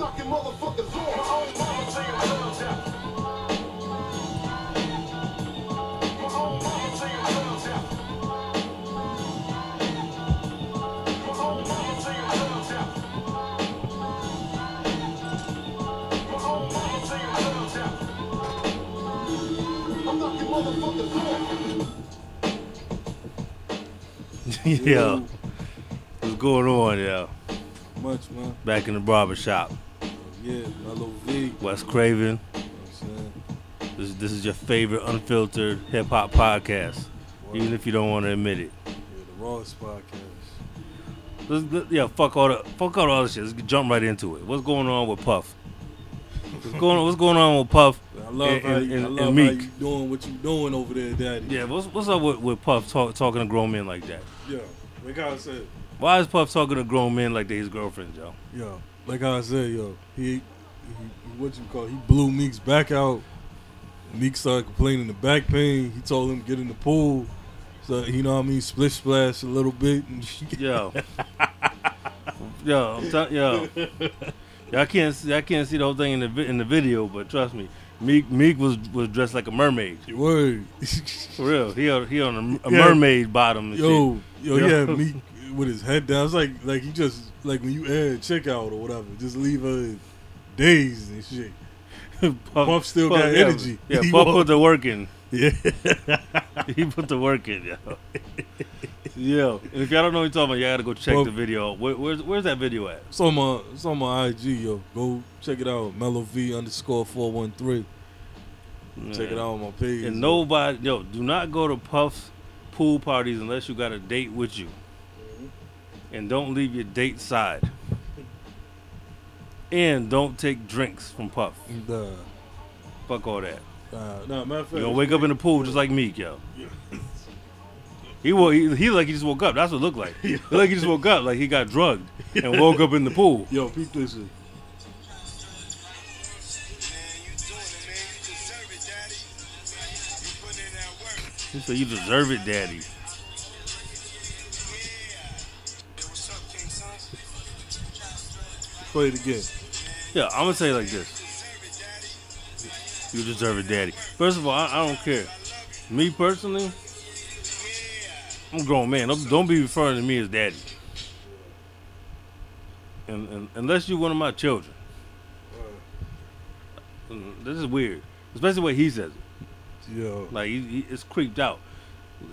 knocking motherfuckers off. My own mama say I'm thugs out. My own mama say I'm thugs. My own mama say I'm thugs. My own mama say I'm thugs. I'm knocking motherfuckers off. yo, what's going on, yo? Much, man. Back in the barber shop. Wes Craven. what I'm saying? This, this is your favorite unfiltered hip hop podcast, even if you don't want to admit it. Yeah, the Ross podcast. Let's, let- yeah, fuck all the fuck all the other shit. Let's jump right into it. What's going on with Puff? What's going on? What's going on with Puff? I love And- how you, and- I and love how Meek. you doing what you doing over there, Daddy. Yeah, what's what's up with, with Puff talk, talking to grown men like that? Yeah. Like I said. Why is Puff talking to grown men like they his girlfriends, yo? Yo, like I said, yo, he, he what you call, he blew Meek's back out. Meek started complaining the back pain. He told him get in the pool. So you know what I mean, splish splash a little bit. And Yo, yo, I'm yo, y'all can't see, I can't see the whole thing in the vi- in the video, but trust me, Meek Meek was was dressed like a mermaid word, for real. He on, he on a, a Yeah. mermaid bottom. Yo, yo, Yo. yeah, Meek with his head down. It's like like he just like when you add a chick out or whatever, just leave her dazed and shit. shit. Puff still got yeah, energy. Yeah, He Puff walk- put the work in. Yeah, He put the work in, yo. Yo, and if y'all don't know what you're talking about, y'all gotta go check Puff- the video. Where, where's where's that video at? it's on my it's on my IG, yo. Go check it out, Mellow V underscore four one three. Check it out on my page. And nobody, yo, do not go to Puff's pool parties unless you got a date with you. Mm-hmm. And don't leave your date side. And don't take drinks from Puff. Nah, Fuck all that. Uh, nah, nah, matter of fact, You gonna wake up in the pool just like Meek, yo. He woke, he, he like he just woke up. That's what it looked like. He looked like he just woke up, like he got drugged and woke up in the pool. Yo, peep this shit. He said, "You deserve it, daddy." Play it again. Yeah, I'm gonna say it like this. You deserve it, daddy. First of all, I, I don't care. Me personally, I'm a grown man. Don't, don't be referring to me as daddy. And, and unless you're one of my children, Mm, this is weird. Especially the way he says it. Yo, Like he, he, it's creeped out.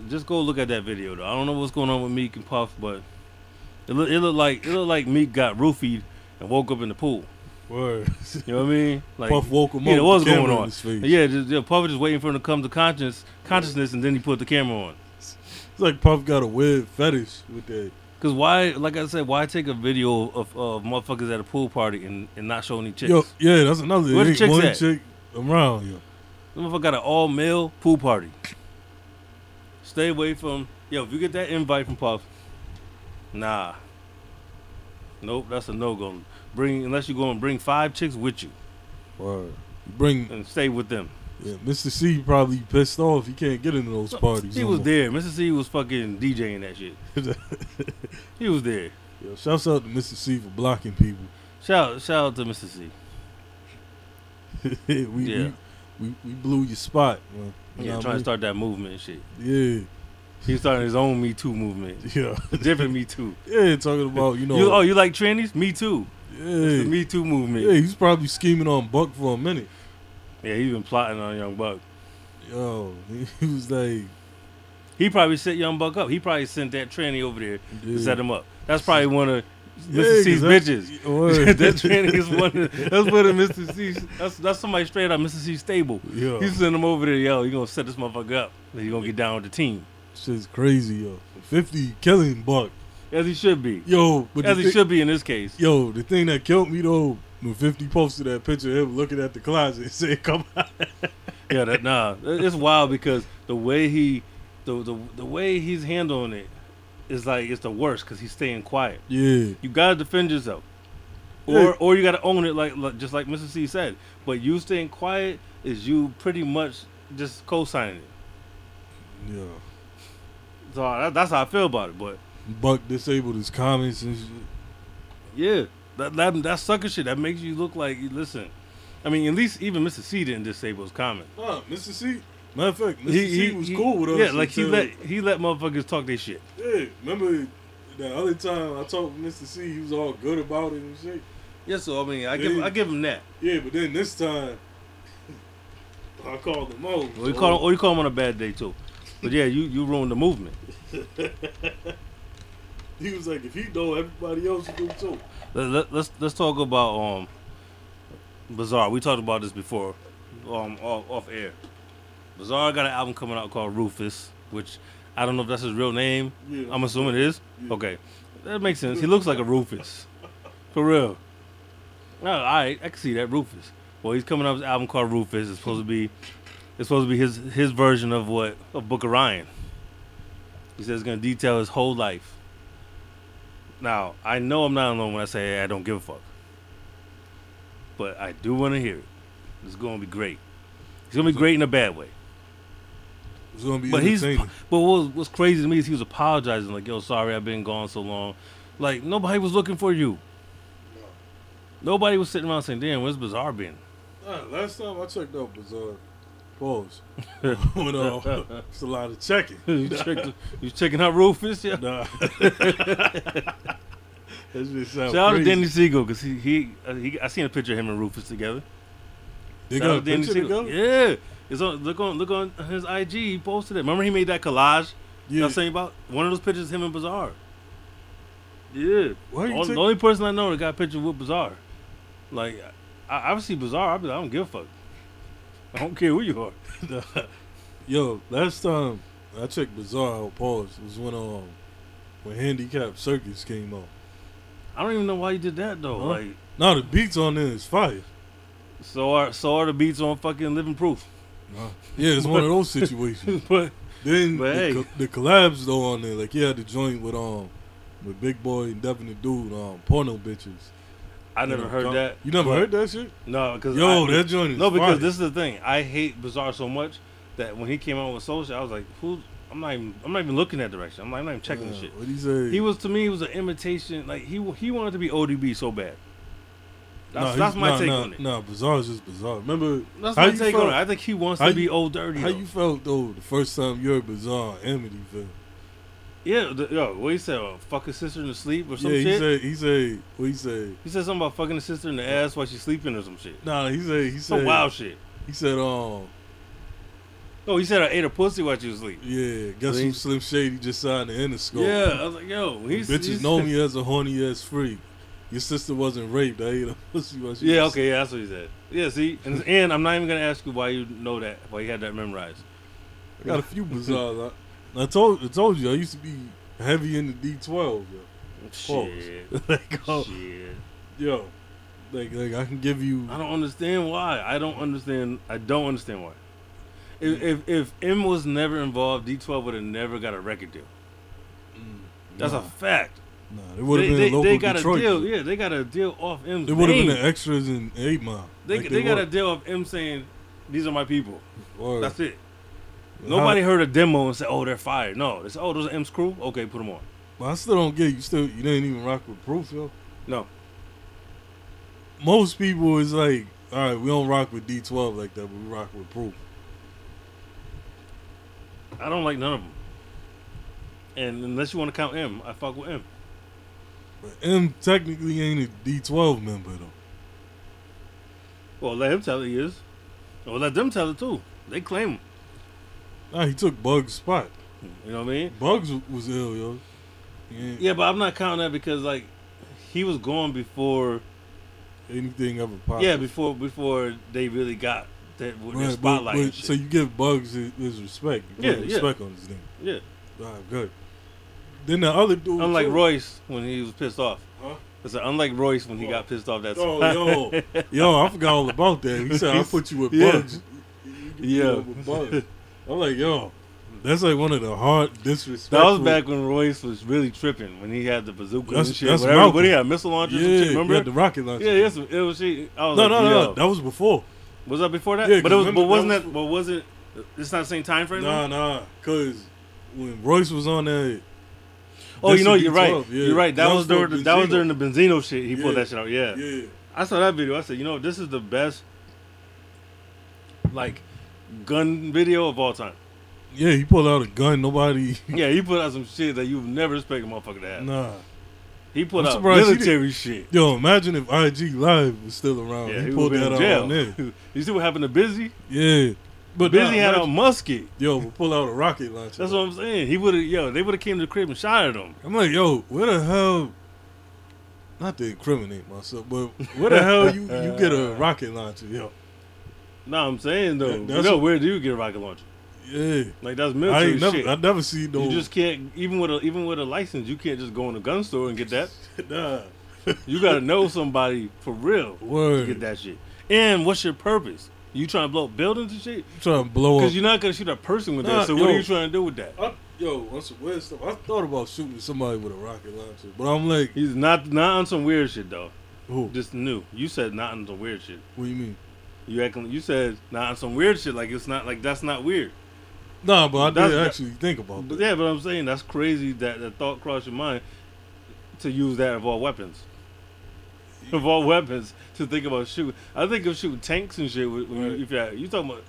Just go look at that video though. I don't know what's going on with Meek and Puff, but it look it looked like it looked like Meek got roofied and woke up in the pool. Word. You know what I mean? Like Puff woke him yeah, up. what's going on? Yeah, just, yeah, Puff just waiting for him to come to conscious consciousness, and then he put the camera on. It's like Puff got a weird fetish with that. Cause why, like I said, why take a video of, of motherfuckers at a pool party and, and not show any chicks? Yo, yeah, that's another. Where the chicks one at? chick around, yo. This motherfucker got an all male pool party. Stay away from yo. If you get that invite from Puff, nah. Nope, that's a no go. Bring unless you go and bring five chicks with you Word. Bring and stay with them. yeah, Mr. C probably pissed off. He can't get into those parties. He no was more. there. Mr. C was fucking DJing that shit. He was there. Yo, shouts out to Mr. C for blocking people. Shout shout out to Mr. C. we, Yeah. we, we we blew your spot, man. You Yeah, know what trying I to start that movement and shit. mean? He's starting his own Me Too movement. Yeah, yeah, Different Me Too. yeah. Talking about you know, You, oh, you like trannies? Me Too. It's the yeah, Me Too movement. yeah. He's probably scheming on Buck for a minute. Yeah, he's been plotting on Young Buck. Yo, he was like, He probably set Young Buck up. He probably sent that tranny over there to set him up. That's probably one of Yeah, C's bitches. That tranny is one. Of, that's one of Mr. C's. That's that's somebody straight out Mr. C's stable. Yo, He sent him over there. Yo, you gonna set this motherfucker up? Then you gonna get down with the team, shit's crazy, yo. Fifty killing Buck. As he should be. Yo, but As he thi- should be in this case. Yo, the thing that killed me though, when Fifty posted that picture of him looking at the closet and said, "Come out." Yeah, that nah. It's wild because the way he, the the the way he's handling it, is like it's the worst because he's staying quiet. Yeah, You gotta defend yourself, or Yeah. or you gotta own it like, like just like Mr. C said. But you staying quiet is you pretty much just co-signing it. yeah. So that, that's how I feel about it. But Buck disabled his comments and shit. yeah, That, that that sucker shit that makes you look like you listen. I mean, at least even Mr. C didn't disable his comment. Nah, Mr. C. Matter of fact, Mr. He, C he was he- cool with us. Yeah, like he let he let motherfuckers talk their shit. Yeah, remember the other time I talked with Mr. C, he was all good about it and shit. Yeah, so I mean, I give I give him that. Yeah, but then this time, I called him out. Or you call him, or you call him on a bad day too. But yeah, you you ruined the movement. He was like, if he know, everybody else do too. Let, let, let's let's talk about um Bizarre. We talked about this before, um off, off air. Bizarre got an album coming out called Rufus, which I don't know if that's his real name. Yeah, I'm assuming it is. Yeah. Okay, that makes sense. He looks like a Rufus, for real. No, all right, I can see that Rufus. Well, he's coming out with an album called Rufus. It's supposed to be, it's supposed to be his his version of what of Book of Ryan. He says it's gonna detail his whole life. Now, I know I'm not alone when I say I don't give a fuck, but I do want to hear it. It's gonna be great. It's gonna be great in a bad way. It's gonna be But he's but what, what's crazy to me is he was apologizing like, "Yo, sorry, I've been gone so long." Like nobody was looking for you. Nobody was sitting around saying, "Damn, where's Bizarre been?" Nah, last time I checked out uh, pause. uh, it's a lot of checking. you, checked, you checking out Rufus? Yeah. Nah. that just sound Shout out to. Danny Siegel because he he, uh, he I seen a picture of him and Rufus together. They Shout got a Danny picture Siegel. together? Yeah, it's on. Look on look on his IG. He posted it. Remember he made that collage. Yeah. I'm saying about one of those pictures, him and Bizarre. Yeah. Why you Only- take- the only person I know that got a picture with Bizarre. Like, I, I see Bizarre, I I don't give a fuck. I don't care who you are. Yo, last time I checked Bizarre out, pause, was when um when Hannicap Circus came out. I don't even know why you did that though. Huh? Like, Now the beats on there is fire. so are so are the beats on fucking Living Proof. Yeah, it's one of those situations. but Then But the, hey. co- the collabs though on there, like he had the joint with um with Big Boy and Devin the Dude, um porno bitches. I never You know, heard that. You never but- heard that shit? No, because Yo, I, that joint is no, because fire. this is the thing. I hate Bizarre so much that when he came out with Social, I was like, who? I'm not even. I'm not even looking that direction. I'm, like, I'm not even checking the Uh, shit. What he say? He was to me. He was an imitation. Like he he wanted to be ODB so bad. That's, Nah, that's my nah, take nah, on it. Nah, Bizarre is just Bizarre. Remember That's my take felt- on it. I think he wants to be you- old dirty. how though. you felt though the first time you heard Bizarre Amityville? Yeah, the, yo, what he said? Uh, fuck his sister in the sleep or some yeah, he shit. said he said what he said. he said something about fucking his sister in the ass while she's sleeping or some shit. Nah, he said he said Some wild shit. He said um Oh, he said I ate a pussy while she was asleep. yeah, guess So who Slim Shady just signed the Interscope. Yeah, I was like, yo, he's Bitches he's, know me as a horny ass freak. Your sister wasn't raped. I ate a pussy while she Yeah, was okay, yeah, that's what he said. Yeah, see, and, and I'm not even gonna ask you why you know that, why you had that memorized. I got a few bizarre. I, told I told you I used to be heavy in the D twelve, yo. Shit, like, oh, shit. yo, like like I can give you. I don't understand why. I don't understand. I don't understand why. If mm. if, if M was never involved, D12 would have never got a record deal. Mm. That's nah, a fact. nah. It would have been they, a local they got Detroit. a deal. Yeah, they got a deal off M. It would have been the extras in Eight Mile. they like they, got a deal of M saying, "These are my people." Word. That's it. Nobody heard a demo and said, "Oh, they're fired." No, they said, "Oh, those are M's crew." Okay, put them on. But I still don't get you. Still, you didn't even rock with Proof, yo. No, Most people is like, all right, we don't rock with D12 like that, but we rock with Proof. I don't like none of them. And unless you want to count M, I fuck with M. But M technically ain't a D12 member though. Well, let him tell it he is. Or let them tell it too. They claim him. Nah, he took Bug's spot. You know what I mean? Bugs w- was ill, yo. Ain't Yeah, but I'm not counting that because like he was gone before. anything ever popped. Yeah, before before they really got that Right, spotlight. but, but, so you give Bugs his, his respect. You Yeah, yeah. respect on his name. yeah, All right, good. Then the other dude. unlike too. Royce when he was pissed off. Huh? I said unlike Royce when he Oh. got pissed off. That's Oh, yo, yo, I forgot all about that. He said I'll put you with Yeah. Bugs. You- you Yeah. with Bugs. I'm like, yo, that's like one of the hard disrespect. That was back when Royce was really tripping when he had the bazooka That's- and shit. that's whatever. Malcolm. What he had missile launchers Yeah, and shit. Remember? you had the rocket launcher. yeah, yes, it was. She, I was No, like, no, no, yo. That was before. Was that before that? Yeah, but it was. remember But wasn't that that? But wasn't? It's not the same time frame. Nah, nah. Cause when Royce was on that, Oh, you know, you're right. 12, yeah. You're right. That That was was during the, that was Benzino. during the Benzino shit. He pulled that shit out. Yeah. Yeah, I saw that video. I said, you know, this is the best like gun video of all time. yeah. He pulled out a gun. Nobody. Yeah, he put out some shit that you would never expect a motherfucker to have. Nah. He put I'm out military shit. Yo, imagine if IG Live was still around. Yeah, he, he pulled that out jail. on there. you see what happened to Busy? Yeah, but Busy nah, had a musket. Yo, pull out a rocket launcher. That's what I'm saying. He would have, yo, they would have came to the crib and shot at him. I'm like, yo, where the hell? Not to incriminate myself, but where the hell you you get a rocket launcher, yo? No, I'm saying though, That- know, where do you get a rocket launcher? Yeah, Like that's I military ain't never, shit. I never see no. You just can't even with a even with a license, you can't just go in a gun store and get that. nah. You gotta know somebody for real to get that shit. And what's your purpose? You trying to blow up buildings and shit? I'm trying to blow up. Because you're not gonna shoot a person with Nah, that. So what are you trying to do with that? I, yo, on some weird stuff. I thought about shooting somebody with a rocket launcher, but I'm like, He's not not on some weird shit though. who? Just new. You said not on some weird shit. What do you mean? You acting. You said not on some weird shit. Like it's not like that's not weird. Nah, but I That's- did that- actually think about But that. yeah, but I'm saying that's crazy that the thought crossed your mind to use that of all weapons. Of all weapons to think about shooting. I think of shooting tanks and shit. When Right. you, if you, you talking about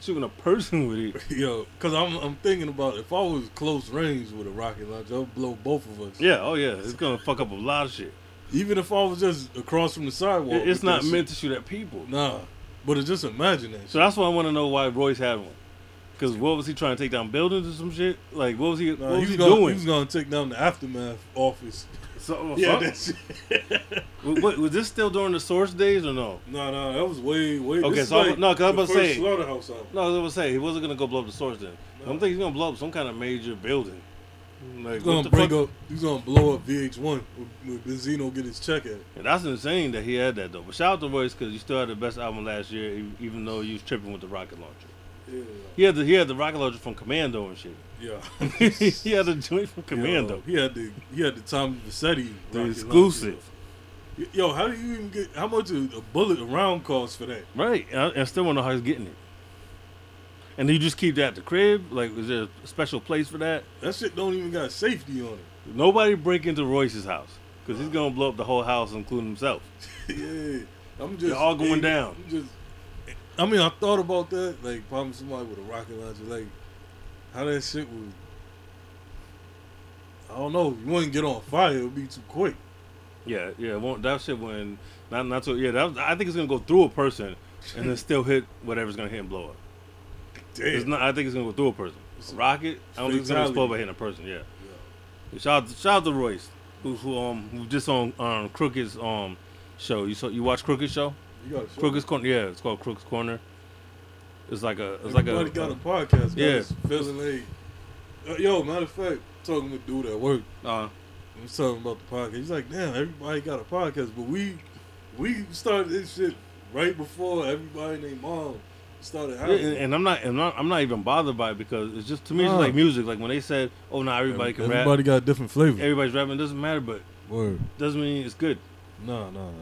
shooting a person with it. Yo, because I'm I'm thinking about if I was close range with a rocket launcher, I'd blow both of us. Yeah, oh yeah, it's gonna fuck up a lot of shit. Even if I was just across from the sidewalk. It's not meant shit. to shoot at people. Nah, but it's just imagine that. So shit. that's why I want to know why Royce had one. Because what was he trying to take down buildings or some shit? Like what was he? Nah, what was he, he gonna, doing? he was gonna take down the aftermath office. So, Yeah, fuck- that's was, was- was this still during the source days or no? no, no, that was way, way. Okay, so is I'm- no, 'cause I was the about to first say- slaughterhouse album. No, I was gonna say he wasn't gonna go blow up the source then. No. I'm thinking he's gonna blow up some kind of major building. Like He's gonna bring fuck? up. He's gonna blow up VH1 with, with Benzino get his check at it. And that's insane that he had that though. But shout out to Royce because you still had the best album last year, even though you was tripping with the rocket launcher. Yeah, He had the he had the rocket launcher from Commando and shit. yeah. he had the joint from Commando. Yo, he had the he had the Tommy Vassetti The exclusive. launcher. Yo, how do you even get? How much a, bullet a round cost for that? Right, I, I still want to know how he's getting it. And do you just keep that at the crib? Like, is there a special place for that? That shit don't even got safety on it. Nobody break into Royce's house because he's gonna blow up the whole house, including himself. yeah, I'm just They're all going hey, down. I'm just, I mean, I thought about that, like probably somebody with a rocket launcher, like how that shit would. I don't know. You wouldn't get on fire; it would be too quick. Yeah, yeah. Won't, that shit when not not so. Yeah, that was, I think it's gonna go through a person and then still hit whatever's gonna hit and blow up. It's not. I think it's gonna go through a person. A Rocket. I don't think it's gonna explode by hitting a person. Yeah. Shout out, to, shout out to Royce, who, who um who just on um Crooked's um show. You saw you watch Crooked's show? You show Crooked's corner. Yeah, it's called Crooked's Corner. It's like a it's like Everybody a, got a podcast. Yeah. Feeling like, uh, yo, matter of fact, talking with dude at work. uh, I was talking about the podcast. He's like, damn, everybody got a podcast, but we we started this shit right before everybody named mom started Yeah, having. and, I'm not, I'm not, I'm not even bothered by it because it's just to me, it's Nah. just like music. Like when they said, "Oh, now everybody can rap everybody rap, got a different flavor. everybody's rapping." It doesn't matter, but Word. doesn't mean it's good. No, no, no.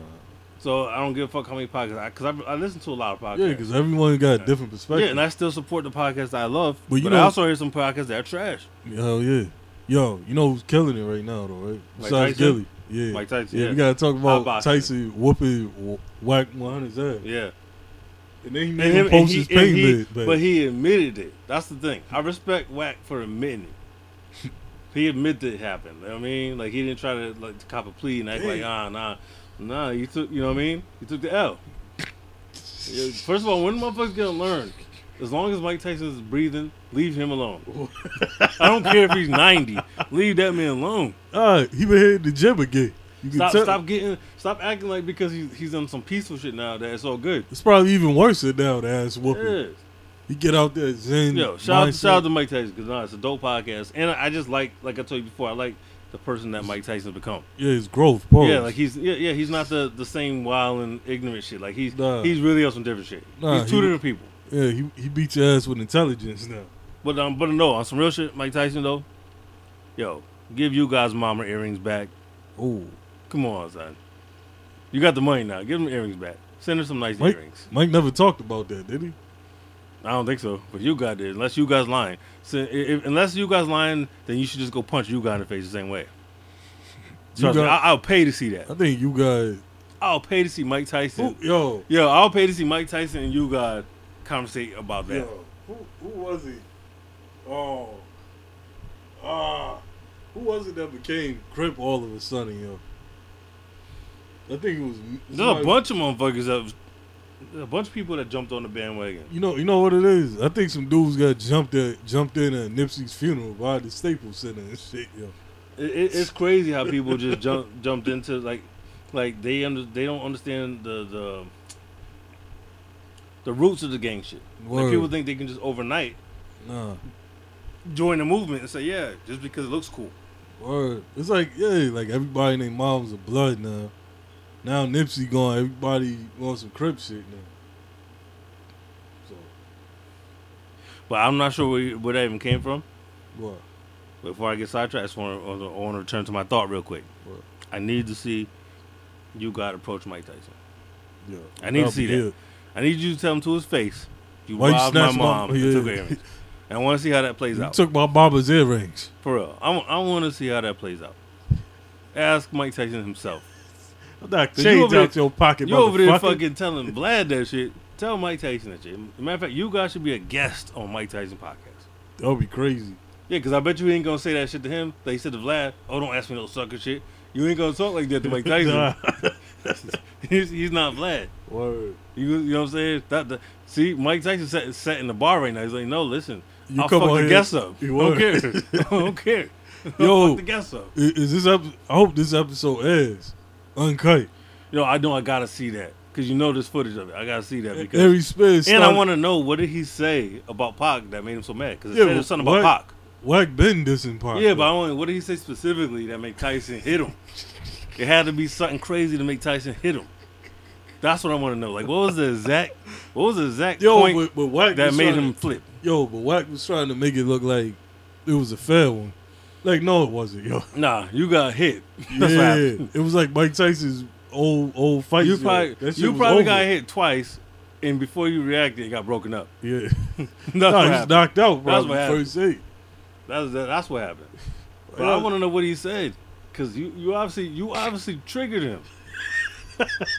So I don't give a fuck how many podcasts, because I, I, listen to a lot of podcasts. Yeah, because everyone got a different perspective. Yeah, and I still support the podcasts that I love. But But, you I know- also hear some podcasts that are trash. Hell yeah. Yo, you know who's killing it right now, though, right? Mike Besides Tyson? Gillie. Yeah. Mike Tyson, Yeah, yeah. we got to talk about Hotboxing. Tyson whooping wh- Wack 100's ass. Yeah, And then he made him, post he, his he- lid, back. but he admitted it. That's the thing. I respect Wack for admitting it. he admitted it happened. You know what I mean, like he didn't try to like to cop a plea and act like ah nah nah. You took you know what I mean. You took the L. First of all, when the motherfuckers gonna learn? As long as Mike Tyson is breathing, leave him alone. I don't care if he's ninety. Leave that man alone. Right, he been hitting the gym again. You Stop, tell. stop getting, stop acting like because he's he's on some peaceful shit now that it's all good. It's probably even worse than now, the ass whooping. He get out there zen. Yo, shout out, mindset. shout out to Mike Tyson because no, it's a dope podcast, and I, just like, like I told you before, I like the person that Mike Tyson's become. Yeah, his growth. Pause. Yeah, like he's yeah, yeah, he's not the the same wild and ignorant shit. Like he's Nah. he's really on some different shit. Nah, he's two he- different people. yeah, he he beat your ass with intelligence now. But um, but no, on some real shit, Mike Tyson though, yo, give you guys mama earrings back. Oh, Come on, son. You got the money now. Give them earrings back. Send her some nice Mike, earrings. Mike never talked about that, did he? I don't think so. But you got did. Unless you guys lying. So if, unless you guys lying, then you should just go punch you guy in the face the same way. Trust me, got- I, I'll pay to see that. I think you guys. I'll pay to see Mike Tyson. Who, yo, Yo, I'll pay to see Mike Tyson and you guys conversate about that. yo, who, who was he? Oh, ah, who was it that became Crip all of a sudden, yo? I think it was. There's a bunch of motherfuckers that a bunch of people that jumped on the bandwagon. You know, you know what it is. I think some dudes got jumped at, jumped in at Nipsey's funeral by the Staples Center and shit, yo. It, it, it's crazy how people just jump jumped into like like they under they don't understand the the the roots of the gang shit. Like people think they can just overnight Nah, join the movement and say yeah just because it looks cool. word. It's like yeah, like everybody named moms of blood now. Now Nipsey gone. Everybody wants some Crip shit now. So But I'm not sure where, where that even came from. what? Before I get sidetracked, I just want to, I want to return to my thought real quick. What? I need to see you got approach Mike Tyson. Yeah, I need to see that. it. I need you to tell him to his face. You Why you robbed my snatched my- mom and yeah. took her earrings. And I want to see how that plays You out. took my Baba's earrings. For real. I, want to see how that plays out. Ask Mike Tyson himself. I'm you over out there- your pocket, You over there fucking telling Vlad that shit. Tell Mike Tyson that shit. Matter of fact, you guys should be a guest on Mike Tyson podcast. That would be crazy. Yeah, because I bet you ain't going to say that shit to him. They said to Vlad, oh, don't ask me no sucker shit. You ain't going to talk like that to Mike Tyson. Nah. he's, he's not Vlad. Word. You, you know what I'm saying? That, the, see, Mike Tyson set in the bar right now. He's like, no, listen. You I'll come fuck the guests up. You don't care. I don't care. I'll Yo. fuck the guests up. Is, is this ep- I hope this episode airs uncut. You know, I know I gotta see that because you know there's footage of it. I gotta see that because, Every Spears. and I want to know what did he say about Pac that made him so mad? Because it Yeah, said something about Pac. Wack been dissing Pac. Yeah, but I want what did he say specifically that made Tyson hit him? It had to be something crazy to make Tyson hit him. That's what I want to know. Like, what was the exact, what was the exact yo, point but, but Wack that made him To, flip? yo, but Wack was trying to make it look like it was a fair one. Like, no, it wasn't, yo. Nah, you got hit. That's what yeah, happened. it was like Mike Tyson's old old fight. You probably, you probably got hit twice, and before you reacted, it got broken up. Yeah, That's no, what he's happened. knocked out. That's what happened. first eight. That's that's what happened. But I want to know what he said, cause you you obviously you obviously triggered him.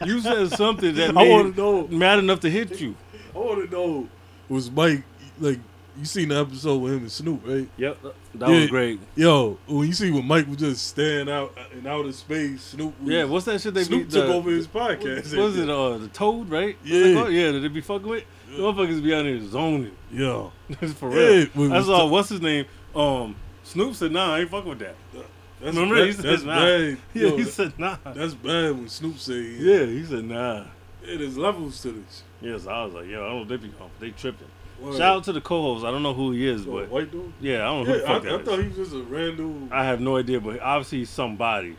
you said something that I made want him to know. mad enough to hit you. I want to know. Was Mike like? You seen the episode with him and Snoop, right? Yep, that Yeah. was great. Yo, when you see when Mike was just standing out in outer space, Snoop. Was, Yeah, what's that shit they Snoop be, took the- over his podcast. What was it? Uh, the Toad, right? Yeah. yeah. That they be fucking with. The motherfuckers be out here zoning. Yo, that's For real. That's we all. t- What's his name? Um, Snoop said, "Nah, I ain't fucking with that." that's Remember, bad. he said that's nah. bad. Yeah, Yo, he said, "Nah." that's bad when Snoop said. Yeah, he said, "Nah." yeah, there's levels to this. Yes, I was like, "Yo, I don't know. They be they tripping." Shout out to the co-host. I don't know who he is, Yo, but white dude. yeah, I don't know Yeah, who the I, fuck that I is. thought he was just a random. I have no idea, but obviously he's somebody.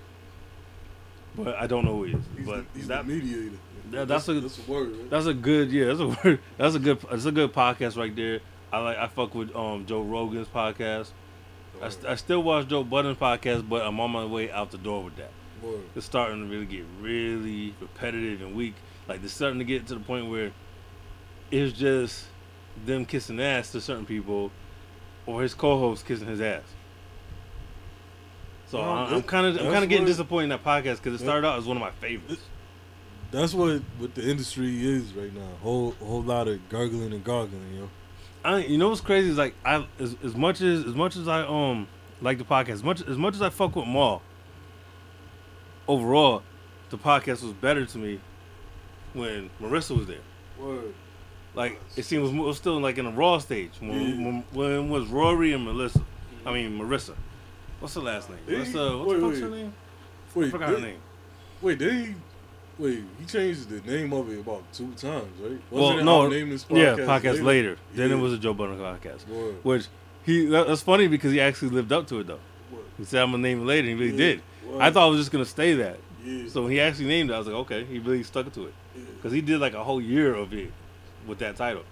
But I don't know who he is. he's but the, he's that, the mediator. that- that's a- that's a word. Right? that's a good yeah, that's a word. That's a good that's a good podcast right there. I like I fuck with um Joe Rogan's podcast. I, st- I still watch Joe Budden's podcast, but I'm on my way out the door with that. Word. It's starting to really get really repetitive and weak. Like it's starting to get to the point where it's just them kissing ass to certain people, or his co-host kissing his ass. So I'm- kind of I'm kind of getting what- disappointed in that podcast because it started out as one of my favorites. That's what what the industry is right now. Whole whole lot of gargling and gargling, yo. I you know what's crazy is like I as, as much as as much as I um like the podcast as much as much as I fuck with Mal. Overall, the podcast was better to me when Marissa was there. Word. Like it seemed it was, mo- it was still like in a raw stage when, when, when was Rory and Melissa. I mean Marissa. What's her last name? Hey, Marissa. What uh, wait, the fuck's her name? I Wait, forgot her name. Wait, he? Wait, he changed the name of it about two times, right? Well, Wasn't it no, name this yeah, podcast podcast later. Then it was a Joe Budden podcast, Word. which he that, that's funny because he actually lived up to it though. Word. He said I'm gonna name it later. He really Yeah. did. Word. I thought I was just gonna stay that. Yeah. So when he actually named it, I was like, okay, he really stuck to it because he did like a whole year of it with that title.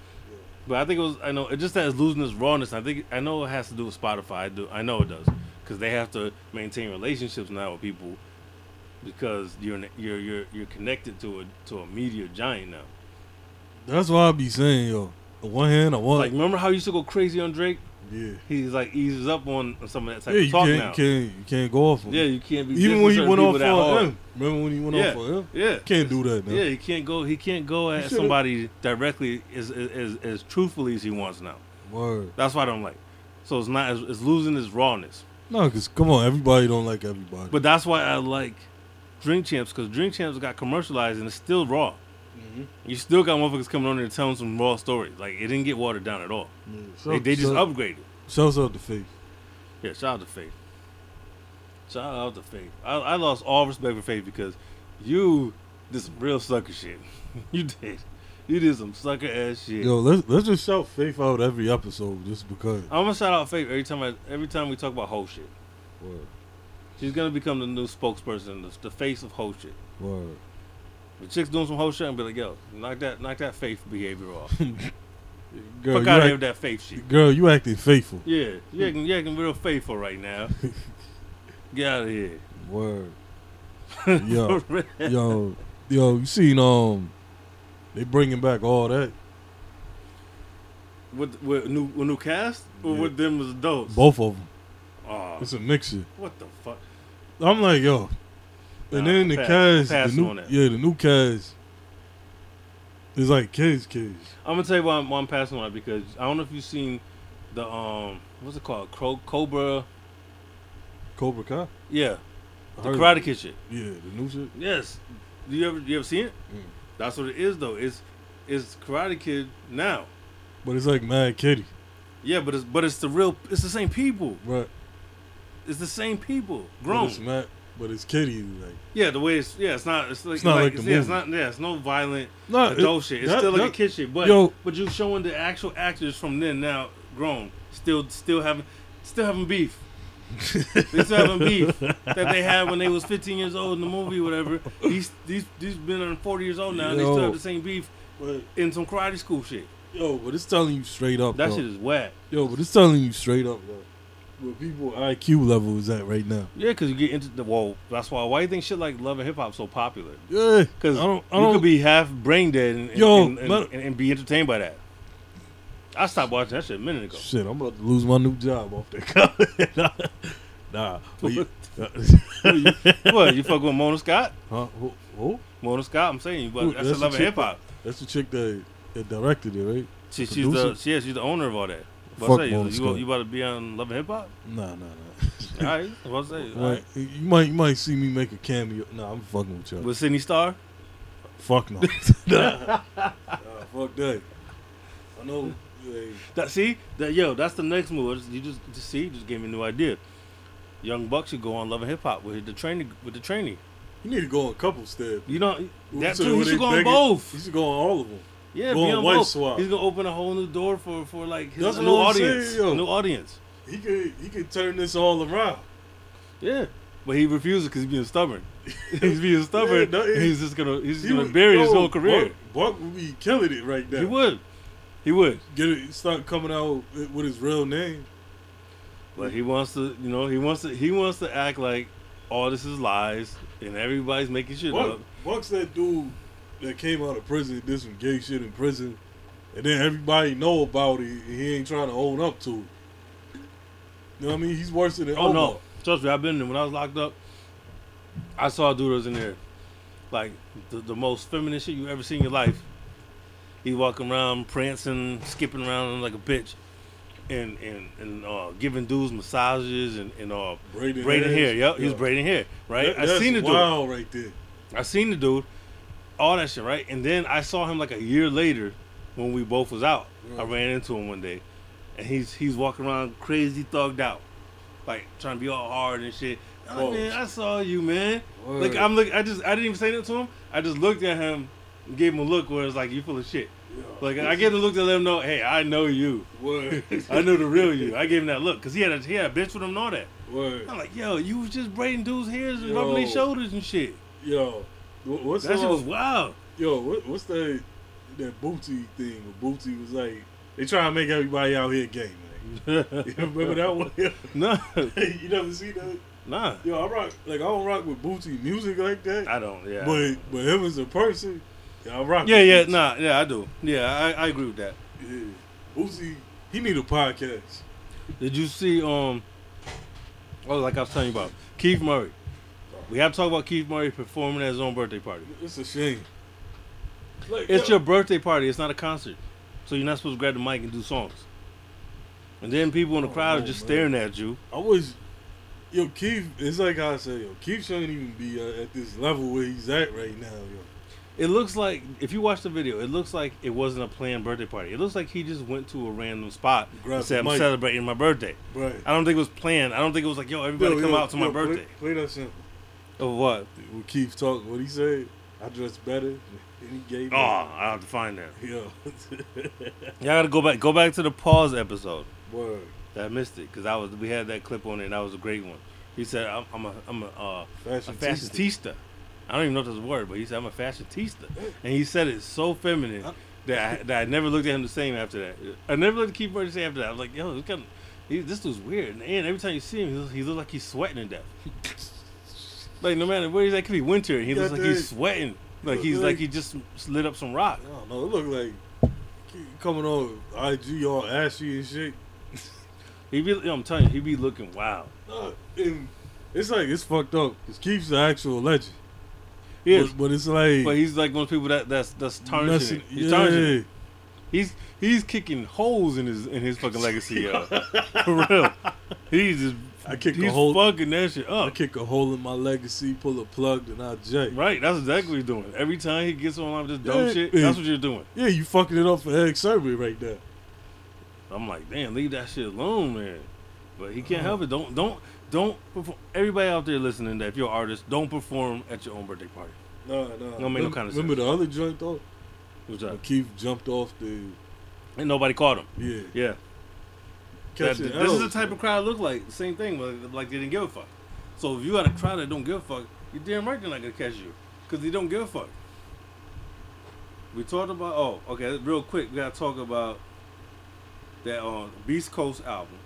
But I think it was I know it just has losing its rawness. I think I know it has to do with Spotify. I do I know it does because they have to maintain relationships now with people because you're you're you're you're connected to a to a media giant now. That's why I be saying, yo. one hand, I want Like, remember how you used to go crazy on Drake? Yeah. He's like eases up on some of that type Yeah, of you talk can't, now. you can't, you can't go off. On Yeah, you can't be even uh, when he went off on him. Remember when he went Yeah. off on him? Yeah, Can't do that now. yeah, he can't go. He can't go at somebody directly as, as as as truthfully as he wants now. Word. That's why I don't like. So it's not. It's, it's losing its rawness. No, because come on, everybody don't like everybody. But that's why I like Drink Champs because Drink Champs got commercialized and it's still raw. Mhm. You still got motherfuckers coming on there telling some raw stories. Like it didn't get watered down at all. Yeah, They, shout- they just shout- upgraded. Shouts out to Faith. Yeah, shout out to Faith. Shout out to Faith. I, I lost all respect for Faith because you did some real sucker shit. you did. You did some sucker ass shit. Yo, let's let's just shout Faith out every episode just because. I'm gonna shout out Faith every time I every time we talk about whole shit. Word. She's gonna become the new spokesperson, the, the face of whole shit. Word. The chick's doing some whole shit and be like, yo, knock that knock that faith behavior off. Girl, Fuck out of act- here with that faith shit. girl, you acting faithful. Yeah, you acting, you acting real faithful right now. Get out of here. Word. Yo, yo, yo, you seen um, they bringing back all that. With, with new with new cast or Yeah. with them as adults? Both of them. Aw, It's a mixture. what the fuck? I'm like, yo. And then the cast, the new, yeah, the new cast is like kids, kids. I'm gonna tell you why I'm, why I'm passing on it because I don't know if you've seen the um what's it called? Cro- Cobra? Cobra Kai. yeah. I the Karate it. Kid shit. Yeah, the new shit. yes. Do you ever you ever seen it? Mm. that's what it is though. It's it's Karate Kid now. But it's like Mad Kitty, yeah but it's but it's the real it's the same people. Right? it's the same people. But grown. It's Mad, but it's Kitty. Like, yeah the way it's yeah it's not it's like, It's not like it's, the yeah, it's not yeah it's no violent no, adult shit it's that- still like a kid shit but Yo. but you showing the actual actors from then now grown still still having still having beef They still having beef that they had when they was 15 years old in the movie, or whatever. These these these been on 40 years old now, and they still have the same beef But, in some karate school shit. yo, but it's telling you straight up. That though. shit is whack. Yo, but it's telling you straight up though. Where people IQ level is at right now. Yeah, because you get into the well. That's why. Why you think shit like love and hip hop so popular? Yeah, Because I don't. I you don't. could be half brain dead and, Yo, and, and, and- and be entertained by that. I stopped watching that shit a minute ago. Shit, I'm about to lose my new job off that comment. nah, you, what you fuck with Mona Scott? huh? Who, who? Mona Scott. I'm saying, you. but that's, That's a love and hip hop. That's the chick that, that directed it, right? She, she's the yeah, she's the owner of all that. Fuck say, you, Scott. you about to be on Love and Hip Hop? Nah, nah, nah. All right, what say? All Right. You might you might see me make a cameo. Nah, I'm fucking with y'all. With Sidney Starr? Fuck no. nah, fuck that. I know. That see that yo, that's the next move. You just, just see, just gave me a new idea. Young Buck should go on Love and Hip Hop with the training with the training. you need to go on a couple steps. You know that So too. He when should go on beg it, both. You should go on all of them. Yeah, go be on on both. swap. He's gonna open a whole new door for for like his That's new audience. saying. New audience. He could he could turn this all around. Yeah, but he refuses because he's being stubborn. he's being stubborn. no, and he- he's just gonna he's gonna would- bury his whole career. Buck, Buck would be killing it right now. He would. He would. get it. Start coming out with his real name. But he wants to, you know, he wants to, he wants to act like all this is lies and everybody's making shit Buck, up. Buck's that dude that came out of prison, did some gay shit in prison, and then everybody know about it, and he ain't trying to own up to it. You know what I mean? He's worse than Oh no, trust me, I've been there. When I was locked up, I saw a dude that was in there, like the, the most feminine shit you ever seen in your life. He walking around prancing, skipping around like a bitch, and and and uh, giving dudes massages and and uh, Braiding, braiding hair. Yep, he's Yeah. braiding hair. Right, That- I seen the dude. wild right there. I seen the dude, all that shit, right? And then I saw him like a year later when we both was out. I mm. ran into him one day, and he's he's walking around crazy thugged out, like trying to be all hard and shit. I'm like, man, I saw you, man. Like I'm look, I just I didn't even say that to him. I just looked at him, and gave him a look where it's like you full of shit. Yeah. Like I gave him a look to let him know, hey, I know you. Word. I know the real you. I gave him that look because he had a he had a bitch with him and all that. Word. I'm like, yo, you was just braiding dudes' hairs and rubbing their shoulders and shit. Yo, wh- what's That shit uh, was wild. Yo, what, what's that that Boosie thing? Where Boosie was like, they trying to make everybody out here gay, man. You remember that one? no, you never see that? nah, Yo, I rock like I don't rock with Boosie music like that. I don't. Yeah, But but him as a person, yeah, I rock. yeah, yeah, Boosie. nah, yeah, I do. Yeah, I, I agree with that. Yeah. Boosie, he need a podcast. Did you see? Um, oh, like I was telling you about Keith Murray. We have to talk about Keith Murray performing at his own birthday party. It's a shame. Like, It's yo, your birthday party. It's not a concert, so you're not supposed to grab the mic and do songs. And then people in the Oh, crowd no, are just man. staring at you. I was, yo, Keith. It's like I said, yo, Keith shouldn't even be uh, at this level where he's at right now, yo. It looks like if you watch the video, it looks like it wasn't a planned birthday party. It looks like he just went to a random spot Grab and said, "I'm mic." celebrating my birthday." Right. I don't think it was planned. I don't think it was like, "Yo, everybody Yo, come yo, out to my yo, play- birthday." Play, that sample. Of what? When Keith talked, what he said, I dress better. And he gave Oh. I have to find that. Yo. Y'all gotta go back. Go back to the pause episode. Word. I missed it because I was we had that clip on it. and That was a great one. He said, "I'm, I'm a I'm a, uh, a Fashion fashionista." I don't even know if that's a word, but he said, "I'm a fashionista," and he said it so feminine that I, that I never looked at him the same after that. I never looked at Keith Murray the same after that. I was like, "Yo, this kind of, he, this dude's weird." And every time you see him, he looks, he looks like he's sweating to death. like no matter where he's at, it could be winter, he looks like he's sweating. Like he's like he just lit up some rock. I don't know. It looked like coming on IG all ashy and shit. He be, I'm telling you, he be looking wild. Uh, and it's like it's fucked up because Keith's the actual legend. Yeah, But, but it's like but he's like one of those people that that's that's tarnishing. it. He's yeah. tarnishing. it. He's he's kicking holes in his in his fucking legacy, yo. For real. He's just I kick he's a hole. fucking that shit up. I kick a hole in my legacy, pull a plug, and I I J. Right, that's exactly what he's doing. Every time he gets online with this dumb Yeah, shit, that's what you're doing. Yeah, you fucking it up for Erick Sermon right there. I'm like, damn, leave that shit alone, man. But he can't Uh-huh. help it. Don't don't don't perform. Everybody out there listening, that if you're an artist, don't perform at your own birthday party. Nah, nah. Don't make no kind of sense. Remember the other joint though? What's When? Keith jumped off the And nobody caught him. yeah. Yeah. That- this is oh. the type of crowd look like. Same thing, but like they didn't give a fuck. So if you got a crowd that don't give a fuck, you damn right they're not gonna catch you because they don't give a fuck. We talked about oh okay real quick we gotta talk about that on Beast Coast album.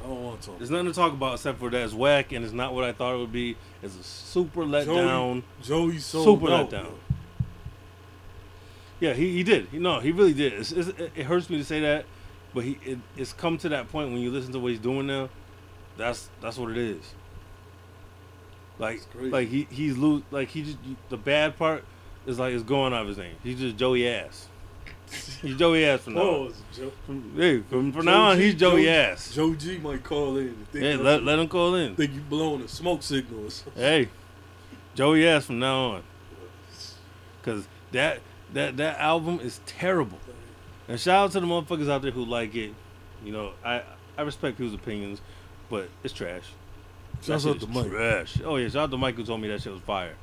I don't want to talk. There's nothing to talk about except for that's whack and it's not what I thought it would be. It's a super letdown. Joey, Joey sold Super out. letdown. Yeah, he, he did. He, no, he really did. It's, it's, it hurts me to say that, but he it, it's come to that point when you listen to what he's doing now. That's that's what it is. Like like he he's lose like he just the bad part is like it's going out of his name. He's just Joey Ass. He's Joey Ass from now. From, hey, from, from now on, he's Joey Joe- Ass. Joe G might call in Hey, let, let him call in. think you blowing a smoke signal or something. Hey, Joey Ass from now on. Cause that that that album is terrible. And shout out to the motherfuckers out there who like it. You know, I I respect people's opinions, but it's trash. Shouts That out to Mike. Trash. Oh yeah, shout out to Mike who told me that shit was fire.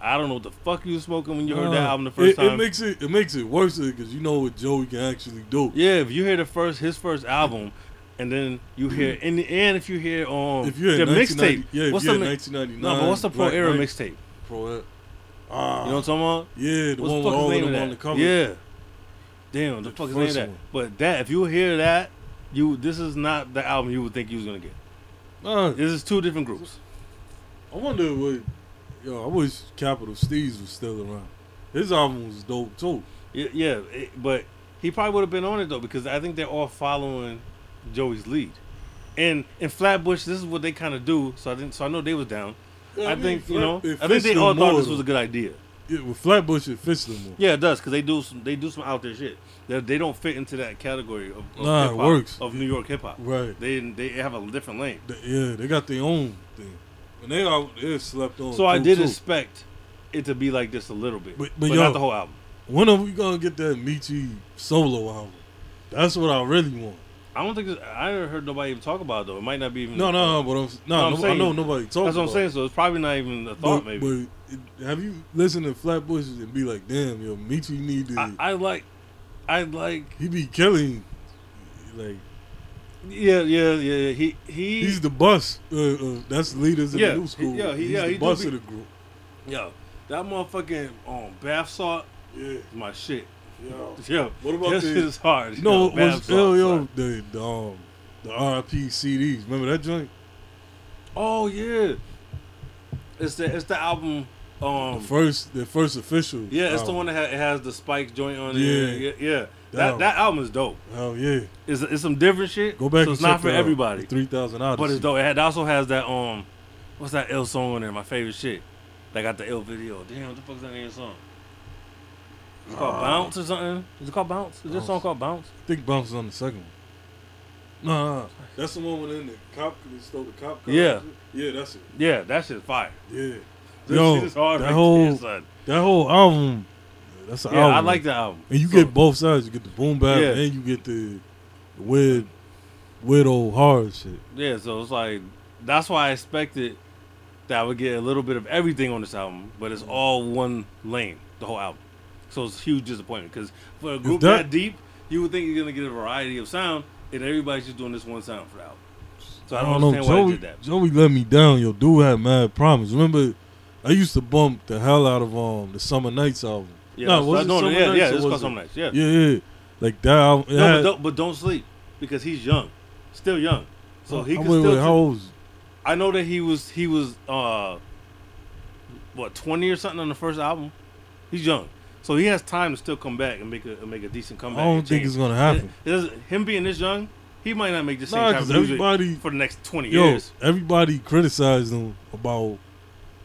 I don't know what the fuck you smoking when you heard that album the first Uh, it, time. It makes it it makes it worse because you know what Joey can actually do. yeah, if you hear the first his first album, and then you hear and and if you hear um If you're the mixtape, 1990 yeah, what's the mi- 1999, no, but what's the pro era mixtape? Pro era. Ah, You know what I'm talking about? yeah, the What's one the with all of the them on the cover. Yeah. Damn, the The fuck is name that? one. But that, if you hear that, you this is not the album you would think you was gonna get. Nah, This is two different groups. I wonder what. Yo, I wish Capital Steez was still around. His album was dope too. Yeah, yeah it- but he probably would have been on it though because I think they're all following Joey's lead. And in Flatbush, this is what they kind of do. So I think so I know they was down. Yeah, I, mean, think you know. I think they all thought this was a good idea. Yeah, with Flatbush, it fits them more. Yeah, it does because they do some they do some out there shit. They they don't fit into that category of, of Nah, it works. of New York hip hop. Right. They they have a different lane. They- yeah, they got their own thing. And they out they slept on. So I did too. expect it to be like this a little bit, But- but, but not the whole album. When are we gonna get that Meechy solo album? That's what I really want. I don't think this, I never heard nobody even talk about it though. It might not be even. No, no, no. But I'm, no, I'm no, I know nobody talks. That's what I'm saying. So it's probably not even a thought. But, maybe but have you listened to Flatbush and be like, damn, yo, Meechy need to. I, I like, I like. he be killing. Like Yeah, yeah, yeah. He he. he's the bus. Uh, uh, that's leaders in Yeah, the new he- school. yeah, he- he's yeah, the he bus be- of the group. Yeah, that motherfucking um, bath salt Yeah, my shit. Yo. Yo, What about this the- shit is hard. You know yo, was yo yo the the um the RIP CDs. Remember that joint? Oh yeah, it's the it's the album. Um, the first the first official. yeah, it's the one that ha- it has the spike joint on it. Yeah. Yeah, yeah. That that album is dope. Hell yeah. It's, it's some different shit. Go back So it's not for out. everybody. Three thousand Odyssey. But it's dope. It had- also has that um, what's that ill song on there? My favorite shit. That got the ill video. Damn, what the fuck's that name song? It's called Uh, Bounce or something. Is it called Bounce? Is this song called Bounce? I think Bounce is on the second one. Nah, that's the one when in the cop they stole the cop car. Yeah. yeah, that's it. Yeah, that shit's fire. Yeah, This Yo, that right whole- there, that whole album. That's an Yeah, album. I like that album. And you So- get both sides. You get the boom bap Yeah. and you get the, the weird, weird old hard shit. Yeah, so it's like that's why I expected that I would get a little bit of everything on this album, but it's all one lane, the whole album. So it's a huge disappointment because for a group that, deep, you would think you're gonna get a variety of sound, and everybody's just doing this one sound for the album. So I don't, know. understand why they Joey, did that. Joey let me down. Yo, dude had mad promise. Remember, I used to bump the hell out of um the Summer Nights album. Yeah, that's- was it no, yeah, Nights yeah, it's was called Summer Nights. Yeah, Yeah, yeah. Like that album. no, but don't, but don't sleep because he's young, still young. So he Oh, can wait, still. wait, how old? I know that he was he was uh what twenty or something on the first album. He's young, so he has time to still come back and make a make a decent comeback. I don't think change. it's gonna happen. It, it him being this young, he might not make the same Nah, type of music everybody, for the next twenty yo, years. everybody criticized him about,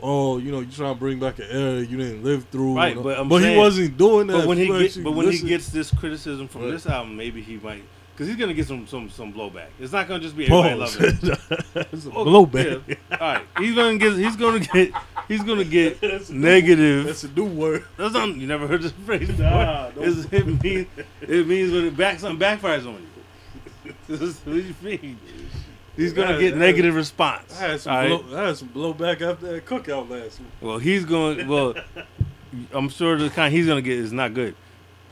oh, you know, you trying to bring back an era you didn't live through. Right, and- but I'm he saying- wasn't doing that. But when he get, but when he gets this criticism from Right. this album, maybe he might because he's gonna get some some some blowback. It's not gonna just be everybody Pause. loving it. That's a blowback. yeah. All right, he's gonna get he's gonna get he's gonna get That's a new- negative. That's a new word. That's not you never heard this phrase. Nah, don't- It's- it means it means when it back something backfires on you. What do you mean? He's gonna get negative response. I had some, right? blow, I had some blowback after that cookout last week. Well, he's going. Well, I'm sure the kind he's gonna get is not good.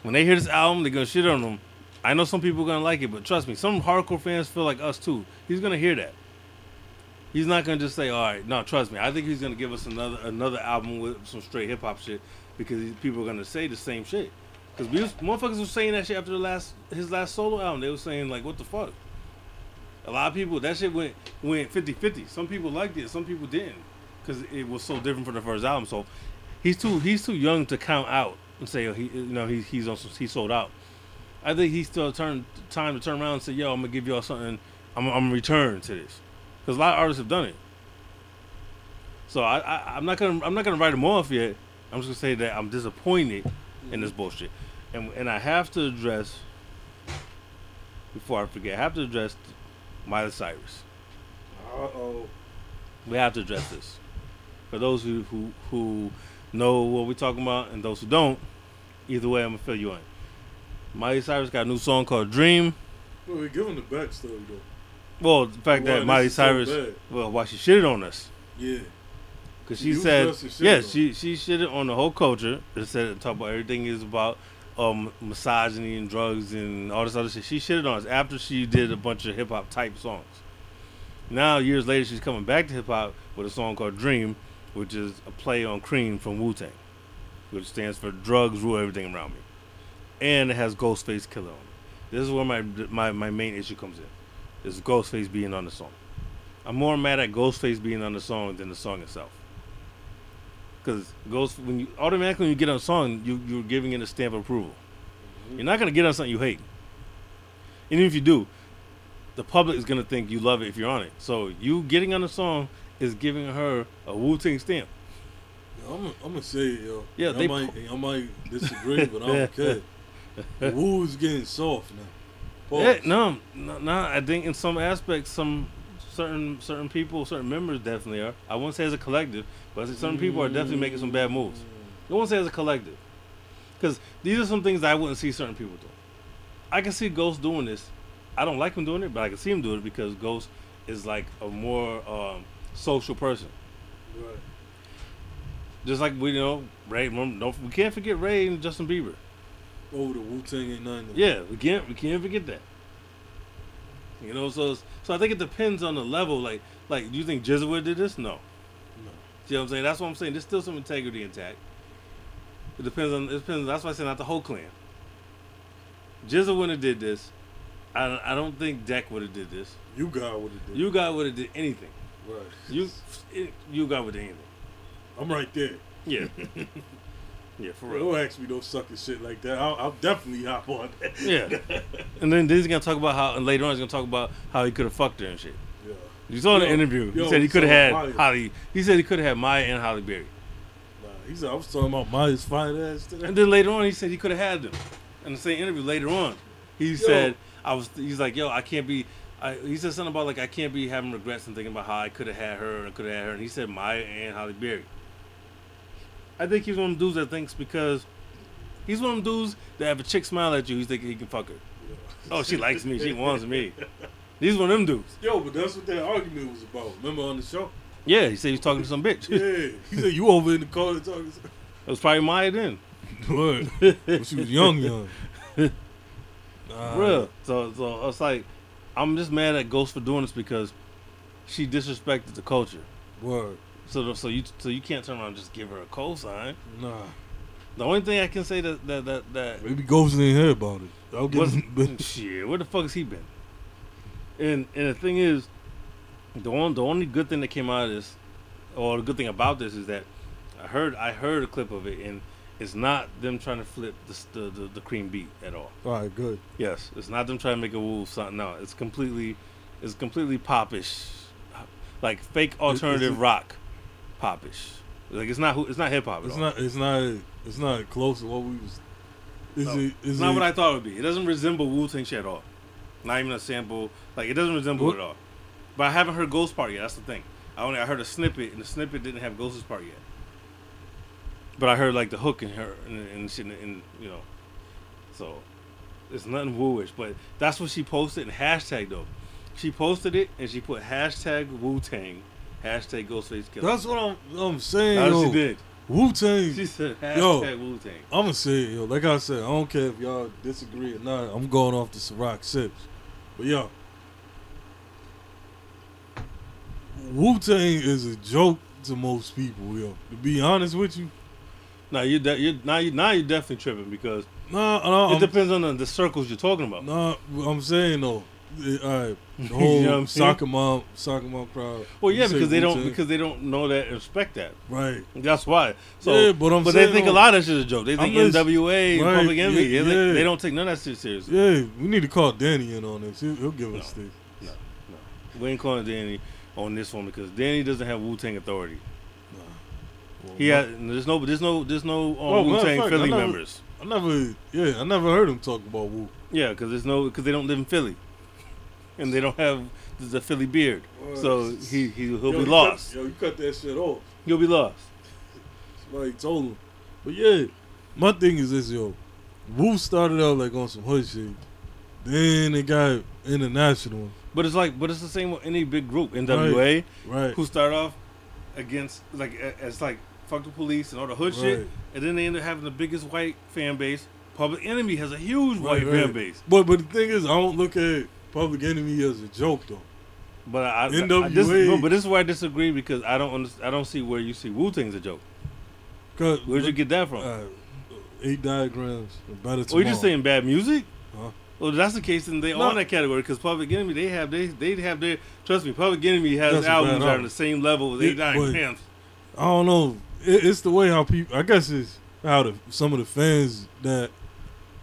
When they hear this album, they're gonna shit on him. I know some people are gonna like it, but trust me, some hardcore fans feel like us too. He's gonna hear that. He's not gonna just say, "All right, no, trust me." I think he's gonna give us another another album with some straight hip hop shit because people are gonna say the same shit. Because we was, motherfuckers were saying that shit after the last his last solo album. They were saying like, "What the fuck." A lot of people that shit went went 50-50. Some people liked it, some people didn't, because it was so different from the first album. So he's too he's too young to count out and say oh, he you know he, he's on he sold out. I think he's still turn time to turn around and say, "Yo, I'm gonna give y'all something. I'm I'm gonna return to this," because a lot of artists have done it. So I, I I'm not gonna I'm not gonna write him off yet. I'm just gonna say that I'm disappointed in this bullshit, and and I have to address before I forget. I have to address Miley Cyrus. Uh oh. We have to address this. For those who, who who know what we're talking about and those who don't, either way, I'm gonna fill you in. Miley Cyrus got a new song called Dream. Well, we give him the backstory though. Well, the fact Why that Miley is so Cyrus—well, why she shitted on us. Yeah. Because She she said, us to shit yeah, on. she she shitted on the whole culture. It said it talked about everything is about um, misogyny and drugs and all this other shit. She shitted on us after she did a bunch of hip hop type songs. Now years later, she's coming back to hip hop with a song called Dream, which is a play on Cream from Wu Tang, which stands for Drugs Rule Everything Around Me, and it has Ghostface Killah on it. This is where my my my main issue comes in, is Ghostface being on the song. I'm more mad at Ghostface being on the song than the song itself. Because Ghost, when you automatically when you get on a song, you you're giving it a stamp of approval. Mm-hmm. You're not gonna get on something you hate. And even if you do, the public is gonna think you love it if you're on it. So you getting on the song is giving her a Wu Tang stamp. I'm I'm gonna say it, yo. Yeah, I might I might disagree, but I don't care. The Wu's getting soft now. Yeah, no, no, no, I think in some aspects, some certain certain people, certain members definitely are. I won't say as a collective, but certain people are definitely making some bad moves. I won't say as a collective, because these are some things I wouldn't see certain people doing. I can see Ghost doing this. I don't like him doing it, but I can see him doing it because Ghost is like a more um, social person. Right. Just like we you know Ray. Don't, we can't forget Ray and Justin Bieber. Oh, the Wu Tang ain't nothing. to- Yeah, we can't we can't forget that. You know, so so I think it depends on the level. Like like, do you think Jesuit did this? No. No. See what I'm saying? That's what I'm saying. There's still some integrity intact. It depends on. It depends. That's why I say not the whole clan. Jizza wouldn't have did this. I don't, I don't think Deck would have did this. You got what it did. U-God would have did anything. right. You U-God would have anything. I'm right there. Yeah. Yeah, for real. Don't ask me no sucker shit like that. I'll, I'll definitely hop on that. Yeah. and then he's gonna talk about how, and later on he's gonna talk about how he could have fucked her and shit. Yeah. You saw the interview. yo, he said he could have had Holly. He said he could have had Maya and Halle Berry. Nah, he said I was talking about Maya's fine ass today. And then later on, he said he could have had them. In the same interview later on, he said I was. He's like, yo, I can't be. I, he said something about like I can't be having regrets and thinking about how I could have had her and I could have had her. And he said Maya and Halle Berry. I think he's one of them dudes that thinks because he's one of them dudes that have a chick smile at you, he's thinking he can fuck her. Oh, she likes me. She wants me. He's one of them dudes. Yo, but that's what that argument was about. Remember on the show? Yeah, he said he was talking to some bitch. Yeah. He said you over in the corner talking. To it was probably Maya then. What? when she was young, young. Nah, Real. So so it's like I'm just mad at Ghost for doing this because she disrespected the culture. Word. So so you so you can't turn around and just give her a cosign. Nah. The only thing I can say that that that, that Maybe Ghost didn't hear about it. I'll was him. shit. Where the fuck has he been? And and the thing is, the one the only good thing that came out of this, or the good thing about this is that I heard I heard a clip of it and it's not them trying to flip the the, the, the cream beat at all. All right, good. Yes, it's not them trying to make a wolf something. No, it's completely, it's completely popish, like fake alternative it- rock, popish. Like it's not, it's not hip hop. It's all. not. It's not. It's not close to what we was. Is No, it? Is It's not it, what I thought it would be. It doesn't resemble Wu Tang shit at all. Not even a sample. Like it doesn't resemble What- it at all. But I haven't heard Ghost part yet. That's the thing. I only I heard a snippet, and the snippet didn't have Ghost's part yet. But I heard like the hook in her and, and shit, and you know, so it's nothing wooish. But that's what she posted in hashtag though. She posted it and she put hashtag Wu Tang, hashtag Ghostface Killah. That's what I'm. I'm saying. That's what she did. Wu Tang. She said hashtag Wu Tang. I'm gonna say it, yo. Like I said, I don't care if y'all disagree or not. I'm going off the Ciroc sips. But yo, Wu Tang is a joke to most people, yo. To be honest with you, Now you de- you now you now you're definitely tripping because nah, nah, it I'm, depends on the, the circles you're talking about. nah. I'm saying though, all right, the You whole know I'm saying? soccer mom, soccer mom crowd. Well, yeah, because they don't Wu-Tang, because they don't know that respect that. right. That's why. So, Yeah, but I'm they think a lot of that shit is a joke. They think I'm just- NWA, right, Public Enemy. yeah, they, yeah. they don't take none of that shit seriously. Yeah, we need to call Danny in on this. He'll, he'll give us No. this. We ain't calling Danny on this one because Danny doesn't have Wu Tang authority. Well, He has there's no there's no there's no um, matter Wu Tang Philly I never- members. I never, yeah, I never heard him talk about Wu. Yeah, because there's no because they don't live in Philly, and they don't have the Philly beard. So he he he'll Yo, be lost. Cut, yo, you cut that shit off. You'll be lost. Somebody told him. But yeah, my thing is this, yo. Wu started out like on some hood shit. Then it got international. But it's like, but it's the same with any big group. NWA, Right. who start off against like as like fuck the police and all the hood shit, and then they end up having the biggest white fan base. Public Enemy has a huge Right, white right. fan base, But but the thing is, I don't look at Public Enemy is a joke though. but I, NWA I dis- no, but this is where I disagree because I don't understand, I don't see where you see Wu Tang's a joke. Cause Where'd you get that from? uh, eight diagrams, better oh, tomorrow. you just saying bad music? Huh? Well, if that's the case, then they No. on that category because Public Enemy they have they they have their trust me. Public Enemy has That's albums that are on the same level as Eight but- I don't know. It, it's the way how people. I guess it's how the some of the fans that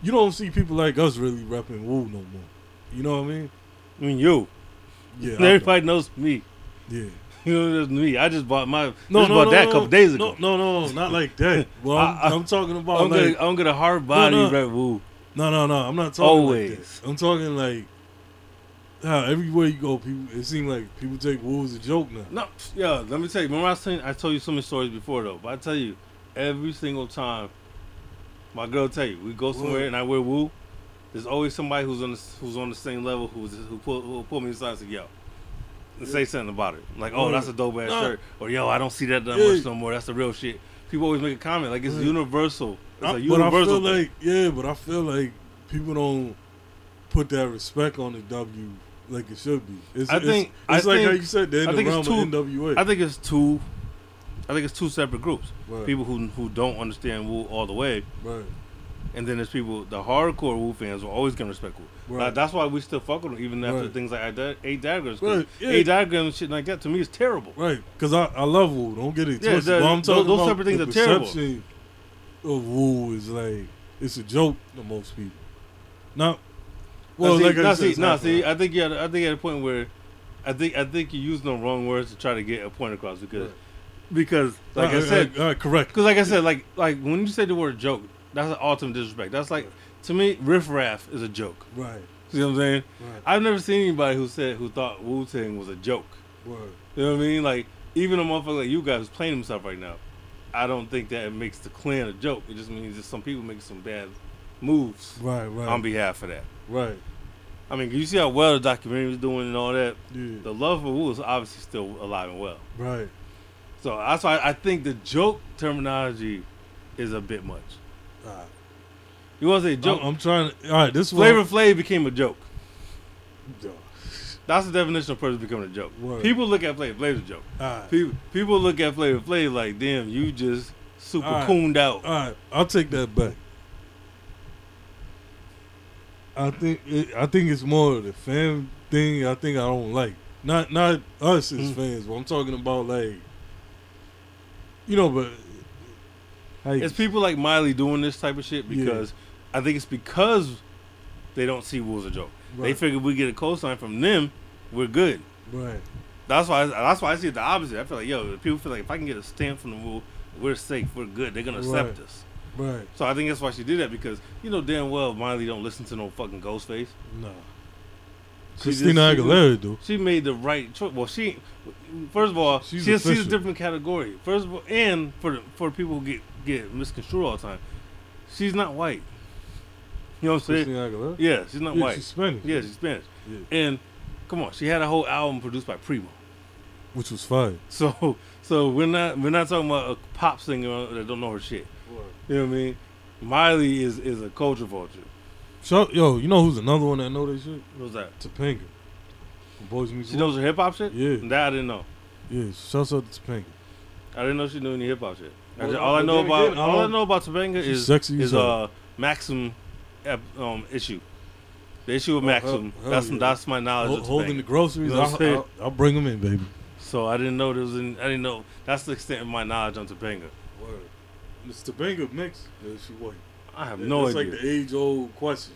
you don't see people like us really repping Wu no more. You know what I mean? I mean, you. Yeah. Everybody knows me. Yeah. You know, that's me. I just bought my. No, just no, bought no, that no, a couple days ago. No, no, no, not like that. Well, I'm, I- I'm talking about I'm like gonna, I'm gonna hard body no. Red Wu. no, no, no. I'm not talking Always. like. I'm talking like how everywhere you go, people. It seems like people take Wu as a joke now. No, yeah. Let me tell you. Remember I was saying I told you so many stories before though. But I tell you, every single time, my girl tell you we go somewhere What? and I wear Wu. There's always somebody who's on the, who's on the same level who's who pull who pull me aside and say yo. And say something about it, like, "Oh, Word. that's a dope ass shirt," or "Yo, I don't see that that Yeah. much no more. That's the real shit." People always make a comment like it's Right. universal. It's I- a but I feel thing. like yeah, but I feel like people don't put that respect on the W like it should be. It's, I think- it's, I like how you said they're in I the think it's of too- NWA. I think it's two. I think it's two separate groups. right, People who who don't understand Wu all the way, right, and then there's people, the hardcore Wu fans, are always gonna respect Wu. right. Like, that's why we still fuck with them, even after Right. things like Eight-. 'cause Right, yeah. Eight diagrams and shit like that to me is terrible. Right, because I, I love Wu. Don't get it twisted. but I'm those- talking those separate things the are terrible. perception of Wu is like it's a joke to most people. Not well, Well, see, like said, see, it's see, I think you had, I think had a point where, I think, I think you used the wrong words to try to get a point across because, Right. because, like uh, I said, alright, alright, correct. because like I said, like, like when you say the word joke, that's an ultimate disrespect. That's like, to me, riff raff is a joke. Right, See what I'm saying? right, I've never seen anybody who said who thought Wu Tang was a joke. word. You know what I mean? Like, even a motherfucker like you guys who's playing himself right now, I don't think that it makes the clan a joke. It just means that some people make some bad moves Right, right, on behalf of that. right. I mean, you see how well the documentary was doing and all that. Yeah, The love for Wu is obviously still alive and well. right. So that's why I think the joke terminology is a bit much. You want to say joke? I'm, I'm trying to. All right, this Flavor one. Flav became a joke. That's the definition of person becoming a joke. Word. People look at Flavor Flav's a joke. People people look at Flavor Flav like, damn, you just super All right. cooned out. all right. I'll take that back. I think it, I think it's more of the fan thing. I think I don't like not not us as Mm. fans, but I'm talking about like you know, but you- It's people like Miley doing this type of shit Yeah. because I think it's because they don't see Wu as a joke. They right, figure we get a cosign from them, we're good. right, That's why. That's why I see it the opposite. I feel like, yo, people feel like if I can get a stamp from the Wu, we're safe, we're good. They're gonna accept Right. us. right. So I think that's why she did that because you know damn well Miley don't listen to no fucking Ghostface. No, Christina Aguilera do. She made the right choice. Well, she first of all, She's she she's a different category. First of all, and for for people who get get misconstrued all the time, she's not white. You know what I'm saying? Christina Aguilera. Yeah, she's not yeah, white. she's Spanish. yeah, she's Spanish. Yeah. And come on, she had a whole album produced by Primo. which was fire. So so we're not we're not talking about a pop singer that don't know her shit. You know what I mean? Miley is is a culture vulture. So, yo, you know who's another one that know that shit? Who's that? Topanga. From Boys Meets She knows her hip hop shit. Yeah. that I didn't know. Yeah, shouts out to Topanga. I didn't know she knew any hip hop shit. I Well, just- all I but know then about again, all I don't- know about Topanga She's is sexy as is hell. uh Maxim ep- um issue. The issue of Oh, Maxim. hell- that's yeah. that's my knowledge of holding the groceries. You know what I'm I'll, saying? I'll, I'll bring them in, baby. So I didn't know there was. An, I didn't know. That's the extent of my knowledge on Topanga. Word. Miss Topanga mixed. Yeah, she white. I have no That's idea. like the age old question.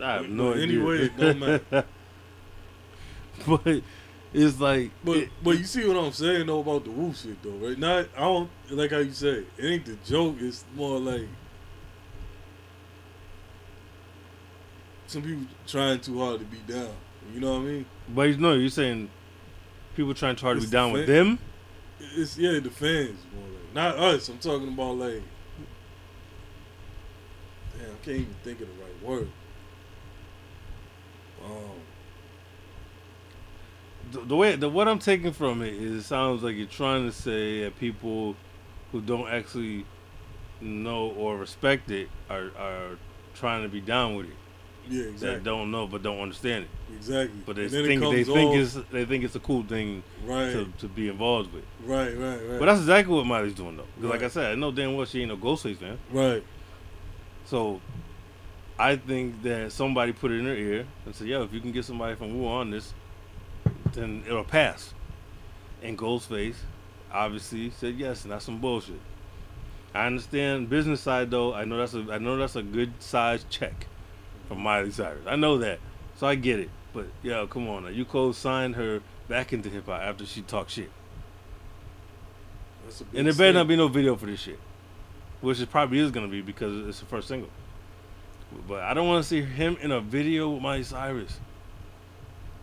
I have But no idea. anyway, it don't matter. but it's like, But it- but you see what I'm saying though about the Wu shit though, right? Not I don't like how you say it ain't the joke. It's more like some people trying too hard to be down. You know what I mean? but you know, you're saying people trying too hard to be down the with them. It's yeah, the fans more like not us. I'm talking about like damn, I can't even think of the right word. Um, The, the way the what I'm taking from it is it sounds like you're trying to say that people who don't actually know or respect it are are trying to be down with it. yeah, exactly. That don't know but don't understand it. exactly. But they And then it think they think it's they think it's a cool thing right, to, to be involved with. right, right, right, But that's exactly what Miley's doing though. Because like I said, I know damn well she ain't no Ghostface fan. right. So I think that somebody put it in her ear and said, "Yo, if you can get somebody from Wu on this, then it'll pass." And Ghostface obviously said yes, and that's some bullshit. I understand business side though. I know that's a I know that's a good size check from Miley Cyrus. I know that, so I get it. But yo, come on, now. you co-signed her back into hip hop after she talked shit, That's a big and there better not be no video for this shit, which it probably is gonna be because it's the first single. But I don't want to see him in a video with Miley Cyrus.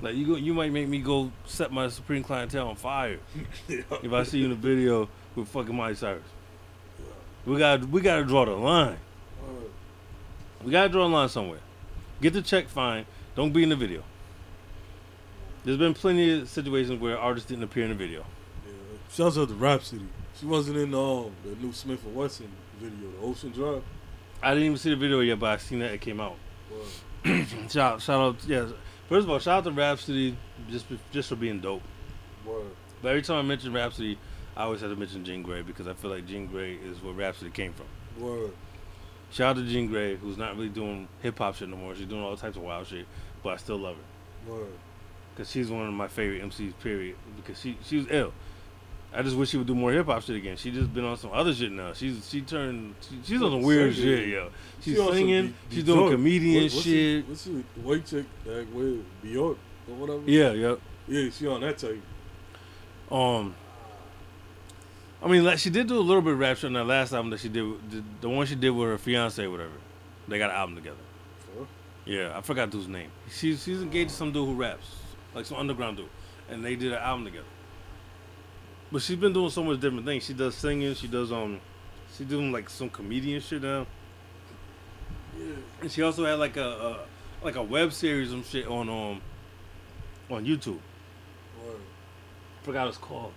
Like you go, you might make me go set my supreme clientele on fire if I see you in a video with fucking Miley Cyrus. We got we got to draw the line. We got to draw a line somewhere. Get the check, fine. Don't be in the video. There's been plenty of situations where artists didn't appear in the video. Yeah. Shouts out to Rapsody. She wasn't in um, the new Smif-N-Wessun video, the Ocean Drive. I didn't even see the video yet, but I seen that it came out. Word. Shout shout out, yeah. First of all, shout out to Rapsody just just for being dope. Word. But every time I mention Rapsody, I always have to mention Jean Grae because I feel like Jean Grae is where Rapsody came from. Word. Shout out to Jean Grae, who's not really doing hip hop shit no more. She's doing all types of wild shit, but I still love her Word. because she's one of my favorite MCs. Period. Because she she was ill. I just wish she would do more hip hop shit again. She just been on some other shit now. She's she turned she, she's on some weird Singing. shit, yo. She's She singing. Be- she's doing comedian What- what's shit. The, what's the white chick that with Bjork or whatever? yeah, yep. yeah, she on that type. Um, I mean, like she did do a little bit of rap shit on that last album that she did, the, the one she did with her fiance, or whatever. They got an album together. Huh? Yeah, I forgot dude's name. She's she's engaged to some dude who raps, like some underground dude, and they did an album together. But she's been doing so much different things. She does singing. She does um, she doing like some comedian shit now. Yeah. And she also had like a, a like a web series and shit on um on YouTube. Word. Forgot what it's called.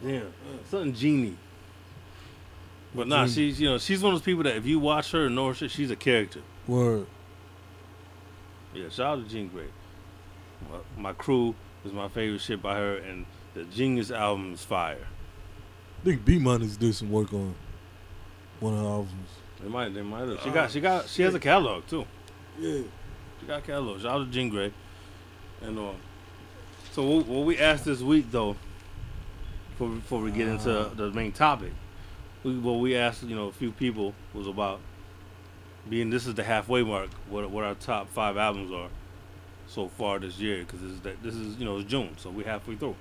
Yeah, something genie. But nah, Genie. she's you know she's one of those people that if you watch her and know her shit, she's a character. Word. Yeah, shout out to Jean Grae. My, my crew is my favorite shit by her, and the Jeanius album is fire. I think B Minus did some work on one of the albums. They might, they might. Have. She Oh, got, she got, she has a catalog too. Yeah. She got a catalog. Shout out to Jean Grae. And uh, so what, what we asked this week though, before, before we get into Ah. the main topic, we, what we asked you know a few people was about being this is the halfway mark. What what our top five albums are so far this year because this is that this is you know it's June, so we're halfway through.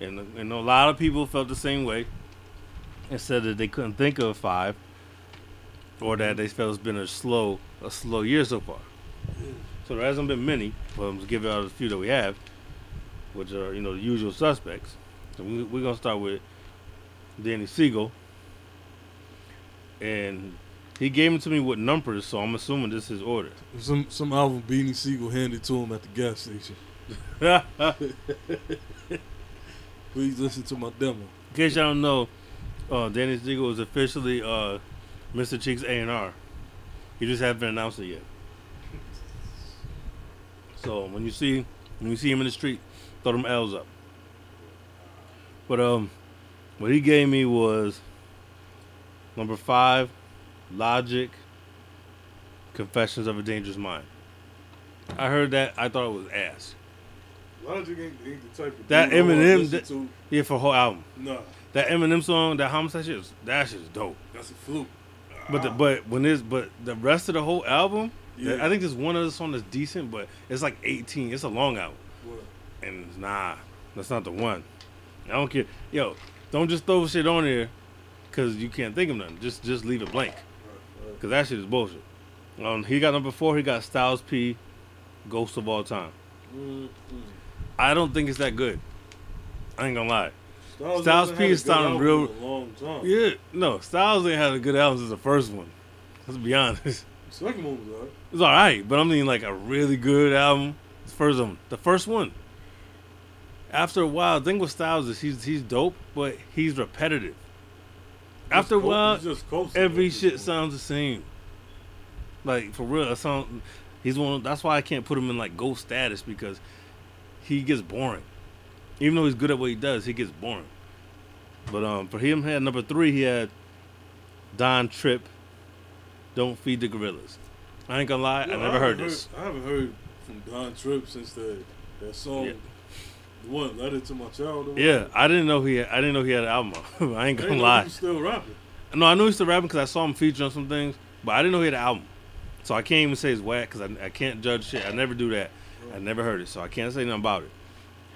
And and a lot of people felt the same way and said that they couldn't think of five, or that they felt it's been a slow a slow year so far. So there hasn't been many. But I'm just giving out a few that we have, which are you know the usual suspects. So we, we're gonna start with Danny Siegel, and he gave them to me with numbers, so I'm assuming this is his order. Some some album Beanie Siegel handed to him at the gas station. Please listen to my demo. In case y'all don't know, uh, Danny Siegel is officially uh, Mr. Cheeks A and R. He just haven't announced it yet. So when you see when you see him in the street, throw them L's up. But um, what he gave me was number five, Logic, Confessions of a Dangerous Mind. I heard that. I thought it was ass. Logic ain't, ain't the type of That dude I wanna Eminem- that- to. Yeah, for whole album. Nah, That Eminem song, that homicide shit, is, that shit's dope. that's a fluke. But the, but when it's but the rest of the whole album, Yeah. I think there's one other song that's decent, but it's like 18. It's a long album, What? and nah, that's not the one. I don't care. Yo, don't just throw shit on there because you can't think of nothing. Just just leave it blank because that shit is bullshit. Um, he got number four. He got Styles P, Ghost of All Time. Mm, mm. I don't think it's that good. I ain't gonna lie. Styles, Styles P is sounding real- long time. Yeah, no, Styles ain't had a good album since the first one. Let's be honest. The second one was alright. It's all right, but I'm mean like a really good album. The first one, the first one. After a while, the thing with Styles is he's he's dope, but he's repetitive. After a while, every shit point. sounds the same. Like for real, it sound, he's one. Of, that's why I can't put him in like ghost status because he gets boring. Even though he's good at what he does, he gets boring. But um, for him, had number three, he had Don Trip. Don't feed the gorillas. I ain't gonna lie, I never heard haven't this. I haven't heard from Don Tripp since that that song. Yeah. One letter to my child. Yeah. I didn't know he. Had, I didn't know he had an album. I ain't gonna didn't lie. he was still rapping. No, I knew he's still rapping because I saw him feature on some things, but I didn't know he had an album. So I can't even say it's whack because I, I can't judge shit. I never do that. I never heard it, so I can't say nothing about it.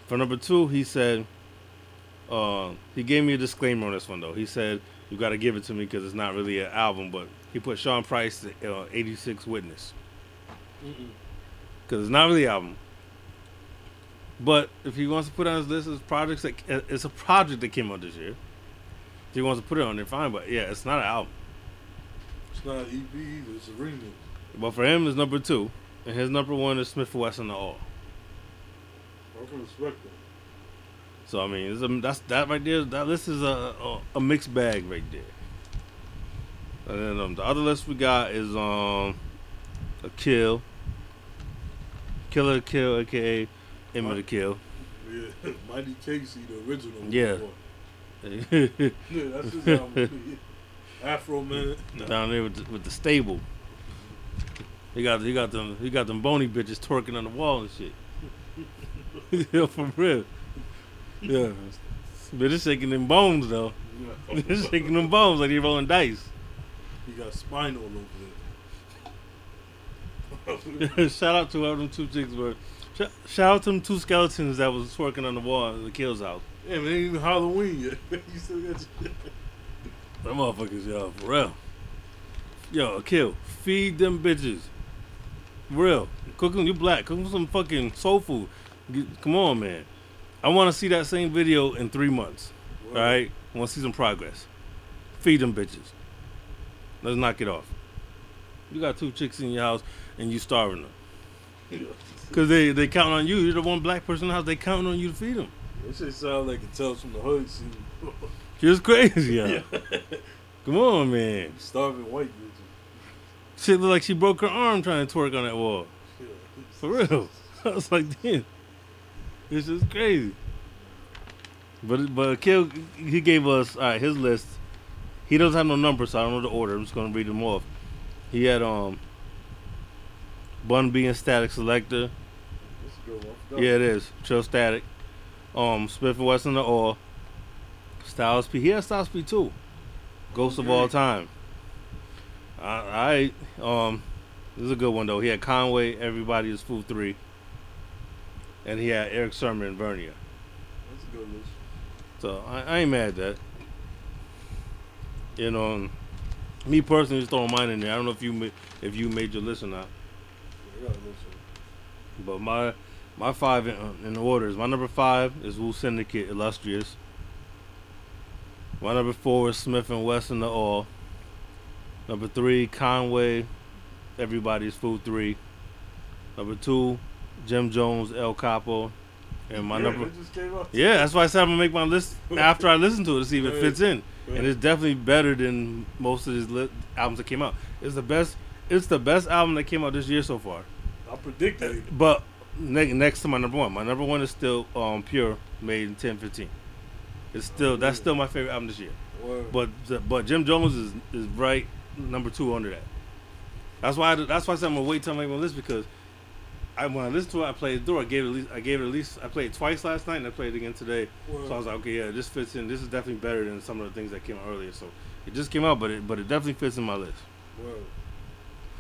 For number two, he said, uh, he gave me a disclaimer on this one though. He said you got to give it to me because it's not really an album, but he put Sean Price, uh, 86 Witness, because it's not really an album. But if he wants to put it on his list, it's projects that it's a project that came out this year. If he wants to put it on there, fine. But yeah, it's not an album. It's not an EP either. It's a remix. But for him, it's number two, and his number one is Smif-N-Wessun the All. I can respect that. So I mean, it's a, that's that right there. That list is a, a a mixed bag right there. And then um, the other list we got is um a kill, killer to kill, aka Emma to kill. Yeah, Mighty Casey, the original. Yeah. Yeah, that's his album. Afro Man. Down there with the, with the stable. He got he got them he got them bony bitches twerking on the wall and shit. yeah, for real. Yeah. But it's shaking them bones though. it's shaking them bones like he rolling dice. He got spinal over shout out to all them two chicks were. Shout, shout out to them two skeletons that was twerking on the wall in the kills house. there. man, it ain't even Halloween yet. you still got your... Them motherfuckers, yo, for real. Yo, kill. Feed them bitches. Real. Cook them, you black. Cook them some fucking soul food. Come on, man. I want to see that same video in three months. All right? I want to see some progress. Feed them bitches. Let's knock it off. You got two chicks in your house and you starving them. Because they, they count on you. You're the one black person in the house. They counting on you to feed them. That shit sound like it tells from the hood scene. You're crazy, yo. Come on, man. Starving white bitches. Shit looked like she broke her arm trying to twerk on that wall. For real. I was like, damn. This is crazy. But but Kill he gave us all right his list. He doesn't have no number, so I don't know the order. I'm just gonna read them off. He had um Bun B and Statik Selektah. That's a good one. Yeah, it is. TrillStatik. Um Smif-N-Wessun the All. Styles P. He had Styles P too. Ghost of all time. All right. Um this is a good one though. He had Conway, Everybody is Fool Three. And he had Erick Sermon and Vernia. That's a good list. So I, I ain't mad at that. You know, and me personally just throwing mine in there. I don't know if you ma- if you made your list or not. Yeah, I got a list. But my my five in, in order is my number five is Wu Syndicate Illustrious. My number four is Smif-N-Wessun the All. Number three Conway, Everybody's Food Three. Number two, Jim Jones El Capo, and my Yeah, number that just came out. yeah, that's why I said I'm gonna make my list after I listen to it to see if it fits in, and it's definitely better than most of his li- albums that came out. It's the best. It's the best album that came out this year so far. I predicted it. But ne- next to my number one, my number one is still um, Pure, made in 1015. It's still that's still my favorite album this year. Word. But but Jim Jones is is right number two under that. That's why I, that's why I said I'm gonna wait till I make my list because I when I listened to it, I played it through. I gave it at least I gave it at least I played it twice last night and I played it again today. Word. So I was like, okay, yeah, this fits in. This is definitely better than some of the things that came out earlier. So it just came out, but it but it definitely fits in my list. Word.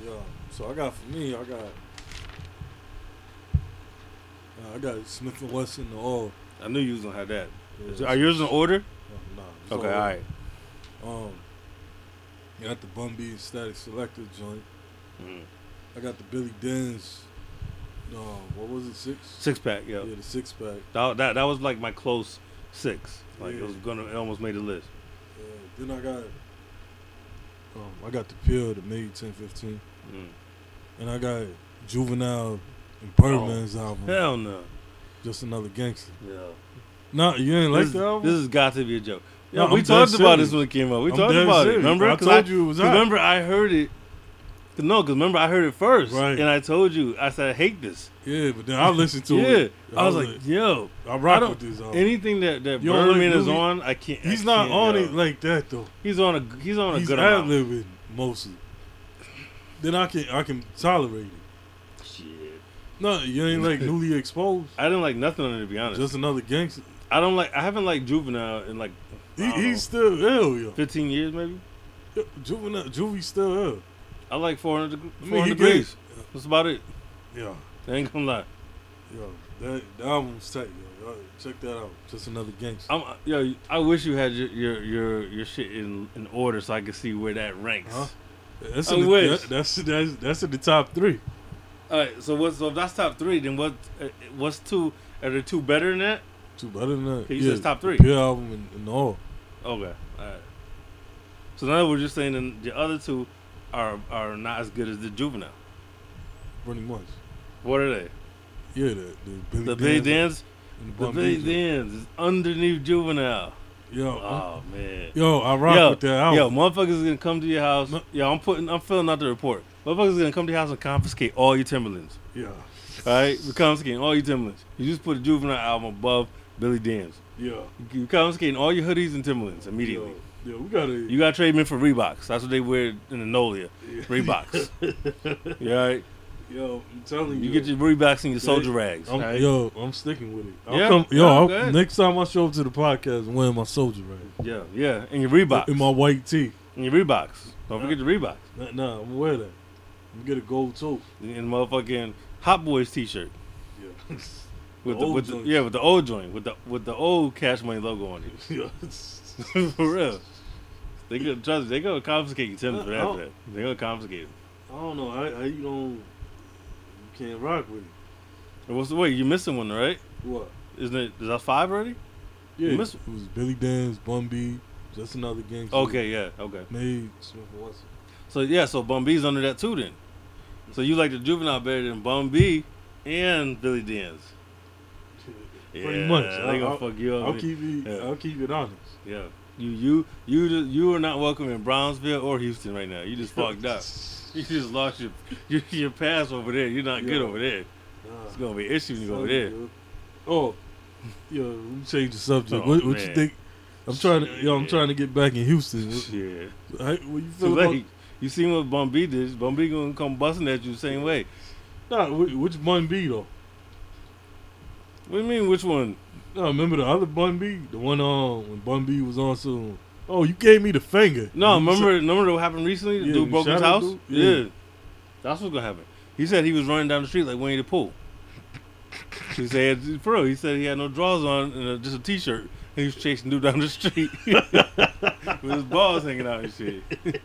Yeah. So I got for me, I got. Uh, I got Smif-N-Wessun the all. I knew you was gonna have that. Yeah. Are yours in order? No, nah, Okay, all all right. Um, I got the Bun B Statik Selektah joint. Mhm. I got the Billy Danze. Um, what was it? Six. Six pack, yeah. Yeah, the six pack. That, that that was like my close six. Like it was gonna, it almost made the list. Uh, then I got. Um, I got the Pill, the Made ten fifteen, Mm. and I got Juvenile and Birdman's album. Hell no. Just another gangster. Yeah. No, you ain't like this, the album. this has got to be a joke. Yo, No, we talked about this when it came out. We I'm talked about it. Remember? I told you it was hot. Remember, I heard it. 'cause No, because remember, I heard it first, Right. and I told you. I said I hate this. yeah, but then I listened to yeah, it. I was like, yo, I I rock don't- with this album. anything that that like Birdman is on, I can't. He's I not can't, on yo. it like that though. He's on a he's on a He's good amount. libbing mostly. Then I can I can tolerate it. Shit. No, you ain't like newly exposed. I didn't like nothing on it to be honest. Just another gangster. I don't like. I haven't liked Juvenile in like He, I don't know, he's still ill, yo. 15 years maybe. Yo, Juvenile, Juvie still ill. I like 400, deg- I mean, 400 degrees. That's about it. Yeah, I ain't gonna lie. yo, that that album's tight, yo. Y'all Check that out. Just another gangster. I'm, yo, I wish you had your your your, your shit in, in order so I could see where that ranks. Huh? That's I in the, wish. that- that's that's that's in the top three. All right, so what? So if that's top three, then what? Uh, what's two? Are there two better than that? Two better than that. He says top three. Pure album and, and all. Okay, all right. So now we're just saying that the other two are are not as good as the juvenile. Pretty much. What are they? Yeah, the, the Billy The Billy Danze. The Bun Billy. Dance is underneath juvenile. Yo, Oh man. yo, I rock yo, with that album. yo, motherfuckers is gonna come to your house. No. Yo, I'm putting, I'm filling out the report. Motherfuckers is gonna come to your house and confiscate all your Timberlands. yeah, All right, we're confiscating all your Timberlands. You just put a juvenile album above Billy Danze. Yeah. You confiscating all your hoodies and Timberlands immediately. Yeah, we gotta. You got to trade them in for Reeboks. That's what they wear in the Nolia. yeah. Reeboks. you all right? Yo, I'm telling You you. get your Reeboks and your Yeah, soldier rags. I'm, right? Yo, I'm sticking with it. I'll Yeah? come, yo, Yeah, next time I show up to the podcast, I'm wearing my soldier rags. Yeah, yeah, and your Reeboks. in my white tee. and your Reeboks. Don't forget your Reeboks. Nah, nah, I'm gonna wear that. I'm gonna get a gold toe. And motherfucking Hot Boys T-shirt Yeah. with The the, old with the, yeah with the old joint with the with the old Cash Money logo on it. Yeah. for real. They gonna trust. They gonna confiscate you Tim for Uh, after that. They gonna confiscate it. I don't know. How, how you don't? You can't rock with it. What's the way? You missing one, right? What? Isn't it? Is that five already? Yeah, miss- it was Billy Danze, Bun B, just another gangster. Okay, yeah, okay. Made Smith and Wesson. So yeah, so Bun B's under that too then. So you like the juvenile better than Bun B and Billy Danze. Yeah, Pretty much. They I'll- gonna I'll- fuck you up. I'll keep it. Yeah. I'll keep it honest. Yeah. You you you ju- you are not welcome in Brownsville or Houston right now. You just fucked up. You just lost your your, your pass over there. You're not good over there. Nah. It's gonna be an issue when you go over there. yo. Oh, yo, let me change the subject. Oh, what what you think? I'm trying to, yo, I'm trying to get back in Houston. What, Yeah. how, what you Too feel about? late. You seen what Bun B did? Bun B gonna come busting at you the same way. Nah, which Bun B though? What do you mean? Which one? No, remember the other Bun B, the one on when Bun B was on some. Oh, you gave me the finger. No, You remember remember what happened recently? The Yeah, dude broke his house. dude? Yeah. Yeah. that's what's gonna happen. He said he was running down the street like Winnie the Pooh. He said for real. He said he had no drawers on and uh, just a t-shirt. And he was chasing dude down the street with his balls hanging out and shit.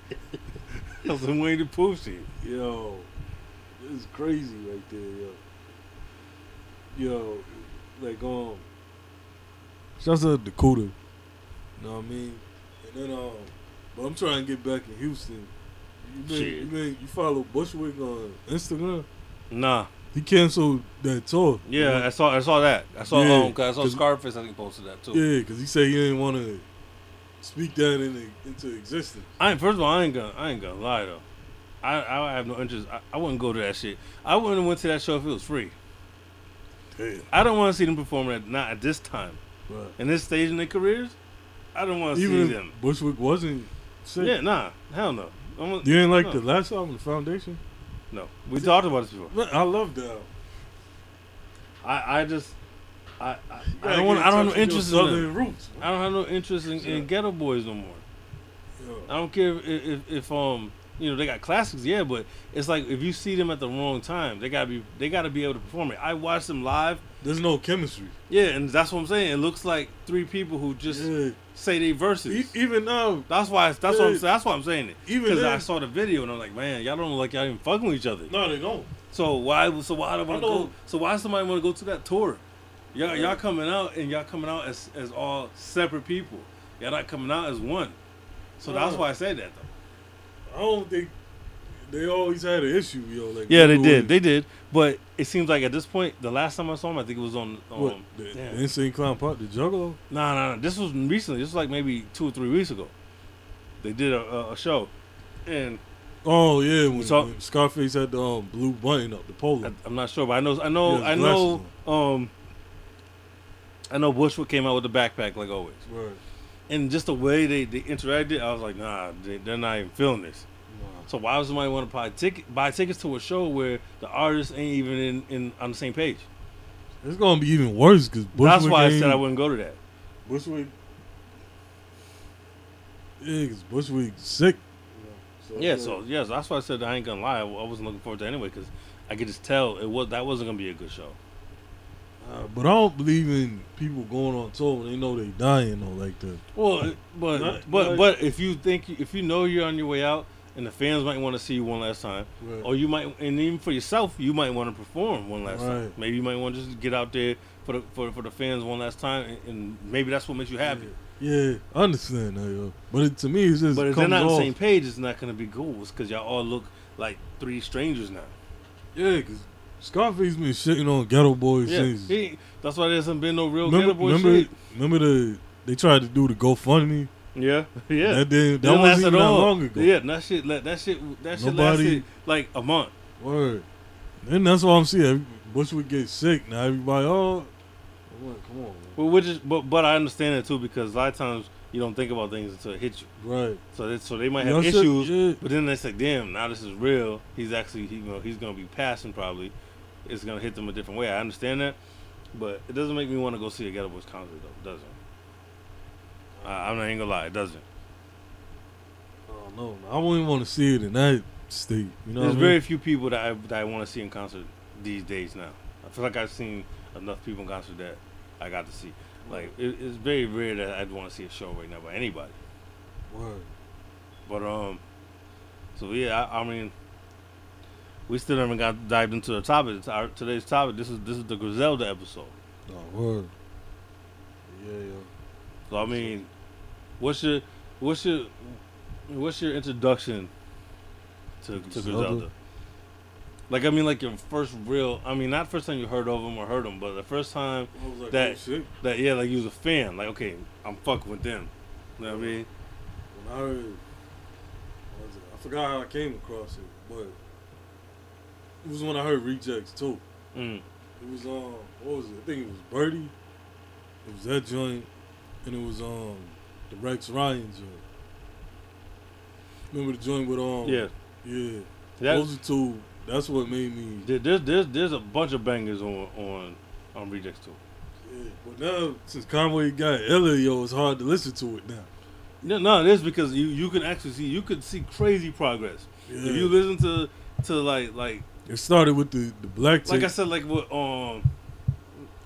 That's some Winnie the Pooh shit. Yo, this is crazy right there, yo. Yo, like um, shouts out to Dakota. You know what I mean? And then um, but I'm trying to get back in Houston. You been, Shit. you been, you follow Bushwick on Instagram? Nah. He canceled that tour. Yeah, I saw. I saw that. I saw. Yeah, um, 'cause I saw 'cause- Scarface. I think posted that too. Yeah, because he said he didn't want to speak that into, into existence. I ain't, first of all, I ain't gonna, I ain't gonna lie though. I, I have no interest. I, I wouldn't go to that shit. I wouldn't have went to that show if it was free. I don't want to see them perform at not at this time Right. in this stage in their careers. I don't want to see them. Bushwick wasn't sick. Yeah, nah, hell no. I'm, You didn't like no, the last album, The Foundation? No, we talked about this before. I love that. I, I just, I, I, I don't want. I don't have no interest in them. Roots. I don't have no interest in, Yeah. in Geto Boys no more. Yo. I don't care if, if, if um you know they got classics, yeah, but it's like if you see them at the wrong time, they gotta be they gotta be able to perform it. I watched them live, There's no chemistry. yeah, and that's what I'm saying. It looks like three people who just Yeah. say they verses. E- even now, that's why that's what I'm Yeah. that's why I'm saying it. Even Because I saw the video and I'm like, man, y'all don't look like y'all even fucking with each other. no, they don't. So why so why do I want to I know. go? So why somebody want to go to that tour? Y'all Yeah. y'all coming out and y'all coming out as as all separate people. Y'all not coming out as one. So that's uh. why I said that though. I don't think they always had an issue, yo. Like Yeah, they did. They did. But it seems like at this point, the last time I saw him, I think it was on. Um, what the, Insane Clown Pop, the Juggalo. Nah, nah, nah. This was recently. This was like maybe two or three weeks ago. They did a, a, a show, and Oh yeah, when, when Scarface had the um, blue button up, the polo. I, I'm not sure, but I know, I know, Yeah, I know. Um, I know Bushwick came out with the backpack like always, Right. And just the way they, they interacted, I was like, nah, they, they're not even feeling this. Nah. So why would somebody want to buy ticket buy tickets to a show where the artist ain't even in, in on the same page? It's gonna be even worse because That's why I said I wouldn't go to that. Bushwick. Yeah, because Bushwick sick. you know, Yeah, so like- yeah, so that's why I said I ain't gonna lie. I I wasn't looking forward to it anyway because I could just tell it was that wasn't gonna be a good show. Uh, but I don't believe in people going on tour when they know they dying though like that. Well, but Not- but not- but if you think if you know you're on your way out and the fans might want to see you one last time, Right. or you might and even for yourself you might want to perform one last time. Maybe you might want to just get out there for the for, for the fans one last time, and, and maybe that's what makes you happy. Yeah, I understand that, yo. But it, to me, it's just But if they're comes not on the same page, it's not gonna be cool. It's because y'all all look like three strangers now. Yeah, because Scarface been shitting on Geto Boys Yeah, since. he, that's why there hasn't been no real remember, Geto Boy remember, shit. remember the they tried to do the GoFundMe. Yeah, yeah. That didn't. That wasn't last even that long ago. Yeah, that shit. That that shit. That shit Nobody- lasted like a month. Word. And that's why I'm seeing. Bushwick get sick now. Everybody, oh, come on, man. Well, which is, but but I understand it too because a lot of times you don't think about things until it hits you. Right. So they, so they might You have know, shit- issues, yeah. but then they like, damn, now this is real. He's actually, he, you know, he's gonna be passing probably. It's gonna hit them a different way. I understand that, but it doesn't make me want to go see a Geto Boys concert though. It doesn't. I, I'm not even gonna lie, it doesn't. I don't know. I wouldn't even want to see it in that state. You know, There's I very mean? few people that I that I want to see in concert these days now. I feel like I've seen enough people in concert that I got to see. Like it, it's very rare that I'd want to see a show right now by anybody. Word. But um, so yeah, I, I mean, we still haven't got dived into the topic. It's our, today's topic. This is this is the Griselda episode. Oh word. Yeah, yeah. So I mean, what's your what's your what's your introduction to to Griselda? Griselda? Like I mean, like your first real. I mean, not first time you heard of him or heard him, but the first time like, That- oh, shit. that yeah, like you was a fan. Like okay, I'm fucking with them. You know what I mean? When I heard, what was it? I forgot how I came across it, but was when I heard Rejects too. Mm. It was um, what was it? I think it was Birdie. It was that joint, and it was um, the Rex Ryan joint. Remember the joint with um, Yeah, yeah. that, Those are two. That's what made me. there's there's there's a bunch of bangers on on on Rejects too. Yeah. But now since Conway got Ella, yo, it's hard to listen to it now. No, no, it is because you you can actually see you could see crazy progress Yeah. if you listen to to like like it started with the the black like I said like with um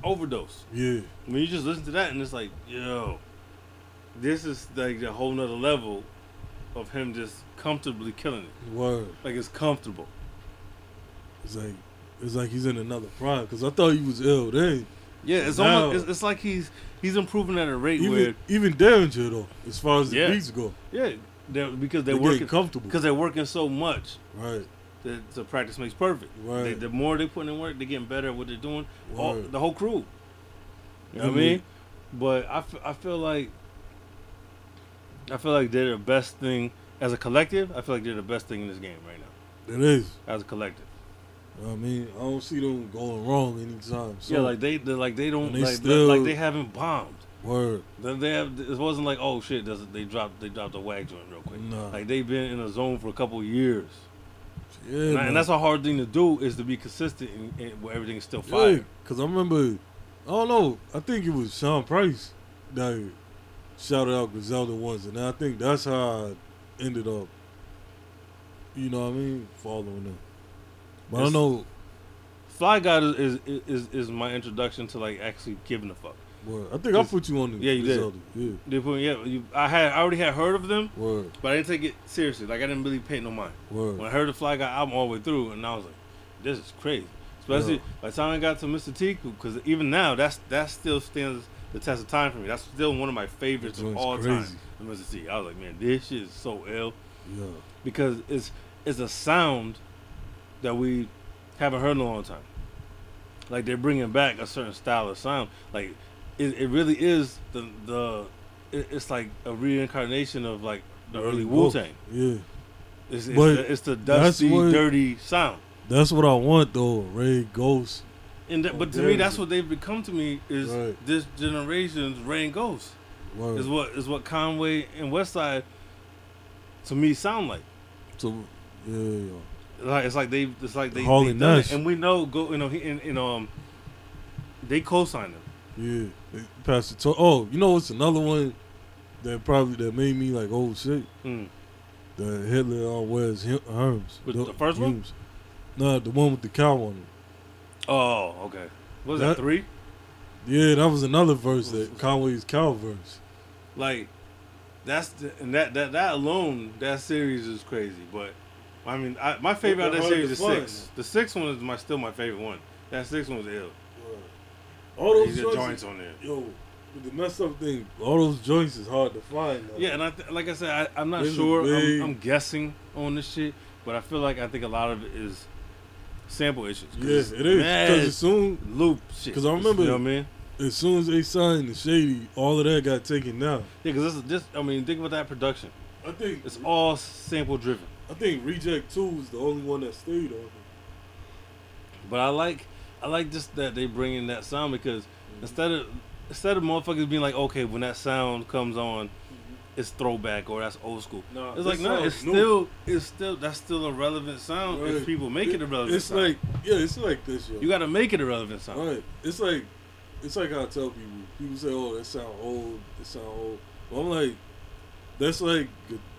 overdose. yeah. When you just listen to that and it's like yo, this is like a whole nother level of him just comfortably killing it. Word. Like it's comfortable. It's like it's like he's in another prime because I thought he was ill then. Yeah, it's Now- almost it's, it's like he's he's improving at a rate Even where even Daringer though, as far as the Yeah. beats go, yeah, because they're, they're working comfortable. because they're working so much right, that the practice makes perfect. Right. They, the more they put in work, they're getting better at what they're doing. All, the whole crew. You know what I mean? But I, f- I feel like I feel like they're the best thing as a collective. I feel like they're the best thing in this game right now it is. as a collective. You know what I mean, I don't see them going wrong anytime. So, yeah, like they like they don't they like still- like they haven't bombed. word, They they have it wasn't like oh shit does they dropped they dropped a wag joint real quick. Nah. Like they've been in a zone for a couple of years. Yeah, And, I- and that's a hard thing to do is to be consistent and, and where everything is still yeah, because I remember, I don't know, I think it was Sean Price that shouted out Griselda once, and I think that's how I ended up. You know what I mean? Following them. But I don't know. Fly God is, is is is my introduction to like actually giving a fuck. Word. I think I put you on the Yeah, you did. Yeah, They put yeah, you, I had I already had heard of them, word, but I didn't take it seriously. Like I didn't really pay no mind. word. When I heard the Fly God album all the way through, and I was like, this is crazy. Especially Yeah. by the time I got to Mr. T, because even now that's that still stands the test of time for me. That's still one of my favorites of all time. crazy. Mr. T. I was like, man, this shit is so ill Yeah, because it's it's a sound that we haven't heard in a long time. Like they're bringing back a certain style of sound. Like it, it really is the the it, it's like a reincarnation of like the early Wu Tang. Yeah, It's, it's, But the, it's the dusty, what- dirty sound. that's what I want though. Ray Ghost. And that, but to me, that's what they've become to me is Right. this generation's Rain Ghost. Word. Is what is what Conway and Westside to me sound like. So, yeah, yeah. Like it's like they it's like they Hall they and done it, and we know go you know he and, and um they co-signed him. Yeah, they passed it to. Oh, you know what's another one that probably that made me like, oh shit, Mm. the Hitler on Wes Hem- Herms. With the first one? Humes. Nah, the one with the cow on it. Oh, okay. What was that, That- three? Yeah, that was another verse that Conway's cow verse. Like that's the, and that that that alone that series is crazy. But I mean, I, my favorite out of that series is six. The sixth one is my still my favorite one. That sixth one was ill. All those joints, joints on there. yo, the messed up thing, all those joints is hard to find. Now. Yeah, and I th- like I said, I, I'm not sure. I'm, I'm guessing on this shit, but I feel like I think a lot of it is sample issues. yes, it is. Because as soon loop shit. Because I remember- you know what I mean? as soon as they signed the Shady, all of that got taken down. Yeah, because this is this. I mean, think about that production. I think It's all sample driven. I think Reject Two is the only one that stayed on. But I like I like just that they bring in that sound because mm-hmm. instead of instead of motherfuckers being like, okay, when that sound comes on, mm-hmm. it's throwback or that's old school. Nah, it's like no, it's new. still it's still that's still a relevant sound Right. if people make it, a relevant It's sound. like yeah, it's like this, yo. you got to make it a relevant sound. Right. It's like it's like I tell people. People say, "Oh, that sound old. It sound old." But I'm like, that's like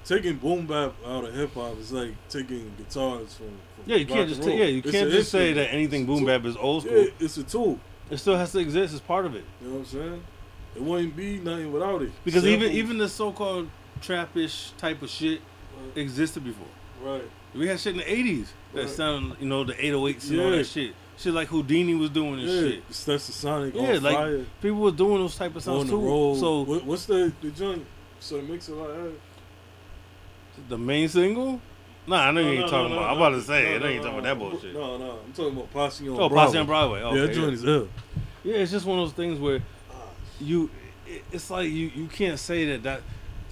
taking boom bap out of hip hop. is like taking guitars from. from Yeah, you can't just ta- yeah you It's can't an just say that anything boom bap is old school. Yeah, it's a tool. It still has to exist as part of it You know what I'm saying? It wouldn't be nothing without it. because even even the so-called trappish type of shit right, existed before. right. We had shit in the '80s that Right. sounded you know the 808s and all that shit. Shit like Whodini was doing and Yeah, shit. that's the Sonic Yeah, like fire people were doing those type of sounds too. road. So what, what's the the joint? So it makes a lot. that. The main single. Nah, I know you No, ain't no, talking no, about. I'm about to say. I no, know you ain't talking about that bullshit. No, no, I'm talking about Posse on Oh, Broadway. Posse on Broadway. Okay, yeah, that joint is. Yeah, it's just one of those things where Ah, you, it's like you, you can't say that that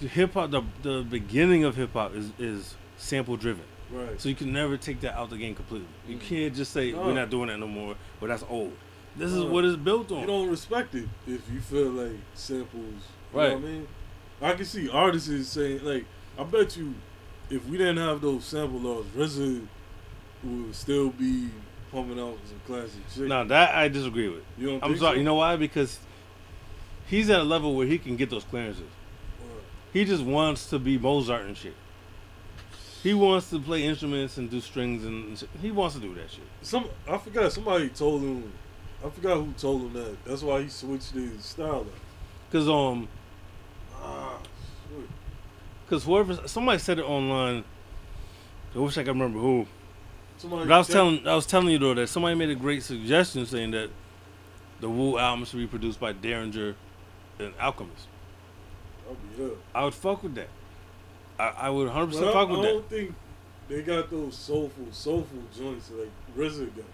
hip hop the the beginning of hip hop is is sample driven. Right. So you can never take that out the game completely. You Mm. can't just say No. we're not doing that no more, but that's old. This is what it's built on. You don't respect it if you feel like samples. You Right. know what I mean? I can see artists is saying like, I bet you, if we didn't have those sample laws, RZA would still be pumping out some classic shit. Now that I disagree with. you don't I'm think sorry. so? You know why? Because he's at a level where he can get those clearances. Right. He just wants to be Mozart and shit. He wants to play instruments and do strings and shit. he wants to do that shit. Some I forgot somebody told him. I forgot who told him that. That's why he switched his style up. Cause um, Ah, shit. cause whoever somebody said it online. I wish I could remember who. Somebody But I was check- telling I was telling you though that somebody made a great suggestion saying that the Wu album should be produced by Daringer and Alchemist. Oh, be here. I would fuck with that. I, I would 100 percent fuck with that. I don't think they got those soulful, soulful joints like RZA got.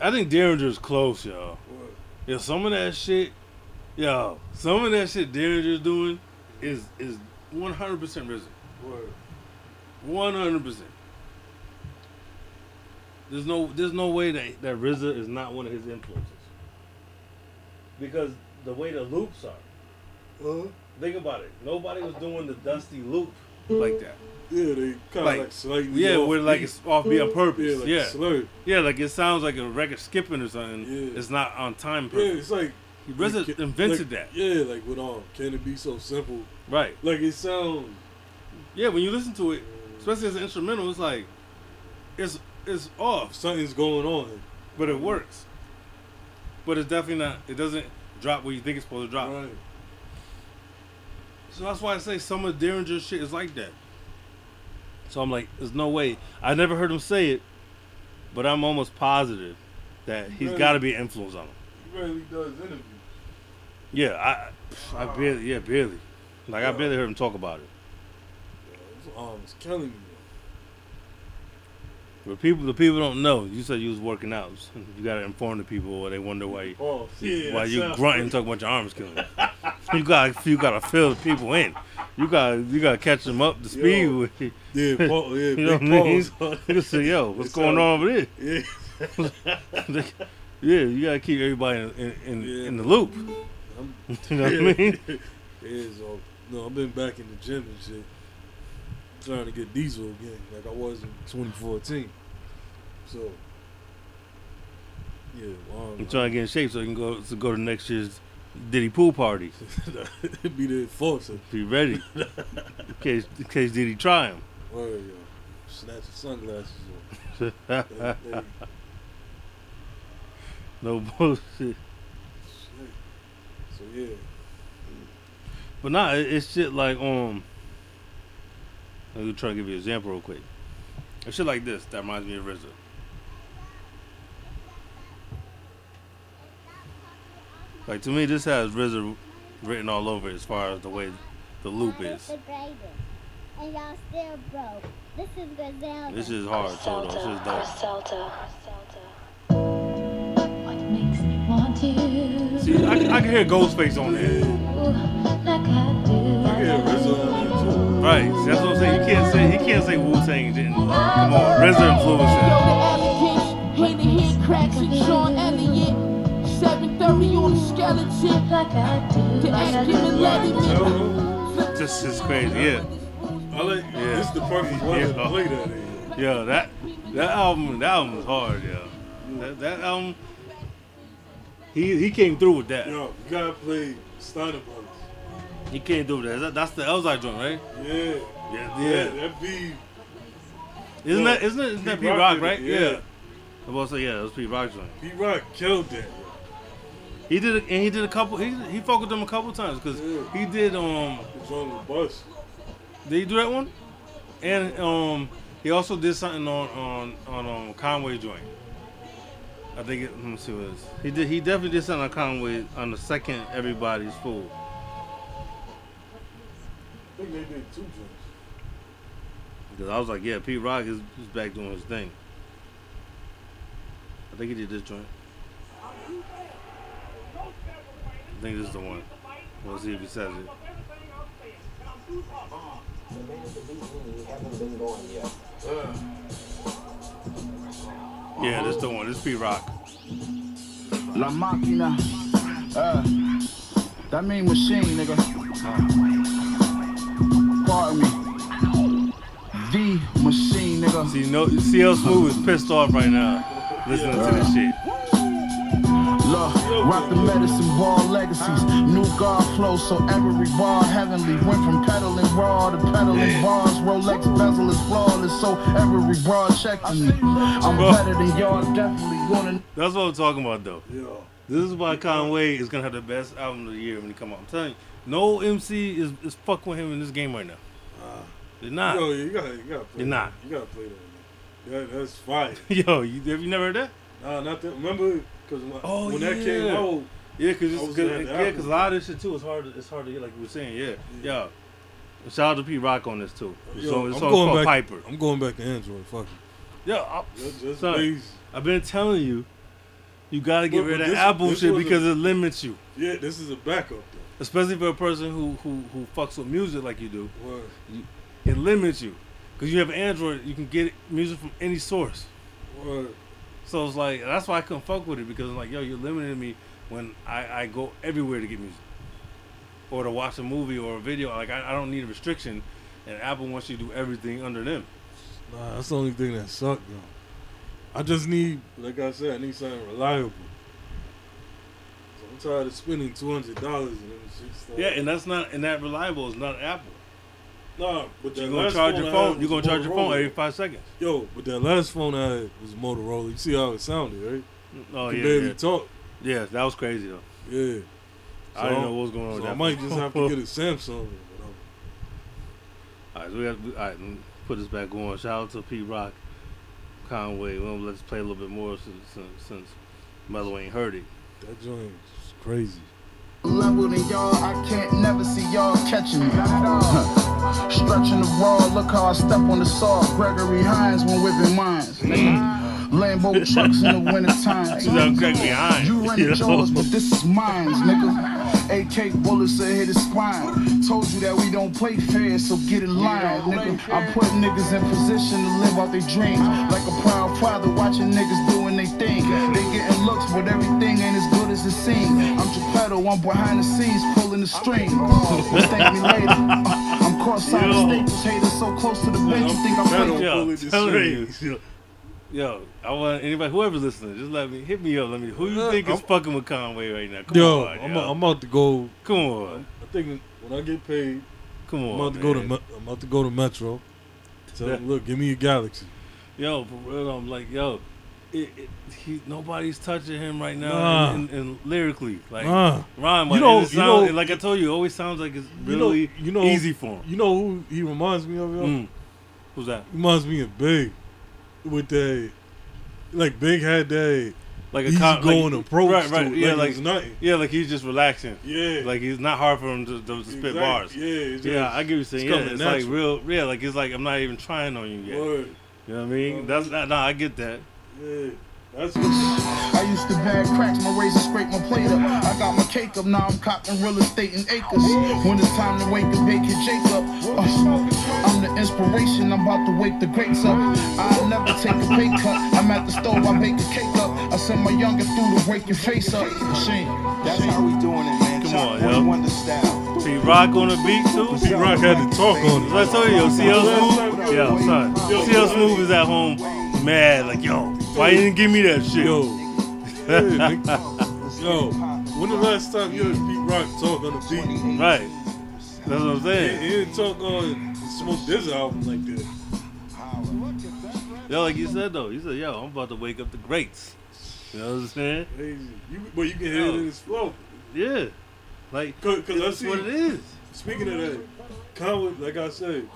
I think Daringer's close, y'all. What? Yeah, some of that shit, yo, some of that shit Daringer's doing is is 100 percent RZA. What? 100 percent. There's no there's no way that that RZA is not one of his influences. Because the way the loops are, Huh? think about it. Nobody was doing the dusty loop uh-huh. like that. Yeah, they kind of Like, like, slightly. Yeah, where like it's off beat on uh-huh. purpose. Yeah, like Yeah, yeah, like it sounds like a record skipping or something. Yeah. It's not on time Yeah, it's like RZA like, invented like- that. Yeah, like with um, can it be so simple? Right. Like it sounds. Yeah, when you listen to it, especially as an instrumental, it's like it's it's off, Something's going on. but it works. But it's definitely not. It doesn't drop where you think it's supposed to drop. Right. So that's why I say some of Daringer's shit is like that. So I'm like, there's no way. I never heard him say it, but I'm almost positive that he's Really? got to be influenced on him. He really does interviews. Yeah, I, I barely, yeah, barely. Like I Yeah. barely heard him talk about it. His um, arms killing me. But people, the people don't know. You said you was working out. You gotta inform the people, or they wonder why you, Oh, yeah. why you grunting talking about your arms killing. you got, you gotta fill the people in. You got, you gotta catch them up to speed Yo. with. Yeah, Paul, yeah, You know what I mean? You say, yo, what's It going on over there? Yeah. yeah, you gotta keep everybody in, in, in, Yeah. in the loop. I'm, You know what I mean? Yeah, so no, I've been back in the gym and shit, trying to get diesel again, like I was in 2014. So, yeah, um, I'm trying to get in shape so you can go to go to next year's Diddy pool party. be the enforcer. Be ready in case in case Diddy try him. Word, yo, snatch your sunglasses off. They- they- no bullshit. Shit. So yeah, But nah, it's shit like um. Let me try to give you an example real quick. It's shit like this that reminds me of RZA. Like to me, this has RZA written all over it as far as the way the loop is. And y'all still broke. This is Griselda. This is hard, so though. This is dope. See, I, I can hear Ghostface on there. like I do? I get RZA on there too. Right, see, that's what I'm saying. You can't say he can't say Wu Tang didn't. Uh, come on, RZA influenced Yo, that. the elegance, hate to hear cracks and Sean Elliott. 730 on the skeleton. Like I do. Like I ask him and do. let him Tell in. them. Flip just is crazy. Yeah, I like. Yeah. This is the perfect one Yeah. to play that in. yeah. That that album, that album was hard. Yeah, that, that album. He he came through with that. Yo, you gotta play Steiner Brothers. He came through with that. That- That's the Elzai joint, right? Yeah. Yeah, Yeah, that be Isn't that isn't it? Isn't that Pete Pete Rock Rock, did it, right? yeah. Yeah. I was say yeah, it was Pete Rock joint. Pete Rock killed that. He did it, and he did a couple. He he fucked with them a couple times because Yeah. he did um. It's on the bus. Did he do that one? And um, he also did something on on on um Conway joint. I think it, let me see what it is. He did. He definitely did something on a Conway on the second Everybody's Food. I think they did two joints. Because I was like, yeah, Pete Rock is, is back doing his thing. I think he did this joint. I think this is the one. We'll see if he says it. Yeah, this the one. This Pete Rock. La Máquina. Uh, that mean machine, nigga. Pardon me. The machine, nigga. See, no, CL Smooth is pissed off right now listening to this shit. Look, rock the medicine ball legacies. New God flow, so every bar heavenly. Went from pedaling raw to pedaling bars. Rolex bezel is flawless, so every bar checking me. I'm better than y'all, definitely wanna. That's what I'm talking about, though. Yo. This is why Conway is gonna have the best album of the year when he come out. I'm telling you, no MC is, is fucking with him in this game right now. They're not. Yo, you gotta, you gotta play. You're that. not. You gotta play that. That that's fire. Yo, you, have you never heard that? Nah, not that. Remember, because Oh, when that yeah. came out, Yeah, cause it's. Yeah, cause a lot of this shit too. is hard. To, it's hard to get like we were saying. Yeah, yeah. Shout out to Pete Rock on this too. Yo, it's I'm going back. Piper. I'm going back to Android. Fuck it. Yeah, I, Just, just Son. bass. I've been telling you, you gotta get But- rid but of this- Apple this shit was a- because it limits you, Yeah, this is a backup though. especially for a person who who who fucks with music like you do. Word. It limits you because you have Android. You can get music from any source. Word. So it's like that's why I couldn't fuck with it because I'm like, yo, you're limiting me when I, I go everywhere to get music or to watch a movie or a video. Like I, I don't need a restriction, and Apple wants you to do everything under them. Nah, that's the only thing that sucked though. I just need, like I said, I need something reliable. So I'm tired of spending two hundred dollars and shit. Stuff. Yeah, and that's not and that reliable is not Apple. Nah, but that You're gonna charge your phone. You're gonna charge your phone every five seconds. Yo, but that last phone I had was Motorola. You see how it sounded, right? Oh you yeah, barely yeah. talk. yeah, that was crazy though. Yeah. I didn't know what was going on So with I might just have to get a Samsung. All right, so we got. All right, put this back on. Shout out to Pete Rock, Conway. Well, let's play a little bit more since since, since Mello ain't heard it. That joint is crazy. Level than y'all. I can't never see y'all catching me. Stretching the raw, look how I step on the saw. Gregory Hines when whipping mines. nigga. Mm. Lambo trucks in the winter time. She's out Gregory Hines. You run you it yours, but this is mine, nigga. AK bullets that hit his spine. Told you that we don't play fair, so get in line, nigga. I put niggas in position to live out their dreams. Like a proud father watching niggas doing their thing. They getting looks, but everything ain't as good as it seems. I'm Geppetto, I'm behind the scenes pulling the strings. But thank me later. Uh, I'm caught side of Yo. Staples haters so close to the bench, you think I'm Geppetto. playing? Yo, Pulling the tell me, strings. yo, yo, I want anybody, whoever's listening, just let me hit me up. Let me. Who you think is I'm- fucking with Conway right now? Come Yo, on, I'm, yo. I'm about to go. come on, I think when I get paid, come on. I'm about to go to. Me- I'm about to go to Metro. So look, give me a Galaxy. Yo, for real, I'm like, yo, it, it, he, nobody's touching him right now, Nah. and, and, and lyrically, like Nah. rhyme. You know- it you know- like I told you, it always sounds like it's You know- really you know- easy for him. You know who he reminds me of? Yo? Mm. Who's that? He reminds me of Big. With that, like Big head day. Like easy com- going like, approach right, right, yeah, like, like nothing. yeah, like he's just relaxing. Yeah, Like he's not hard for him to, to, spit Exactly. bars. Yeah, it's Yeah, I get what you're saying. it's Yeah, it's like real. Yeah, like it's like I'm not even trying on you yet. Word. You know what I mean? That's not. Nah, I get that. Yeah, that's what. I used to bag cracks, my razor scrape my plate up. I got my cake up, now I'm cotton real estate in acres. When it's time to wake up, bake it Jacob. Uh, I'm the inspiration, I'm about to wake the greats up. I'll never take a pay cut. I'm at the stove, I bake a cake up. I send my youngest through to wake your face up. Machine. That's how we doing it, man. Come on, One yo. Wonder style. See Rock on the beat too. Pete Rock had to talk on it. I told you, yo, CL Smooth. Yo, son. CL Smooth is at home mad, like, yo, why you didn't give me that shit? Yo, yo, when the last time you heard Pete Rock talk on the beat? Right. That's what I'm saying. he didn't talk on Smoke This album like that. Yo, like you said though, you said, yo, I'm about to wake up the greats. You know what I'm saying? Crazy. You, but you can hear it in his flow. Yeah. Like, Cause, 'cause I that's what it is. Speaking of that, Conway, like I said,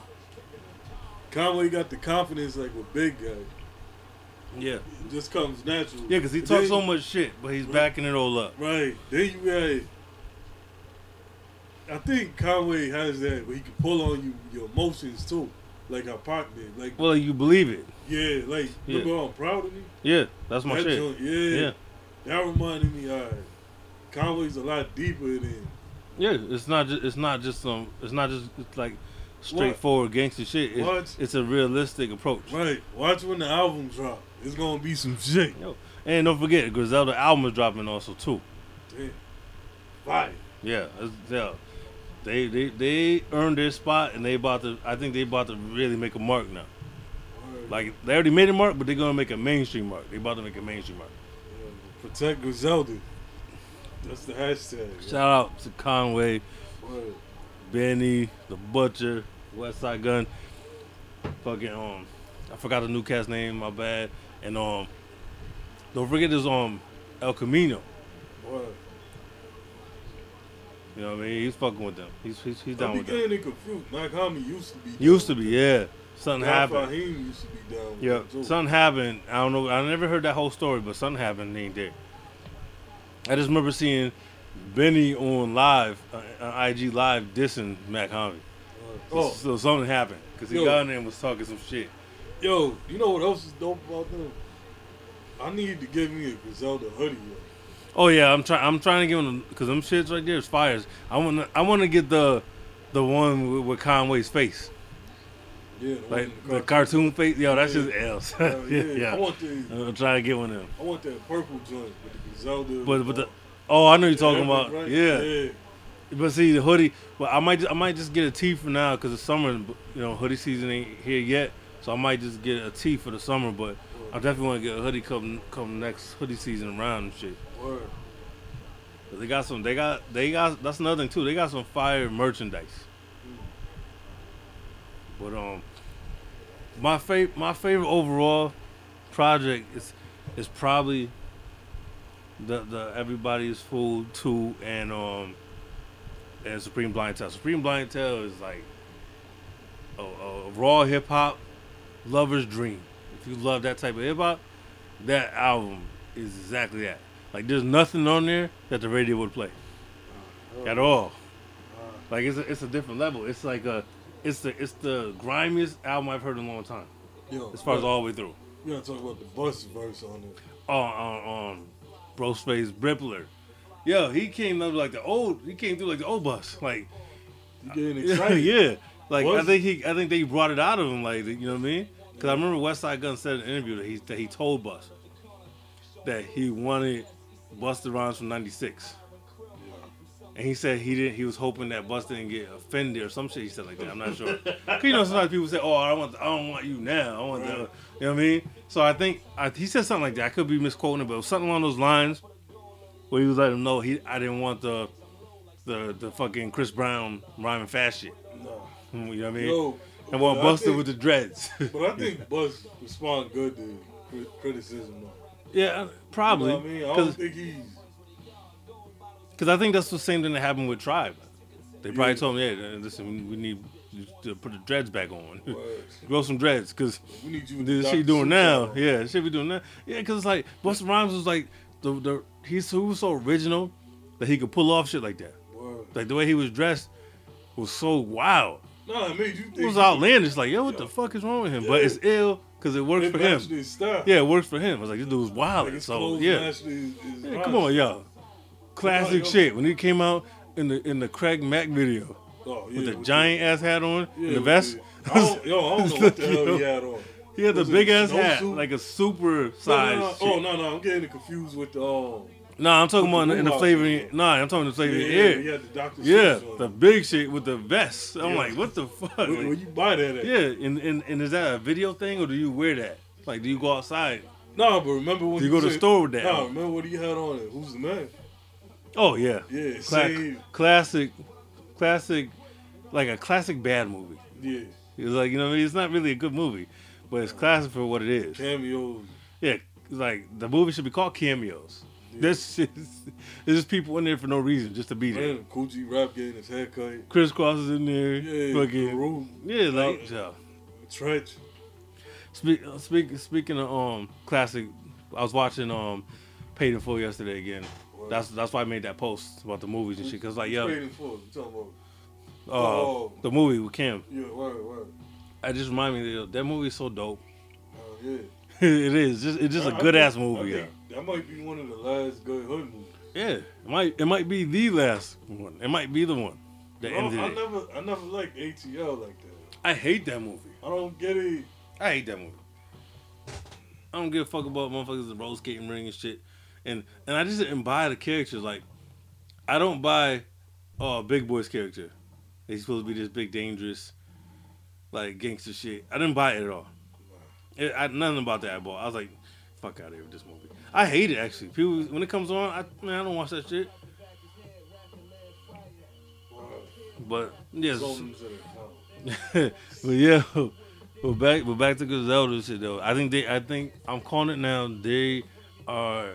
Conway got the confidence like with big guy. Yeah. It just comes natural. Yeah, because he talks so much shit, but he's backing it all up. Right. Then you had. I think Conway has that, but he can pull on you your emotions too, like how Pac did. Like Well, you believe it. yeah, like Yeah. remember I'm proud of me. Yeah, that's my That shit. joint, yeah, Yeah. that reminded me. All right, Conway's a lot deeper than Yeah, it's not just it's not just some it's not just it's like straightforward gangster shit. It's, What? it's a realistic approach. right. Watch when the album drop. It's gonna be some shit. Yo, and don't forget, Griselda album is dropping also too. Damn. Fire. Yeah, yeah. They they they earned their spot, and they about to. I think they about to really make a mark now. Word. Like they already made a mark, but they're gonna make a mainstream mark. They about to make a mainstream mark. Yeah, protect Griselda. That's the hashtag. Shout out to Conway, Word. Benny, the Butcher, Westside Gunn. Fucking um, I forgot the new cat's name. My bad. And um, don't forget this um, El Camino. Word. You know what I mean? He's fucking with them. He's he's, he's down I'm with them. getting confused. Mach-Hommy used to be. Used to be, with yeah. Something. Happened. Fahim used to be down. with Yeah, them, too. something happened. I don't know. I never heard that whole story, but something happened. Ain't there. I just remember seeing Benny on live, uh, on IG live, dissing Mach-Hommy. Oh, so something happened because he Yo. got in there and was talking some shit. Yo, you know what else is dope about them? I need to give me a Griselda hoodie. Yo. Oh yeah, I'm trying. I'm trying to give him because them shits right there is fires. I want. to I want to get the, the one with, with Conway's face, Yeah, the one like in the cartoon face. Yo, that's Yeah. just L's. Hell yeah, yeah. yeah. I want the, I'm trying to get one of them. I want that purple joint with the Griselda. But but the uh, oh, I know you're talking about. right? Yeah. yeah. But see the hoodie. But I might I might just get a tee for now because the summer. You know, hoodie season ain't here yet, so I might just get a tee for the summer. But I definitely want to get a hoodie come come next hoodie season around and shit. Word. they got some. They got they got. That's another thing too. They got some fire merchandise. But um, my favorite my favorite overall project is is probably the the Everybody's Food two and um and Supreme Blientele. Supreme Blientele is like a, a raw hip hop lover's dream. If you love that type of hip hop, that album is exactly that. Like there's nothing on there that the radio would play uh, at uh, all. Uh. Like it's a, it's a different level. It's like a it's the it's the grimiest album I've heard in a long time. Yo, As far as all the way through. You gotta talk about the bus verse on it. On on on Bro Space Brippler. Yo, he came up like the old he came through like the old bus. Like You getting excited? yeah. Like I think he I think they brought it out of him like you know what I mean? Cuz I remember Westside Gunn said in an interview that he that he told Bust that he wanted Busta Rhymes from 96. And he said he didn't. He was hoping that Bust didn't get offended or some shit. He said like that. I'm not sure. 'Cause you know, sometimes people say, "Oh, I want, I don't want you now. I want the," you know what I mean?" So I think I, he said something like that. I could be misquoting it, but it was something along those lines where he was letting him know he, I didn't want the, the, the fucking Chris Brown rhyming fast shit. Nah. You know what I mean? Yo, but I Busta think- with the dreads. But I think Bust respond good to criticism. Though. yeah, uh, probably. You know what I mean? I don't think he's. 'cause I think that's the same thing that happened with Tribe. They probably Yeah. told him, "Yeah, uh, listen, we need to put the dreads back on, grow some dreads, cause We need you. the shit doing now, album. yeah, shit we doing now, yeah, cause it's like Busta Rhymes was like the the he's he was so original that he could pull off shit like that. Word. Like the way he was dressed was so wild. Nah, it made you think. It was outlandish. Like, yo, what the fuck is wrong with him? But it's ill because it works It for him. Yeah, it works for him. I was like, this dude's wild. Like so yeah. his- his Yeah, come on, y'all. Classic yo. shit. When he came out in the in the Craig Mack video Oh, yeah, with the giant ass hat on yeah, and the vest. I don't, yo, I don't know what the hell he had on. He had the big ass hat, snowsuit? like a super No, no, size. no. Oh no, no, I'm getting confused with the. Um, no, I'm talking about the in the blue flavoring. outfit. No, I'm talking the yeah, flavor. yeah, Yeah, had the Dr. yeah, the big shit with the vest. I'm Yeah. like, what the fuck? Where, where you buy that at? yeah, and, and and is that a video thing or do you wear that? Like, do you go outside? No, but remember when You go to the store with that No, remember what he had on it? Who's the man? Oh yeah, Yeah, Cla- classic, classic, like a classic bad movie. Yeah, It's like you know, what I mean? it's not really a good movie, but it's classic for what it is. cameos. Yeah, it's like the movie should be called cameos. This is there's just people in there for no reason, just to be there. Man, Kool G Rap getting his hair cut. Chris is in there, Yeah, fucking Peru, yeah, like yeah. Trench. Speak, speak, speaking of um classic, I was watching um Paid in Full yesterday again. That's that's why I made that post about the movies and shit. Cause like yo, Paid in full. You talking about? uh, Oh. the movie with Kim, Yeah, word, word. I just remind me that that movie is so dope. Oh yeah. it is just it's just a I- I good think- ass movie. That might be one of the last good hood movies. yeah, it might it might be the last one. It might be the one. The I, end of I it. never, I never liked ATL like that. I hate that movie. I don't get it. I hate that movie. I don't give a fuck about motherfuckers in roller skating ring and shit. And and I just didn't buy the characters. Like, I don't buy oh Big Boi's character. He's supposed to be this big dangerous, like gangster shit. I didn't buy it at all. It, I, nothing about that I bought. I was like, fuck out of here with this movie. I hate it actually. People when it comes on, I man, I don't watch that shit. But yes, Sold them to the account. but yeah, but back but back to Griselda shit though. I think they I think I'm calling it now. They are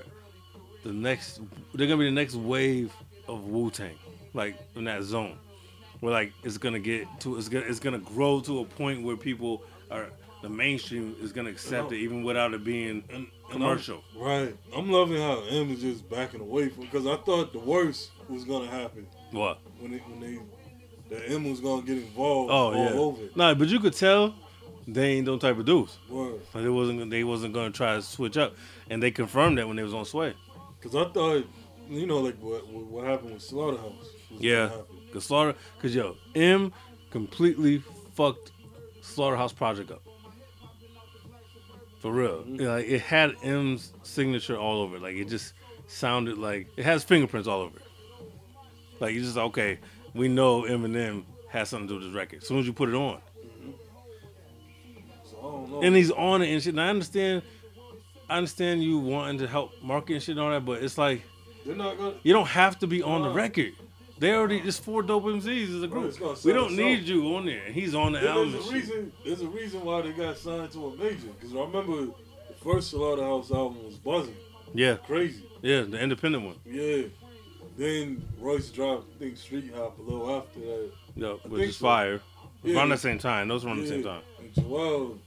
the next. They're gonna be the next wave of Wu Tang, like in that zone, where like it's gonna get to it's gonna it's gonna grow to a point where people are the mainstream is gonna accept it even without it being And, and commercial. I'm, right. I'm loving how M is just backing away from because I thought the worst was gonna happen What? when it, when they that M was gonna get involved Oh all yeah. over. Nah, but you could tell they ain't those type of dudes. Word. Like they wasn't they wasn't gonna try to switch up, and they confirmed that when they was on Sway. Cause I thought, you know, like what what, what happened with Slaughterhouse. Yeah, cause Slaughter, cause yo, M completely fucked Slaughterhouse Project up. For real, Mm-hmm. Yeah, like it had M's signature all over. it. Like it just sounded like it has fingerprints all over. it. Like you just okay, we know Eminem has something to do with this record. As soon as you put it on, So I don't know. and he's on it and shit. And I understand, I understand you wanting to help market and shit and all that, but it's like not gonna. you don't have to be on the record. They already it's four dope MCs as a group. gonna we don't need you on there. He's on the There- album. There's a reason. There's a reason why they got signed to a major. Because I remember the first Slaughterhouse album was buzzing, Yeah, crazy. yeah, the independent one. Yeah. Then Royce dropped, I think, Street Hop a little after that. Yeah, which is so. fire. Yeah. Around the same time. Those were around the same time. And Joell,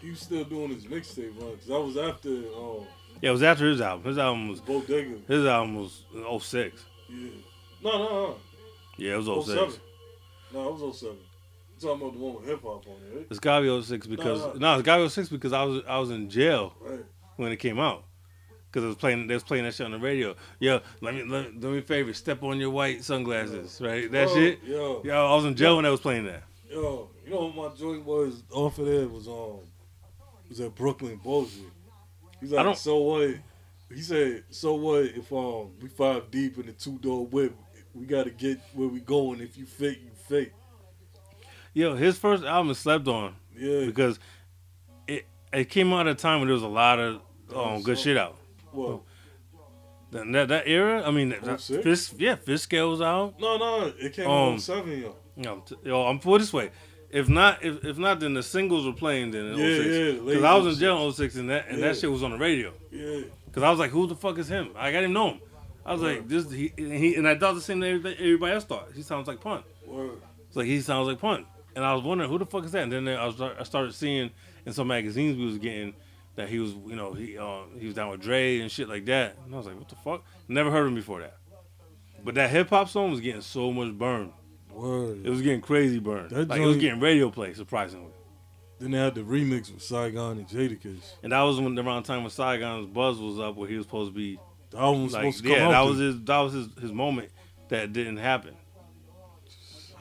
he was still doing his mixtape run. Because I was after um, Yeah, it was after his album. His album was Bodega. his album was 06. Yeah. No, no, no. Yeah, it was 06. 07. No, it was 07. I'm talking about the one with hip hop on it, right? It's gotta be 06 because No, no, no. it's gotta be 06 because I was I was in jail Right. when it came out. Cause it was playing, they was playing that shit on the radio. Yo, let me let, do me a favor, step on your white sunglasses, right? That Yo, shit. Yo, Yo, I was in jail when I was playing that. yo, you know what my joint was off of there was um was at Brooklyn bullshit. He's like, I don't- so what? He said, so what if um we five deep in the two door whip? We got to get where we going. If you fake, you fake. Yo, his first album is slept on Yeah. because it it came out at a time when there was a lot of um, good shit out. Well, That that, that era, I mean, that. Fist, yeah, Fishscale was out. no, no, it came Um, out seven, yo. Know, t- yo, I'm put this way. If not, if, if not, then the singles were playing then in Yeah, 06. yeah, Because I was in 06. jail in 06 and that and Yeah. that shit was on the radio. Yeah. Because I was like, who the fuck is him? I didn't know him. I was like, this he, and he and I thought the same thing everybody everybody else thought. He sounds like Pun. Word. It's like he sounds like Pun. And I was wondering who the fuck is that? And then I was I started seeing in some magazines we was getting that he was you know he uh, he was down with Dre and shit like that. And I was like, what the fuck? Never heard him before that. But that hip hop song was getting so much burn. Word. It was getting crazy burn. That like it was getting radio play, surprisingly. Then they had the remix with Saigon and Jadakiss. And that was when around the time when Saigon's buzz was up, where he was supposed to be The album was like, supposed to come yeah, out. that was his that was his, his moment that didn't happen.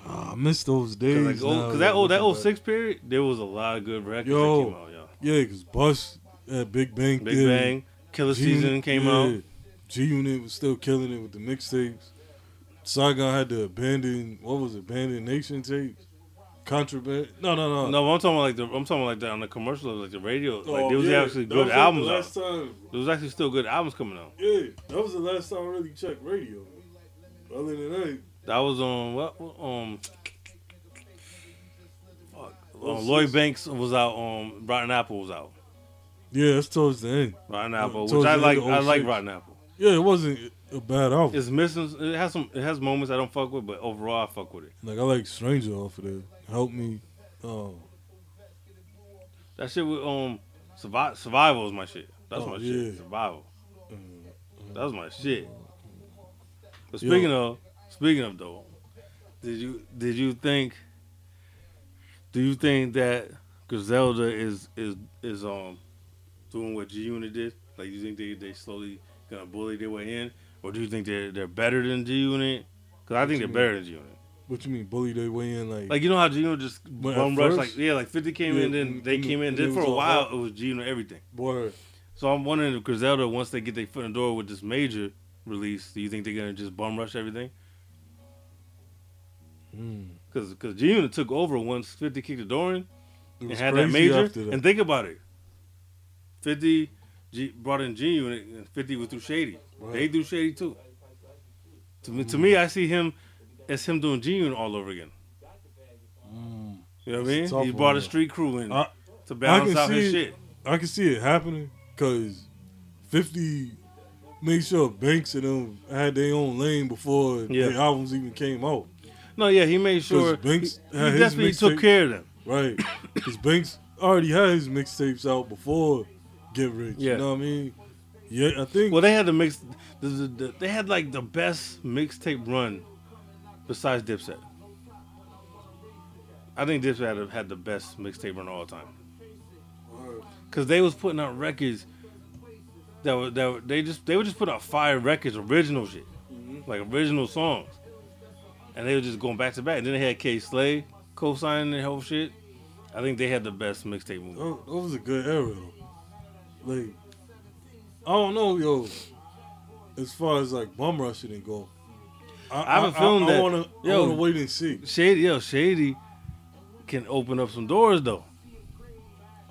Ah, I miss those days. Cause, like, now, oh, 'cause that old that old six period, there was a lot of good records Yo. that came out. Yeah, Yeah, because Bus at Big Bang. Big Theory, Bang, Killer G Season came yeah, out. G Unit was still killing it with the mixtapes. Saigon had the abandoned what was it, abandoned nation tapes? Contraband? No, no, no. No, I'm talking about like the I'm talking like the, on the commercial, like the radio. like Oh, there was yeah, actually that good was, like, albums. Out. last time, There was actually still good albums coming out. yeah, that was the last time I really checked radio. Other than that, That was on what um. Oh, um, Lloyd. Banks was out. Um, Rotten Apple was out. yeah, that's towards the end. Rotten Apple, towards which I like. I like Rotten Apple. Yeah, it wasn't a bad album. It's missing. It has some. It has moments I don't fuck with, but overall I fuck with it. like I like Stranger off of there. Help me. Oh, That shit with um, survival. Survival is my shit. That's Oh, my yeah. shit. Survival. Mm, That was my shit. But Yo. speaking of, speaking of though, did you did you think? Do you think that Griselda is is is um doing what G Unit did? Like, you think they they slowly gonna bully their way in, or do you think they're they're better than G Unit? Because I think they're better than G Unit. What you mean, bully their way in? Like, Like you know how G Unit just bum rush like yeah like Fifty came Yeah, in then they came in then for a while it was G Unit everything. boy, So I'm wondering if Griselda, once they get their foot in the door with this major release, do you think they're gonna just bum rush everything? mm, Because because G Unit took over once 50 kicked the door in and had that major. that. And think about it, 50 G, brought in G Unit and 50 was through Shady. Right. They do Shady too. To me, to me, I see him as him doing G Unit all over again. Mm. You know what I mean? He one, brought a street crew in I- to balance out his it. shit. I can see it happening because 50 made sure Banks and them had their own lane before Yeah. their albums even came out. No, yeah, he made sure Banks he, he definitely took care of them. Right. Because Banks already had his mixtapes out before Get Rich. Yeah. You know what I mean? Yeah, I think. Well, they had the mix. The, the, the, they had like the best mixtape run besides Dipset. I think Dipset had, had the best mixtape run of all time because they was putting out records that were that were, they just they would just put out fire records, original shit, mm-hmm. like original songs, and they were just going back to back. And then they had Kay Slay co-signing the whole shit. I think they had the best mixtape movie. that, that was a good era, though. Like, I don't know, yo. As far as like bum rushing and go, I, I have a feeling I, that- wanna, I wanna wait and see. Shady, yo, Shady can open up some doors though.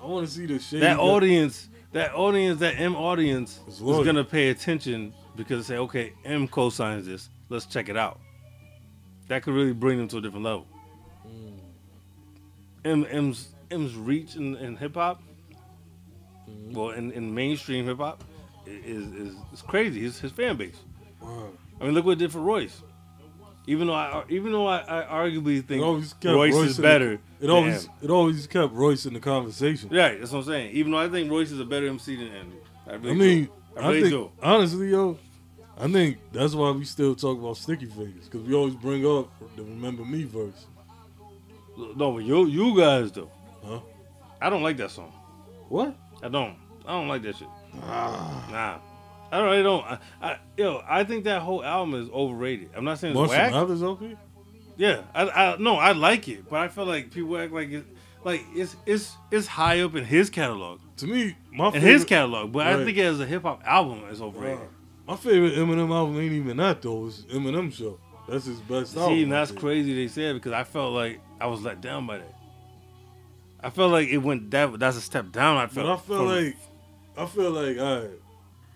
I want to see the shade. that audience, that audience, that M audience is gonna pay attention because they say, okay, M co-signs this. Let's check it out. That could really bring them to a different level. Mm. M M's M's reach in, in hip hop, Mm-hmm. well, in, in mainstream hip hop, is is is crazy. His his fan base. Wow. I mean, look what it did for Royce. Even though I even though I, I arguably think Royce, Royce is in the- better, It always it always kept Royce in the conversation. Right, that's what I'm saying. Even though I think Royce is a better MC than Andy. I, really I mean, do. I, I think do. honestly, yo, I think that's why we still talk about Sticky Fingaz because we always bring up the Remember Me verse. No, but you you guys though. Huh? I don't like that song. What? I don't. I don't like that shit. Ah. Nah. I don't. really don't. I, I, yo, I think that whole album is overrated. I'm not saying it's Marshall whack. Mathers LP? Yeah, I, I no, I like it, but I feel like people act like it, like it's it's it's high up in his catalog, To me, my in favorite, his catalog. But I Right. think as a hip hop album, it's overrated. my favorite Eminem album ain't even that though. It's Eminem Show. That's his best album. See, that's crazy they said because I felt like I was let down by that. I felt like it went that that's a step down. I felt. But I feel like I feel like all right,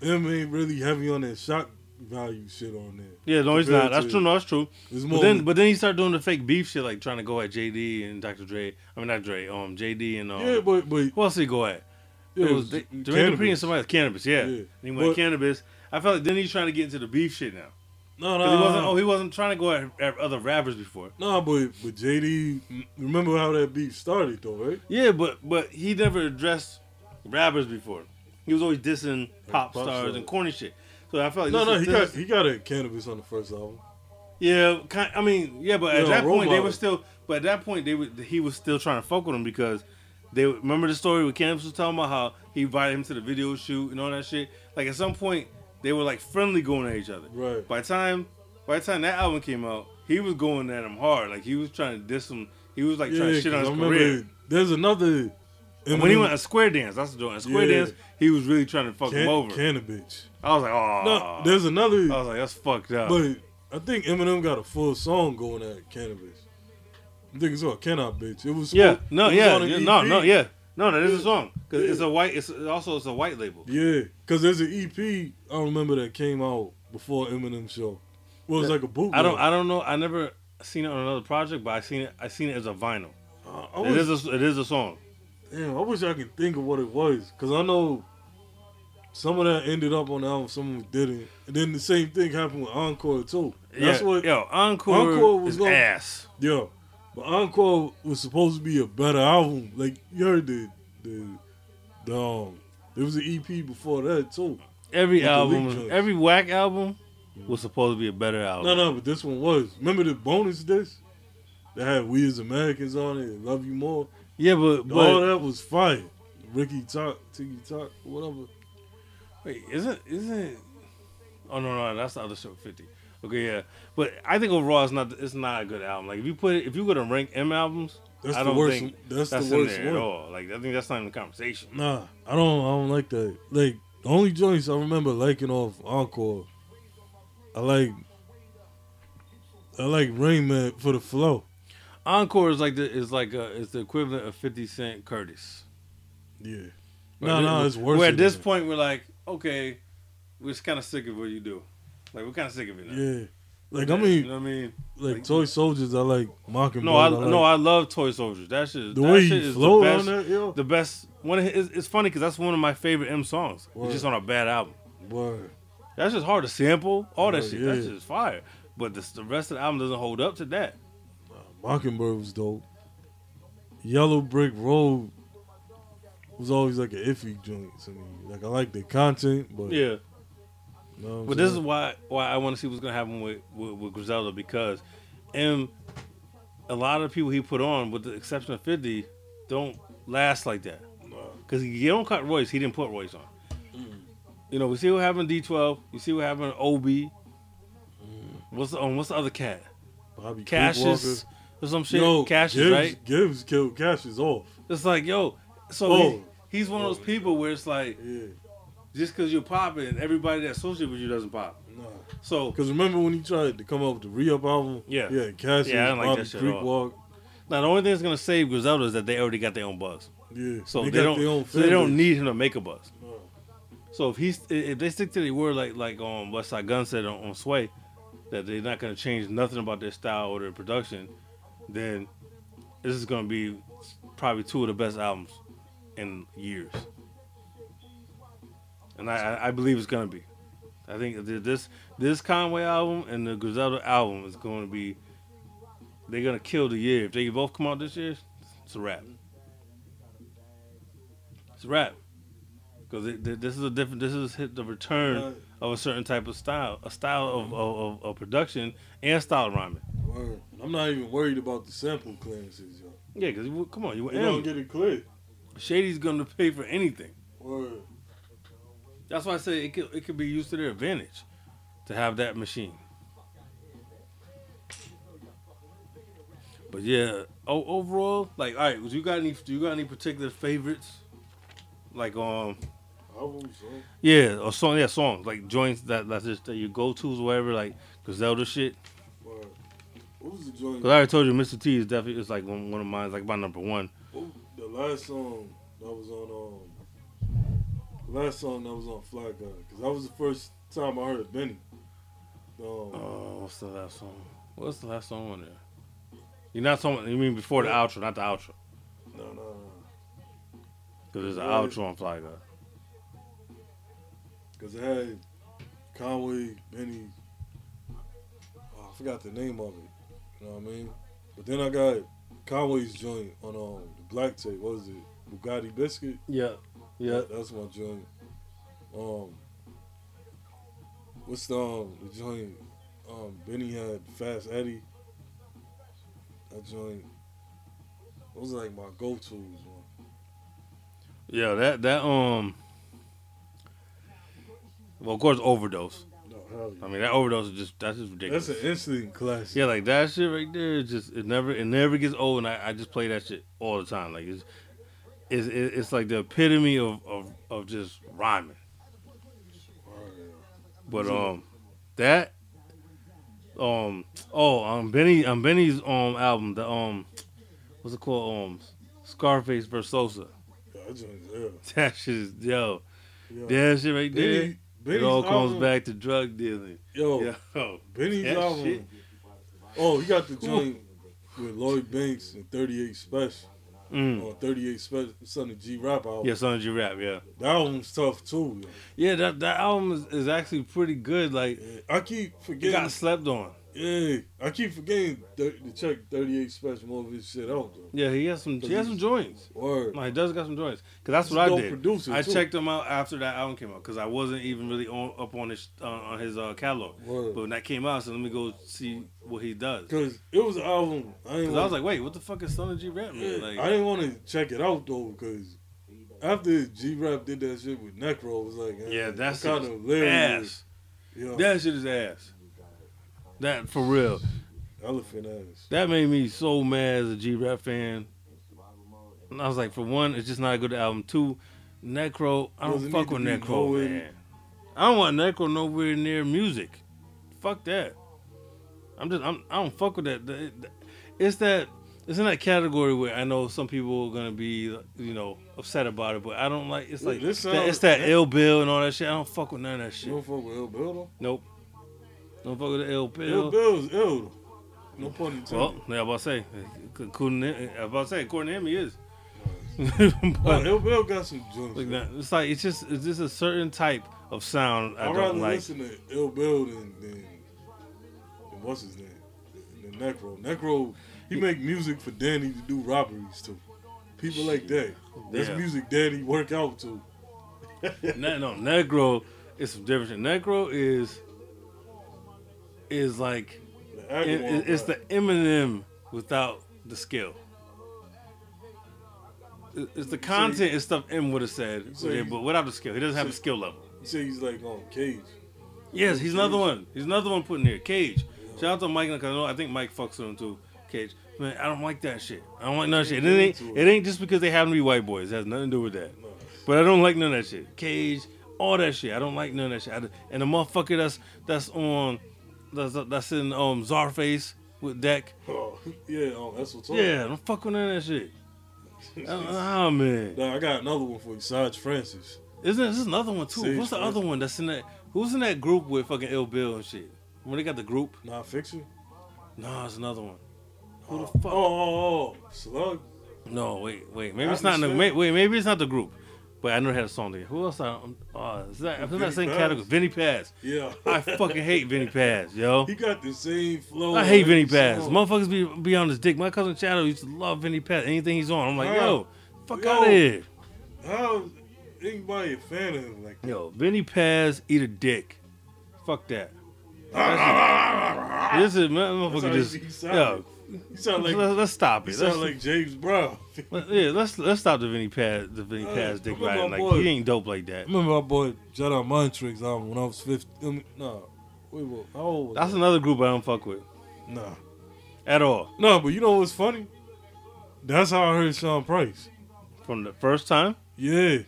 M ain't really heavy on that shock value shit on there. yeah, no, he's not. That's true. No, that's true. But then, but then he started doing the fake beef shit, like trying to go at JD and Dr. Dre. I mean, not Dre. Um, JD and um. yeah, but but who else did he go at? yeah, it was Jermaine and somebody else. Canibus, yeah. Yeah. And he went But- Canibus. I felt like then he's trying to get into the beef shit now. No, no, he wasn't. Oh, he wasn't trying to go at, at other rappers before. no, but but JD, remember how that beef started though, right? Yeah, but but he never addressed rappers before. He was always dissing pop, pop stars stars. and corny shit. So I felt like No, this no, is- he this got he got a Canibus on the first album. Yeah, kind, I mean, yeah, but at Yeah, that role point they were still. But at that point they were, he was still trying to fuck with him because they remember the story with Canibus was talking about how he invited him to the video shoot and all that shit. Like at some point they were like friendly going at each other. Right. By the time by the time that album came out, he was going at him hard. Like he was trying to diss him. He was like Yeah, trying to shit on 'cause his I remember career. there's another. And when he went a square dance, that's the joint. A square Yeah. dance, he was really trying to fuck him Can- over. Canibus. I was like, oh, No, there's another. I was like, that's fucked up. But I think Eminem got a full song going at Canibus. I think it's called "Can-I-Bitch." It was yeah, no, was yeah, on an yeah, EP. no, no, yeah, no, that is a Yeah. song because Yeah. it's a white. It's also it's a white label. Yeah, because there's an EP I remember that came out before Eminem show. Well, it's like a bootleg. I don't, I don't know. I never seen it on another project, but I seen it. I seen it as a vinyl. I, I It was, is a, it is a song. Damn, I wish I could think of what it was because I know some of that ended up on the album, some of it didn't, and then the same thing happened with Encore too. That's yeah, what, yo, Encore, Encore was is gonna- ass. Yo, but Encore was supposed to be a better album. Like you heard the the, the um, there was an EP before that too. Every With album, every whack album was supposed to be a better album. No, no, but this one was. Remember the bonus disc that had "We as Americans" on it, and "Love You More." Yeah, but All that was fire. Ricky Talk, Tiki Talk, whatever. wait, isn't isn't? Oh no, no, that's the other show, Fifty. Okay, yeah, but I think overall it's not it's not a good album. Like if you put it, if you go to rank M albums, That's I the don't worst. think that's, that's the in worst there one. at all. Like I think that's not in the conversation. Nah, I don't. I don't like that. Like the only joints I remember liking off Encore, I like. I like Rain Man for the flow. Encore is like the is like uh is the equivalent of Fifty Cent Curtis. Yeah. No, no, it's worse. Where at this that. point we're like, okay, we're just kind of sick of what you do. Like we're kind of sick of it now. Yeah. Like I mean, you know what I mean? like Toy Soldiers, I like mocking. No, I, like, no, I love Toy Soldiers. That shit, the that way shit is the on best. that, yo. The best one. It's, it's funny because that's one of my favorite M songs. Word. It's just on a bad album. Word. That's just hard to sample. All that shit. yeah. That shit is fire. But the, the rest of the album doesn't hold up to that. Mockingbird was dope. Yellow Brick Road was always like an iffy joint to me. Like I like the content, but Yeah. you know what I'm But this is why why I want to see what's gonna happen with, with with Griselda because M a lot of people he put on, with the exception of Fifty, don't last like that. Because you don't cut Royce, he didn't put Royce on. You know, we see what happened in D12. You see what happened Obie. What's the, um, what's the other cat? Bobby Cashis. Or some shit. Yo, Cashis, Gibbs, right? Gibbs killed Cashis off. It's like, yo, so Oh. he- he's one of those people where it's like, Yeah, just because you're popping, everybody that associates with you doesn't pop. nah. So Because remember when he tried to come up with the re-up album? Yeah. Yeah, Cashis, Yeah, I don't like that shit at all. Creekwater. now the only thing that's gonna save Griselda is that they already got their own buzz. Yeah, So they, got don't, so they don't need him to make a buzz. No. So if he's if they stick to their word like like um Westside Gunn said on, on Sway, that they're not gonna change nothing about their style or their production, then this is gonna be probably two of the best albums in years. And I, I- believe it's gonna be. I think this this Conway album and the Griselda album is going to be. They're gonna kill the year if they both come out this year. It's a wrap. It's a wrap. Because this is a different. This is hit the return of a certain type of style, a style of, of, of, of production and style rhyming. Word. I'm not even worried about the sample clearances, yo. Yeah, because come on, you You don't get it clear. Shady's gonna pay for anything. Word. That's why I say it could it could be used to their advantage to have that machine. But yeah, o- overall, like, all right, you got any? Do you got any particular favorites? Like, um, so. yeah, or song, yeah, songs like joints that that's just that your go tos, whatever, like Griselda shit. What was the joint? Cause I already told you, Mr. T is definitely it's like one, one of mine, like my number one. The last song that was on um the last song that was on Fly God because that was the first time I heard Benny. Um, Oh, what's the last song? What's the last song on there? You're not talking. You mean before the outro, not the outro, no, no, no, because there's an outro on Fly God. because it had Conway, Benny. Oh, I forgot the name of it. You know what I mean? But then I got Conway's joint on um the black tape. What is it? Bugatti Biscuit. Yeah, yeah. that's my joint. Um, what's the um, the joint? Um, Benny had Fast Eddie. That joint. Those are like my go-tos. Man. Yeah, that that um. Well, of course, overdose. Oh. I mean, that overdose is just that's just ridiculous. That's an instant classic. Yeah, like that shit right there. Is just it never it never gets old, and I, I just play that shit all the time. Like it's it's it's like the epitome of of, of just rhyming. But um, that um oh um Benny um Benny's um album the um what's it called um Scarface versus Sosa. That. Shit is yo Yeah. that shit right there. Benny, Benny's it all comes album, back to drug dealing. Yo, Yo, Benny's that album. shit. Oh, he got the joint with Lloyd Banks and 38 Special. Mm. On 38 Special, Son of G Rap album. Yeah, Son of G Rap. Yeah, That album's tough too. yo. yeah. That that album is, is actually pretty good. Like Yeah, I keep forgetting. it forgetting. got slept on. Yeah, I keep forgetting to check 38 Special of his shit out though. Yeah, he has some. He has some joints. Word. No, he does got some joints. Cause that's He's what I did. producer, I too. checked him out after that album came out because I wasn't even really on up on his uh, on his uh, catalog. Word. But when that came out, so let me go see what he does. Cause it was an album. I. Cause I was like, wait, what the fuck is Son of G Rap? Yeah, Man? Like, I didn't want to check it out though, cause after G Rap did that shit with Necro, it was like, yeah, that's kind of hilarious. ass. Yeah, That shit is ass. That for real. elephant ass. That made me so mad as a G Rap fan. And I was like, for one, it's just not a good album. Two, Necro, I don't fuck with Necro, nowhere- man. I don't want Necro nowhere near music. Fuck that. I'm just, I'm, I don't fuck with that. It's that, it's in that category where I know some people are gonna be, you know, upset about it, but I don't like. It's like this that, it's that ill bill and all that shit. I don't fuck with none of that You shit. don't fuck with Ill Bill though. Nope. Don't fuck with the ill Ill bill. Bill's ill. No pun intended. Well, yeah, I'm about to say, according to, about to say, according to him, he is. But Ill Bill got some joints. like that, it's like it's just it's just a certain type of sound I I'd rather don't like. listen to Ill Bill than, than, than what's his name? Than Necro. Necro, he make music for Danny to do robberies to, People like that. That's Yeah. music Danny work out to. Ne- no, Necro is some different. shit. Necro is is like The it, it- it's the. Eminem without the skill. It- It's the content and stuff M would have said, but without the skill. He doesn't have the skill level. You say he's like on Cage. Yes, he's another one. He's another one putting there. Cage. Shout out to Mike because I know I think Mike fucks with him too. Cage. Man, I don't like that shit. I don't like none of shit. It ain't, it ain't just because they happen to be white boys. It has nothing to do with that. But I don't like none of that shit. Cage, all that shit. I don't like none of that shit. I, and the motherfucker that's that's on that's that's in um Czarface with Deck. Oh, yeah, oh, that's what's up. Yeah, don't fuck with that shit. Oh man, Nah, I got another one for you, Sage Francis. isn't this is another one too? Sage What's the Francis. other one that's in that? Who's in that group with fucking Ill Bill and shit? When they got the group? Non Phixion. No, it's another one. Who the Oh, fuck? oh, oh, oh, Slug. No, wait, wait. Maybe I it's not. In the, wait, wait. Maybe it's not the group. But I know they had a song there. Who else? I, uh, is that? I'm not saying category. Vinnie Paz. Yeah. I fucking hate Vinnie Paz, yo. He got the same flow. I hate Vinnie Paz. song. Motherfuckers be be on his dick. My cousin Shadow used to love Vinnie Paz. Anything he's on, I'm like, yo, fuck Yo. out of here. How is anybody a fan of him like that? Yo, Vinnie Paz, eat a dick. Fuck that. That's. This is motherfucker just yo. Sound. Like let's, let's stop it. sound Let's, like James Brown. let- yeah, let's let's stop the Vinnie Paz, the Vinnie Hey, Paz dick riding. Like boy- he ain't dope like that. remember my boy Shout Out Montrix album when I was 15. I mean, nah, wait, what? How old was That's I? another group I don't fuck with Nah. at all. No, but you know what's funny? That's how I heard Sean Price. From the first time, Yeah.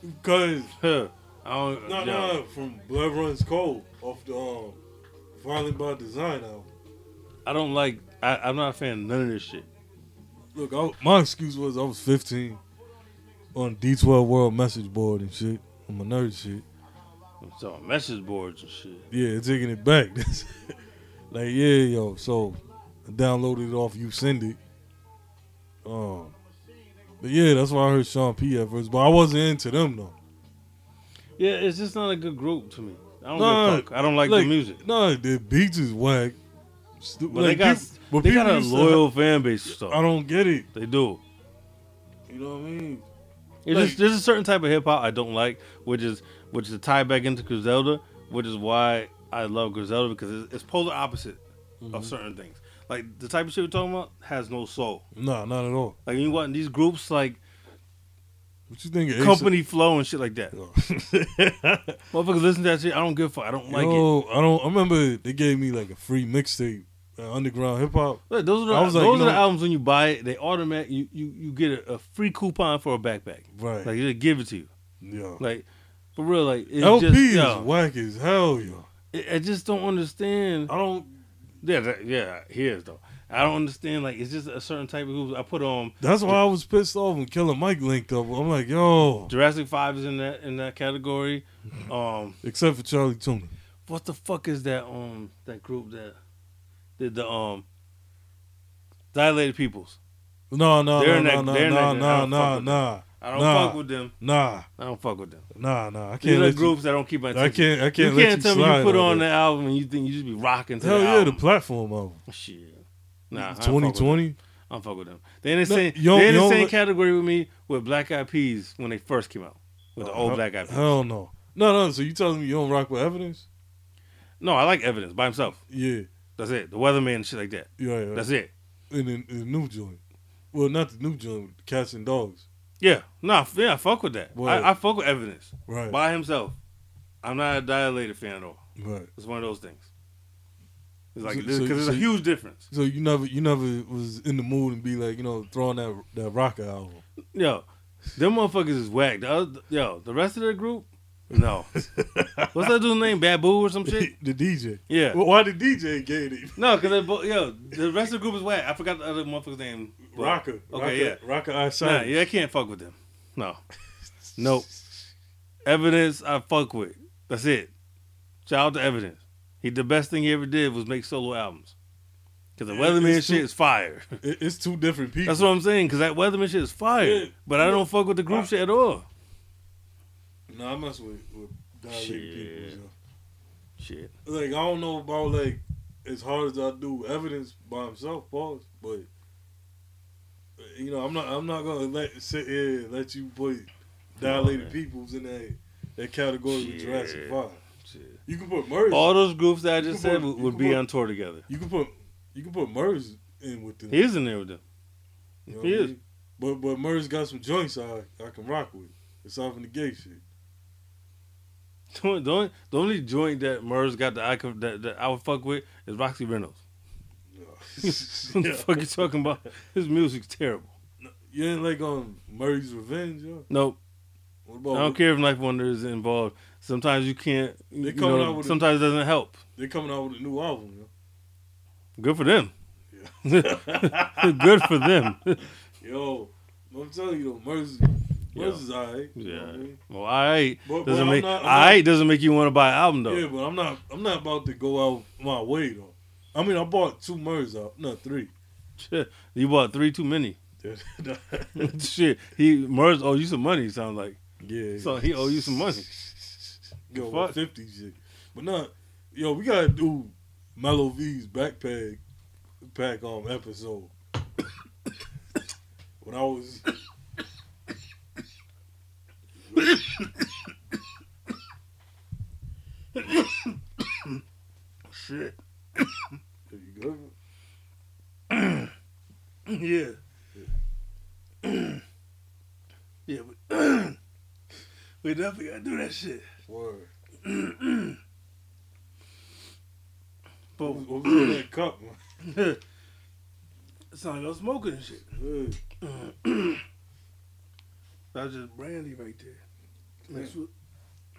Because, huh, I don't. no, yo, no, from Blood Runs Cold off the um, Violent by Design album. I don't like. I, I'm not a fan of none of this shit. Look, I, my excuse was I was 15 on D12 World Message Board and shit. I'm a nerd shit. So message boards and shit. Yeah, taking it back. like, yeah, yo. So I downloaded it off YouSendIt. Um, but yeah, that's why I heard Sean P at first. But I wasn't into them though. Yeah, it's just not a good group to me. I don't Nah, give a fuck. I don't like, like, the music. No, the beats is whack. But they got but they got a loyal fan base stuff. I don't get it. They do. You know what I mean? It's Like- just, there's a certain type of hip hop I don't like, which is which is a tie back into Griselda, which is why I love Griselda because it's, it's polar opposite Mm-hmm. of certain things. Like the type of shit we're talking about has no soul. No, not at all. Like you want these groups like What you think? company flow and shit like that. A$AP? Motherfuckers listen to that shit. I don't give a fuck. I don't like it. I don't. I remember they gave me like a free mixtape, underground hip hop. Look, those are the, like, those you are the albums when you buy it. They automatic you you, you get a, a free coupon for a backpack. Right. Like they give it to you. Yeah. Like for real. Like it's LP just, is yo, whack as hell, yo. I I just don't understand. I don't. Yeah, that, yeah. Here's though. I don't understand. Like it's just a certain type of group. I put on That's why I was pissed off when Killer Mike linked up. I'm like, yo, Jurassic Five is in that in that category. Um, except for Chali 2na. what the fuck is that? Um, that group that did the um Dilated Peoples. No, no, They're no, no, that- no, no, I no, no, nah, I don't Nah. fuck with them. nah, I don't fuck with them. nah, nah. I can't are let groups that don't keep my you. I can't. I can't let can't you tell me you put on on the album and you think you just be rocking to Hell the yeah, album. the platform album. Shit. Nah, I don't fuck with Twenty twenty. I don't fuck with them. They in the same. you don't- they in the same category with me with Black Eyed Peas when they first came out with the old Black Eyed Peas. Hell no. No, no. So you telling me you don't rock with evidence? No, I like Evidence by himself. Yeah, That's it. The Weatherman and shit like that. yeah, yeah. That's it. in the, in the new joint. Well, not the new joint, Cats and Dogs. Yeah. Nah. Yeah. I fuck with that. I, I fuck with Evidence Right, by himself. I'm not a dilated fan at all. right. It's one of those things. It's like because so- there's so a huge difference. So you never, you never was in the mood and be like, you know, throwing that that rocker album. Yo, them motherfuckers is whack. The other, yo, the rest of their group, no. What's that dude's name? Babu or some shit? the DJ. Yeah. Well, why the DJ gave it? No, because. Yo, the rest of the group is whack. I forgot the other motherfucker's name. but- Rocker. Okay, rocker, yeah. Rocker Nah, yeah, I can't fuck with them. No. Nope. Evidence, I fuck with. That's it. Shout out to Evidence. He the best thing he ever did was make solo albums. Cause the Yeah, Weatherman shit too- is fire. It, it's two different people. That's what I'm saying. Cause that Weatherman shit is fire. Yeah. But I don't fuck with the group shit at all. No, I mess with with dilated Shit. people. Shit. Like I don't know about like as hard as I do evidence by himself, pause. But you know, I'm not. I'm not gonna let sit here and let you put dilated man. peoples in that that category with Jurassic Five. Shit. You can put Murs. All those groups that I just said put- would, you would can be put- on tour together. You can put you can put Murs in with them. He's in there with them. You know he I is. mean? But but Murs got some joints I I can rock with. It's Aside from the gay shit. The only, the only, joint that Murs got that I could that, that I would fuck with is Roxy Reynolds. what the fuck you talking about? His music's terrible. You ain't like on Murray's Revenge, yo? Nope. What about I don't care if 9th Wonder is involved. Sometimes you can't. They You coming know, out with a- sometimes it doesn't help. They're coming out with a new album, yo. Good for them. Yeah. Good for them. Yo, I'm telling you though, Murs, Yo. Murs is alright. Yeah. You know I mean? Well, alright But- but Doesn't I'm make not- I'm all right doesn't make you want to buy an album though. Yeah, but I'm not. I'm not about to go out my way though. I mean, I bought two Murs out, no three. Shit, you bought three too many. Shit, he Murs owe you some money. Sounds like yeah. so he owe you some money. Yo, fuck? fifty shit. But not. Yo, we gotta do Mellow V's backpack pack um episode. when I was. Shit. There you go. Yeah. yeah, but we definitely gotta do that shit. Word. But What was in that cup, man? it's not no smoking and shit. That's just brandy right there. Mixed with,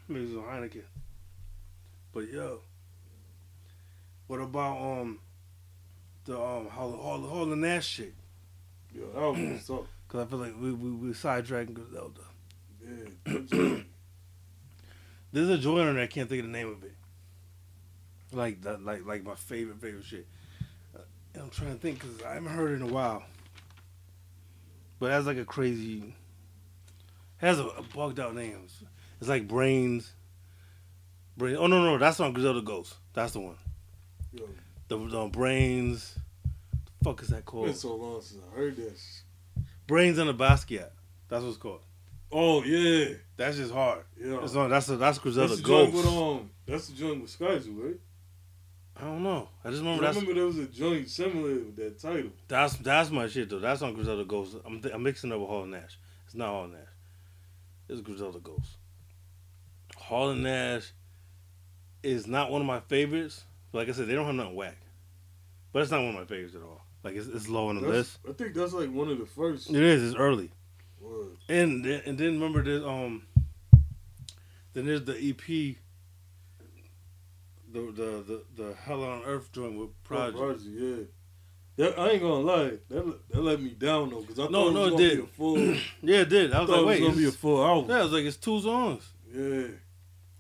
Heineken. But yo, what about um the um Hall Hall Hall and Nash shit? Yo, that was what's up. Cause I feel like we we we sidetracking Griselda. Yeah. good job. There's a joint on there I can't think of the name of it. Like that, like like my favorite favorite shit. Uh, and I'm trying to think because I haven't heard it in a while. But that's like a crazy, has a, a bugged out name. It's, like brains. Brain. Oh no no, that's on Griselda Ghost. That's the one. Yo, The, the brains. The fuck is that it's called? been so long since I heard shit. Brains on the Basquiat. That's what it's called. Oh yeah, That's just hard. yeah. That's on. That's a, that's Griselda That's the joint Ghost. with um. That's the joint with Skyzoo, right? I don't know. I just remember that's remember there was a joint similar with that title. That's that's my shit though. That's on Griselda Ghost. I'm th- I'm mixing up with Hall Nash. It's not Hall Nash. Is Griselda Ghost. Hall and Nash is not one of my favorites. But like I said, they don't have nothing whack. But it's not one of my favorites at all. Like it's, it's low on the That's- list. I think that's like one of the first. It is. It's early. Word. And then- and then remember this um. Then there's the EP. The the the the Hell on Earth joint with Project. Project, yeah. That, I ain't gonna lie, that let- that let me down though, cause I No, thought no, it it was gonna did. be a full. Yeah, it did. I I was thought like, wait, it was gonna be a full album. yeah, I was like, it's two songs. Yeah,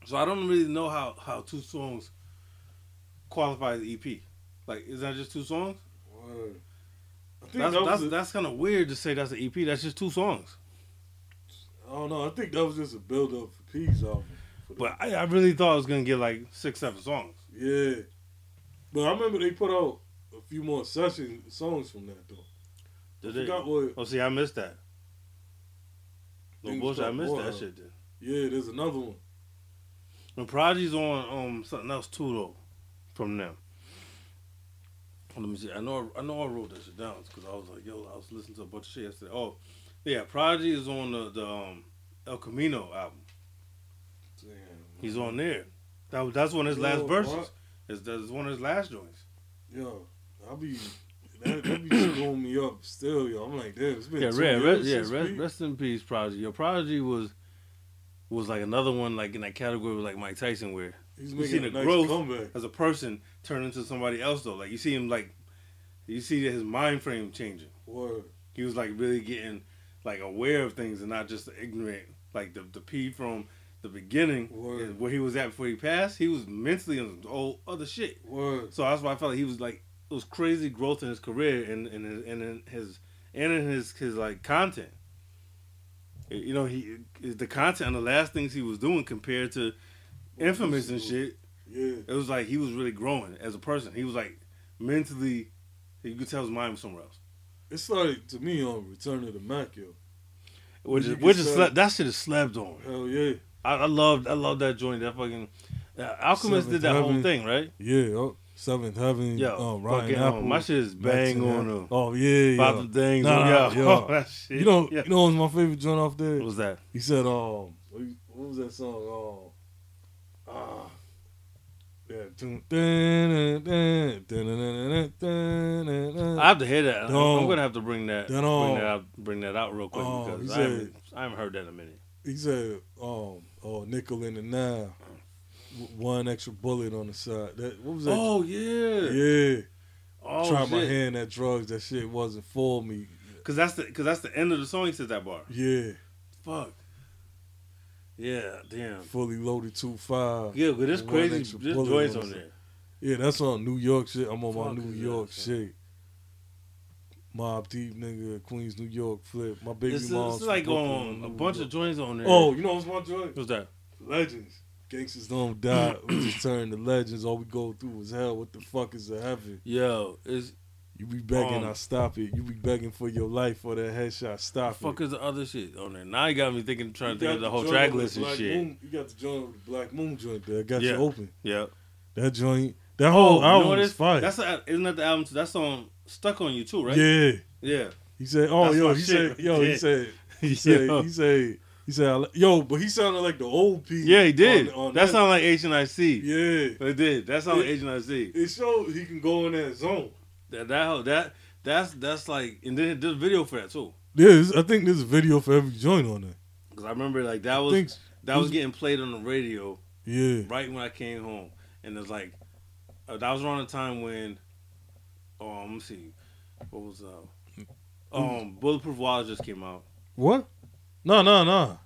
So I don't really know how how two songs qualify as EP. Like, is that just two songs? Word. I think That's that that's, a- that's kind of weird to say that's an EP. That's just two songs. I don't know. I think that was just a build up for P's album. For But I, I really thought it was gonna get like six, seven songs. yeah, but I remember they put out a few more session songs from that though. Did I they? forgot what. Oh, see, I missed that. No bullshit, I missed that shit. Then. Yeah, there's another one. And Prodigy's on um something else too though, from them. Let me see. I know I know I wrote that shit down because I was like, yo, I was listening to a bunch of shit yesterday. Oh, yeah, Prodigy is on the the um, El Camino album. Damn. He's on there. That that's one of his last Yo, verses. what? Is that's one of his last joints. Yo, I be that, that be screwing me up still, yo. I'm like, damn, it's been Yeah, two red, years rest, yeah, rest, rest in peace, Prodigy. Your Prodigy was was like another one like in that category with like Mike Tyson where He's you a the nice growth comeback. as a person turn into somebody else though. Like you see him like you see his mind frame changing. Word. He was like really getting like aware of things and not just ignorant. Like the the P from the beginning Word. where he was at before he passed, he was mentally on old other shit. Word. So that's why I felt like he was like it was crazy growth in his career and and his, and in his and in his his like content. You know, he the content and the last things he was doing compared to Infamous and shit. Yeah. It was like he was really growing as a person. He was like mentally, you could tell his mind was somewhere else. It's like to me on Return of the Mac, yo. Which is which is slept, that shit is slept on. Hell yeah. I, I loved I love that joint. That fucking uh, Alchemist did Seventh that whole thing, right? Yeah, Seventh Heaven. Yo, uh, Ryan Apple. My shit is bang on them. Oh yeah, yeah. About the things. Nah, yo, yo. That shit. You know, yeah. you know, what was my favorite joint off there. What was that? He said, um, what was that song? Um, ah. Uh, yeah. I have to hear that. I'm, I'm gonna have to bring that bring that out, bring that out real quick oh, because said, I, haven't, I haven't heard that in a minute. He said, um, "Oh, nickel in the now." One extra bullet on the side. That what was that? Oh yeah, yeah. Oh Try my hand at drugs. That shit wasn't for me. Cause that's the cause that's the end of the song. He said that bar. Yeah, Fuck. Yeah, damn. fully loaded two five. Yeah, but One crazy, bullet joints on on there. Yeah, that's on New York shit. I'm on my New York that, shit. Mobb Deep nigga, Queens, New York flip. My baby It's, mom's it's like um, a bunch of joints on there. Oh, you know what's my joint? what's that? Legends. Gangsters don't die. we just turn to legends. All we go through is hell. What the fuck is a heaven? Yo, is You be begging, Um, I stop it. You be begging for your life for that headshot. Stop fuck it. is the other shit on there? Now you got me thinking, trying You to think of the whole track list and shit. Moon- you got the joint with the Black Moon joint there. Got Yeah. you open. Yeah. That joint. That whole you know album what it is fire. That's a, isn't that the album? Too? That's on Stuck on You too, right? Yeah. Yeah. He said, "Oh, That's yo." He shit. said, "Yo." He said, "He said, Yo. he said, he said, yo." But he sounded like the old P. Yeah, he did. on- on that sounded like H and I C. Yeah. It did. That sounded like It- H and I C. It showed he can go in that zone. That that that that's that's like, and then there's a video for that too. There's, I think there's a video for every joint on it. Because I remember like that was think, that was getting played on the radio yeah, right when I came home, and it's like uh, that was around the time when, um, let me see, what was uh, um, Bulletproof Wallet just came out. what? No, no, no.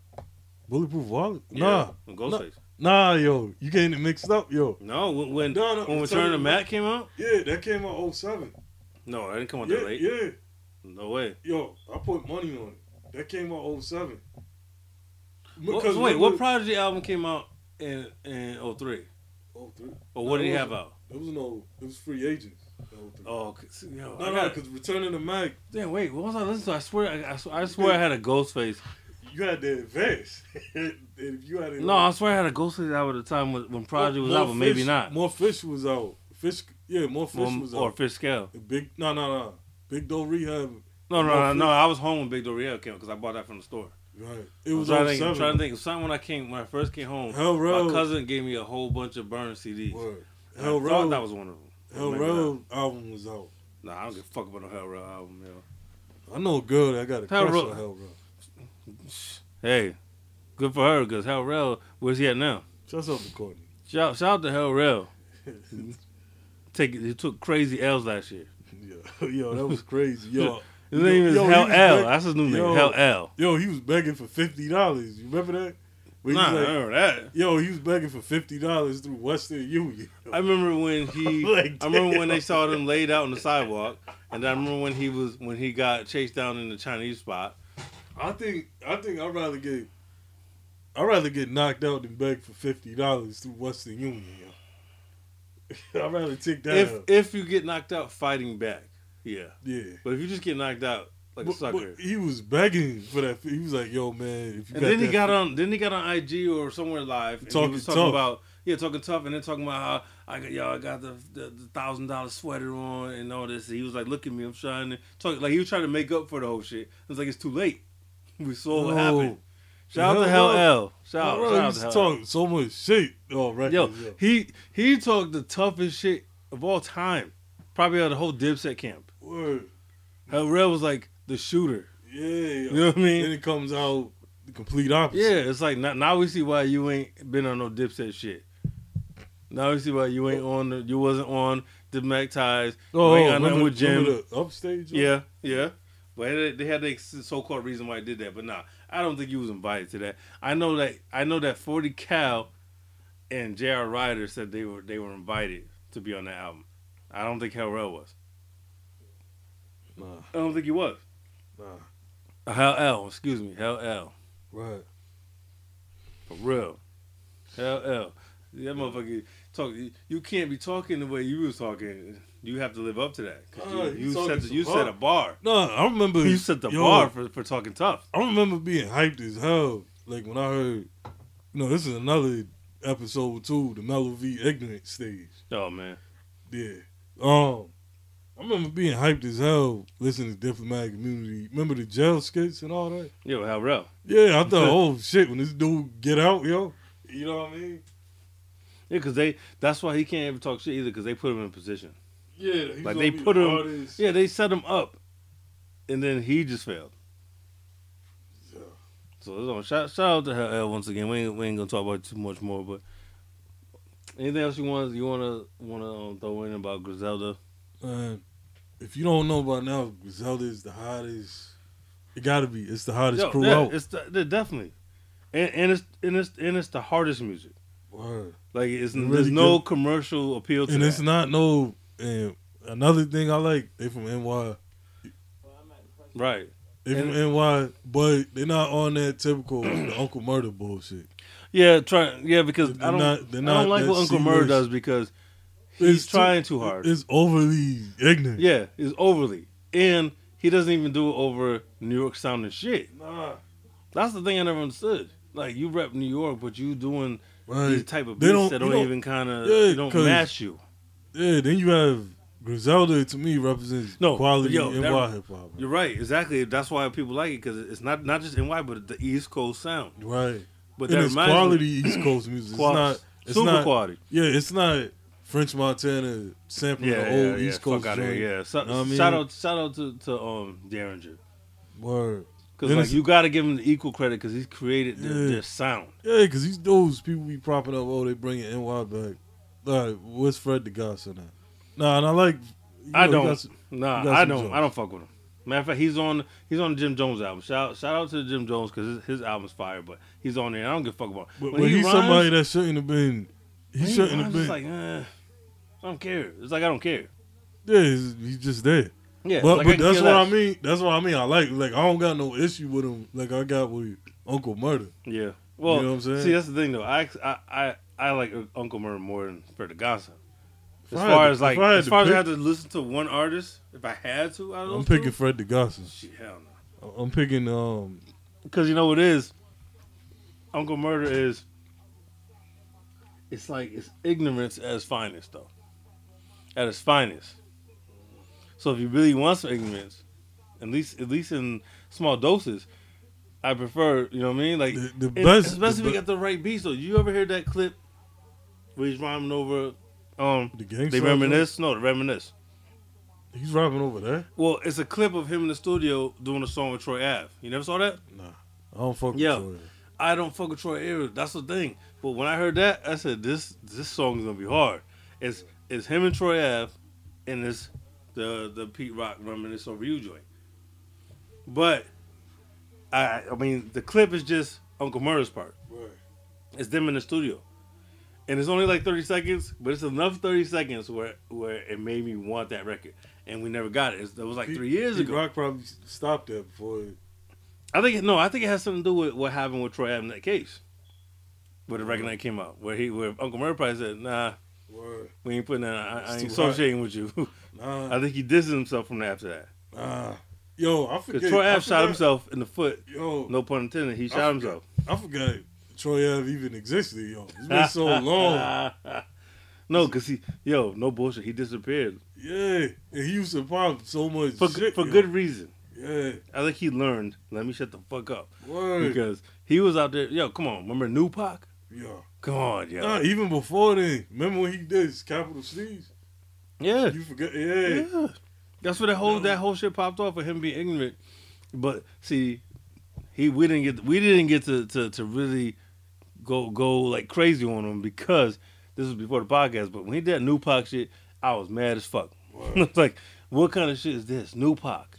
Bulletproof wallet? Nah, Yeah, Ghostface. nah, yo, you getting it mixed up, yo. No, when when, No, no, when Return Return of to the Mac came out. Yeah, that came out 07. No, I didn't come out Yeah, that late. yeah, No way. yo, I put money on it. That came out 07. What, Because wait, what remember- Prodigy album came out in in 03? 03. Or what No, did he have wasn't. out? It was no, it was free agents. Oh, 03. Oh, 'cause, yo, no, I no, got, because Returning the Mac, damn, wait, what was I listening to? I swear, I, I, swear- I swear I had a Ghostface. You had the advance. if you had it, No, I swear I had a Ghostface album at the time when, when Prodigy was More out, but maybe not. More Fish was out. Fish, yeah, more Fish Or, was or. Fishscale. Big, no, no, no. Big Doe Rehab. No, no, More no, no. I was home when Big Doriel came because I bought that from the store. Right. It I'm was trying, on to think, I'm trying to think. Something when I came when I first came home. Hell Rell. My cousin gave me a whole bunch of burn CDs. Word. Hell I thought Road. that was one of them. Hell Rell album was out. Nah, I don't give a fuck about no Hell Rell album, yo. I know a girl that got a Hell crush Road. on Hell Rell. Hey, good for her because Hell Rell, where's he at now? Shouts out to Courtney. Shout, shout out to Hell Rell. Take he took crazy L's last year. Yo, yo, that was crazy. Yo, His name is yo, he Hell L. beg- That's his new name. Hell L. Yo, he was begging for fifty dollars. You remember that? When Nah, was I remember that. yo, he was begging for fifty dollars through Western Union. I remember when he. Like, I remember when they saw them laid out on the sidewalk, and I remember when he was when he got chased down in the Chinese spot. I think I think I'd rather get I'd rather get knocked out than beg for fifty dollars through Western Union. I'd rather take that. If if you get knocked out fighting back, yeah. yeah. But if you just get knocked out like a sucker, but he was begging for that. He was like, "Yo, man, if you and then he got on then he got on IG or somewhere live and Talking he was talking tough. about yeah talking tough and then talking about how I got y'all I got the the thousand dollar sweater on and all this. He was like, look at me, I'm trying to talk like he was trying to make up for the whole shit. It was like it's too late. We saw what happened. Shout out to Hell. L. Shout out, shout out to to Hell L. talk so much shit. Oh, records, Yo, yo. he he talked the toughest shit of all time. Probably out of the whole Dipset camp. Word. Hell Rell was like the shooter. Yeah, yo. You know what I mean? Then it comes out the complete opposite. Yeah, it's like now, now we see why you ain't been on no Dipset shit. Now we see why you ain't on the, you wasn't on the Mac ties. Oh, you ain't nothing with Jim. the upstage? Yeah, yeah. But they, they had the so-called reason why I did that. But nah, I don't think you was invited to that. I know that I know that Forty Cal and J.R. Writer said they were they were invited to be on that album. I don't think Hell was. Nah, I don't think he was. nah. Hell L, excuse me, Hell L. Right. For real. Hell L. That motherfucker talk. You can't be talking the way you was talking. You have to live up to that. 'Cause you, he you talking set the, some you set a bar. No, I remember. You set the yo, bar for, for talking tough. I remember being hyped as hell. Like when I heard, you know, this is another episode too, the Mellow V ignorant stage. Oh man. Yeah. Um, I remember being hyped as hell listening to Diplomatic Immunity. Remember the jail skits and all that? Yeah, well, Hell Rell. Yeah, I thought, oh shit, when this dude get out, yo, you know what I mean? Yeah, because they that's why he can't ever talk shit either because they put him in position. Yeah, he's Like they put the him. hardest. Yeah, they set him up, and then he just failed. Yeah. So it's on. Shout, shout out to Hell once again. We ain't, we ain't gonna talk about it too much more, but anything else you want you wanna wanna um, throw in about Griselda? Man, if you don't know by now, Griselda is the hottest. It gotta be. It's the hottest Yo, crew out. it's the, definitely, and, and it's and it's and it's the hardest music. Word. Like it's It there's really no commercial appeal to it. And that. it's not no. And another thing I like, they from NY. right. They from And- NY, but they're not on that typical the Uncle Murda bullshit. Yeah, try. Yeah, because They're I don't. not- they're I don't like what Uncle Murda does because he's It's trying too hard. It's overly ignorant. Yeah, it's overly, and he doesn't even do it over New York sounding shit. Nah. That's the thing I never understood. Like you rep New York, but you doing Right. these type of They beats don't- that don't, don't- even kind of Yeah, they don't 'cause- match you. Yeah, then you have Griselda to me represents No, quality yo, NY hip hop. You're right, exactly. That's why people like it because it's not not just NY, but the East Coast sound. Right. But and that it's reminds me- quality East Coast music. Qual- it's not it's super not quality. Yeah, it's not French Montana sampling Yeah, the yeah, old yeah. East Coast Fuck out here. Yeah, so, I mean? shout out, shout out to to um Daringer Word. because like you got to give him the equal credit because he's created their, Yeah. their sound. Yeah, because these dudes, people be propping up, oh, they bringing NY back. Like, where's Fred the Godson in that? Nah, and I like. I know, don't. some- Nah, I don't. joints. I don't fuck with him. Matter of fact, he's on. He's on the Jim Jones album. Shout shout out to the Jim Jones because his, his album's fire. But he's on there. I don't give a fuck about. But when when he he's rhymes, somebody that shouldn't have been. He shouldn't have been. Like, eh, I don't care. It's like I don't care. yeah, he's, he's just there. Yeah, But, like but that's what less. I mean. That's what I mean. I like like I don't got no issue with him like I got with Uncle Murda. Yeah. Well, You know what I'm saying? see, that's the thing though. I I I, I like Uncle Murray more than Fred the Godson. As I far to- as like, I as to far as I had to listen to one artist, if I had to, those I'm picking two, Fred the Godson. shit, hell no. I'm picking um Because you know what it is? Uncle Murda is. It's like it's ignorance at its finest, though. At its finest. So if you really want some ignorance, at least at least in small doses, I prefer, you know what I mean? Like The- the best- especially the if you got the right beats. though. you ever hear that clip where he's rhyming over? Um, The gang they reminisce. No, they reminisce. He's rhyming over there. Well, it's a clip of him in the studio doing a song with Troy Ave. You never saw that? Nah, I don't fuck Yeah. with Troy. I don't fuck with Troy Ave. That's the thing. But when I heard that, I said this this song is gonna be hard. It's it's him and Troy Ave, and it's the the Pete Rock reminisce over you joint. But I I mean the clip is just Uncle Murda's part. Right. It's them in the studio. And it's only like 30 seconds, but it's enough 30 seconds where where it made me want that record. And we never got it. It was like three years Pete ago. Rock probably stopped that before. It, I think it, no, I think it has something to do with what happened with Troy Ave in that case. Where the record night came out. Where he where Uncle Murda probably said, nah, word. we ain't putting that I, I ain't associating with you. Nah, I think he dissed himself from after that. nah. Yo, I forget. Because Troy Ave shot himself in the foot. Yo, No pun intended, he shot himself. I forgot Troy Ave even existed. Yo, it's been so long. no, because he, yo, no bullshit. He disappeared Yeah, and he used to pop so much for shit, for yo. good reason. Yeah, I think he learned. Let me shut the fuck up word. because he was out there. Yo, come on, remember New Pac? Yo, Come on, yo. nah, even before then. Remember when he did his Capital Sneeze? yeah, You forget? Yeah, yeah. That's where that whole that whole shit popped off of him being ignorant. But see, he we didn't get we didn't get to to, to really go go like crazy on him because this was before the podcast. But when he did that New Pac shit, I was mad as fuck. It's like, what kind of shit is this? New Pac.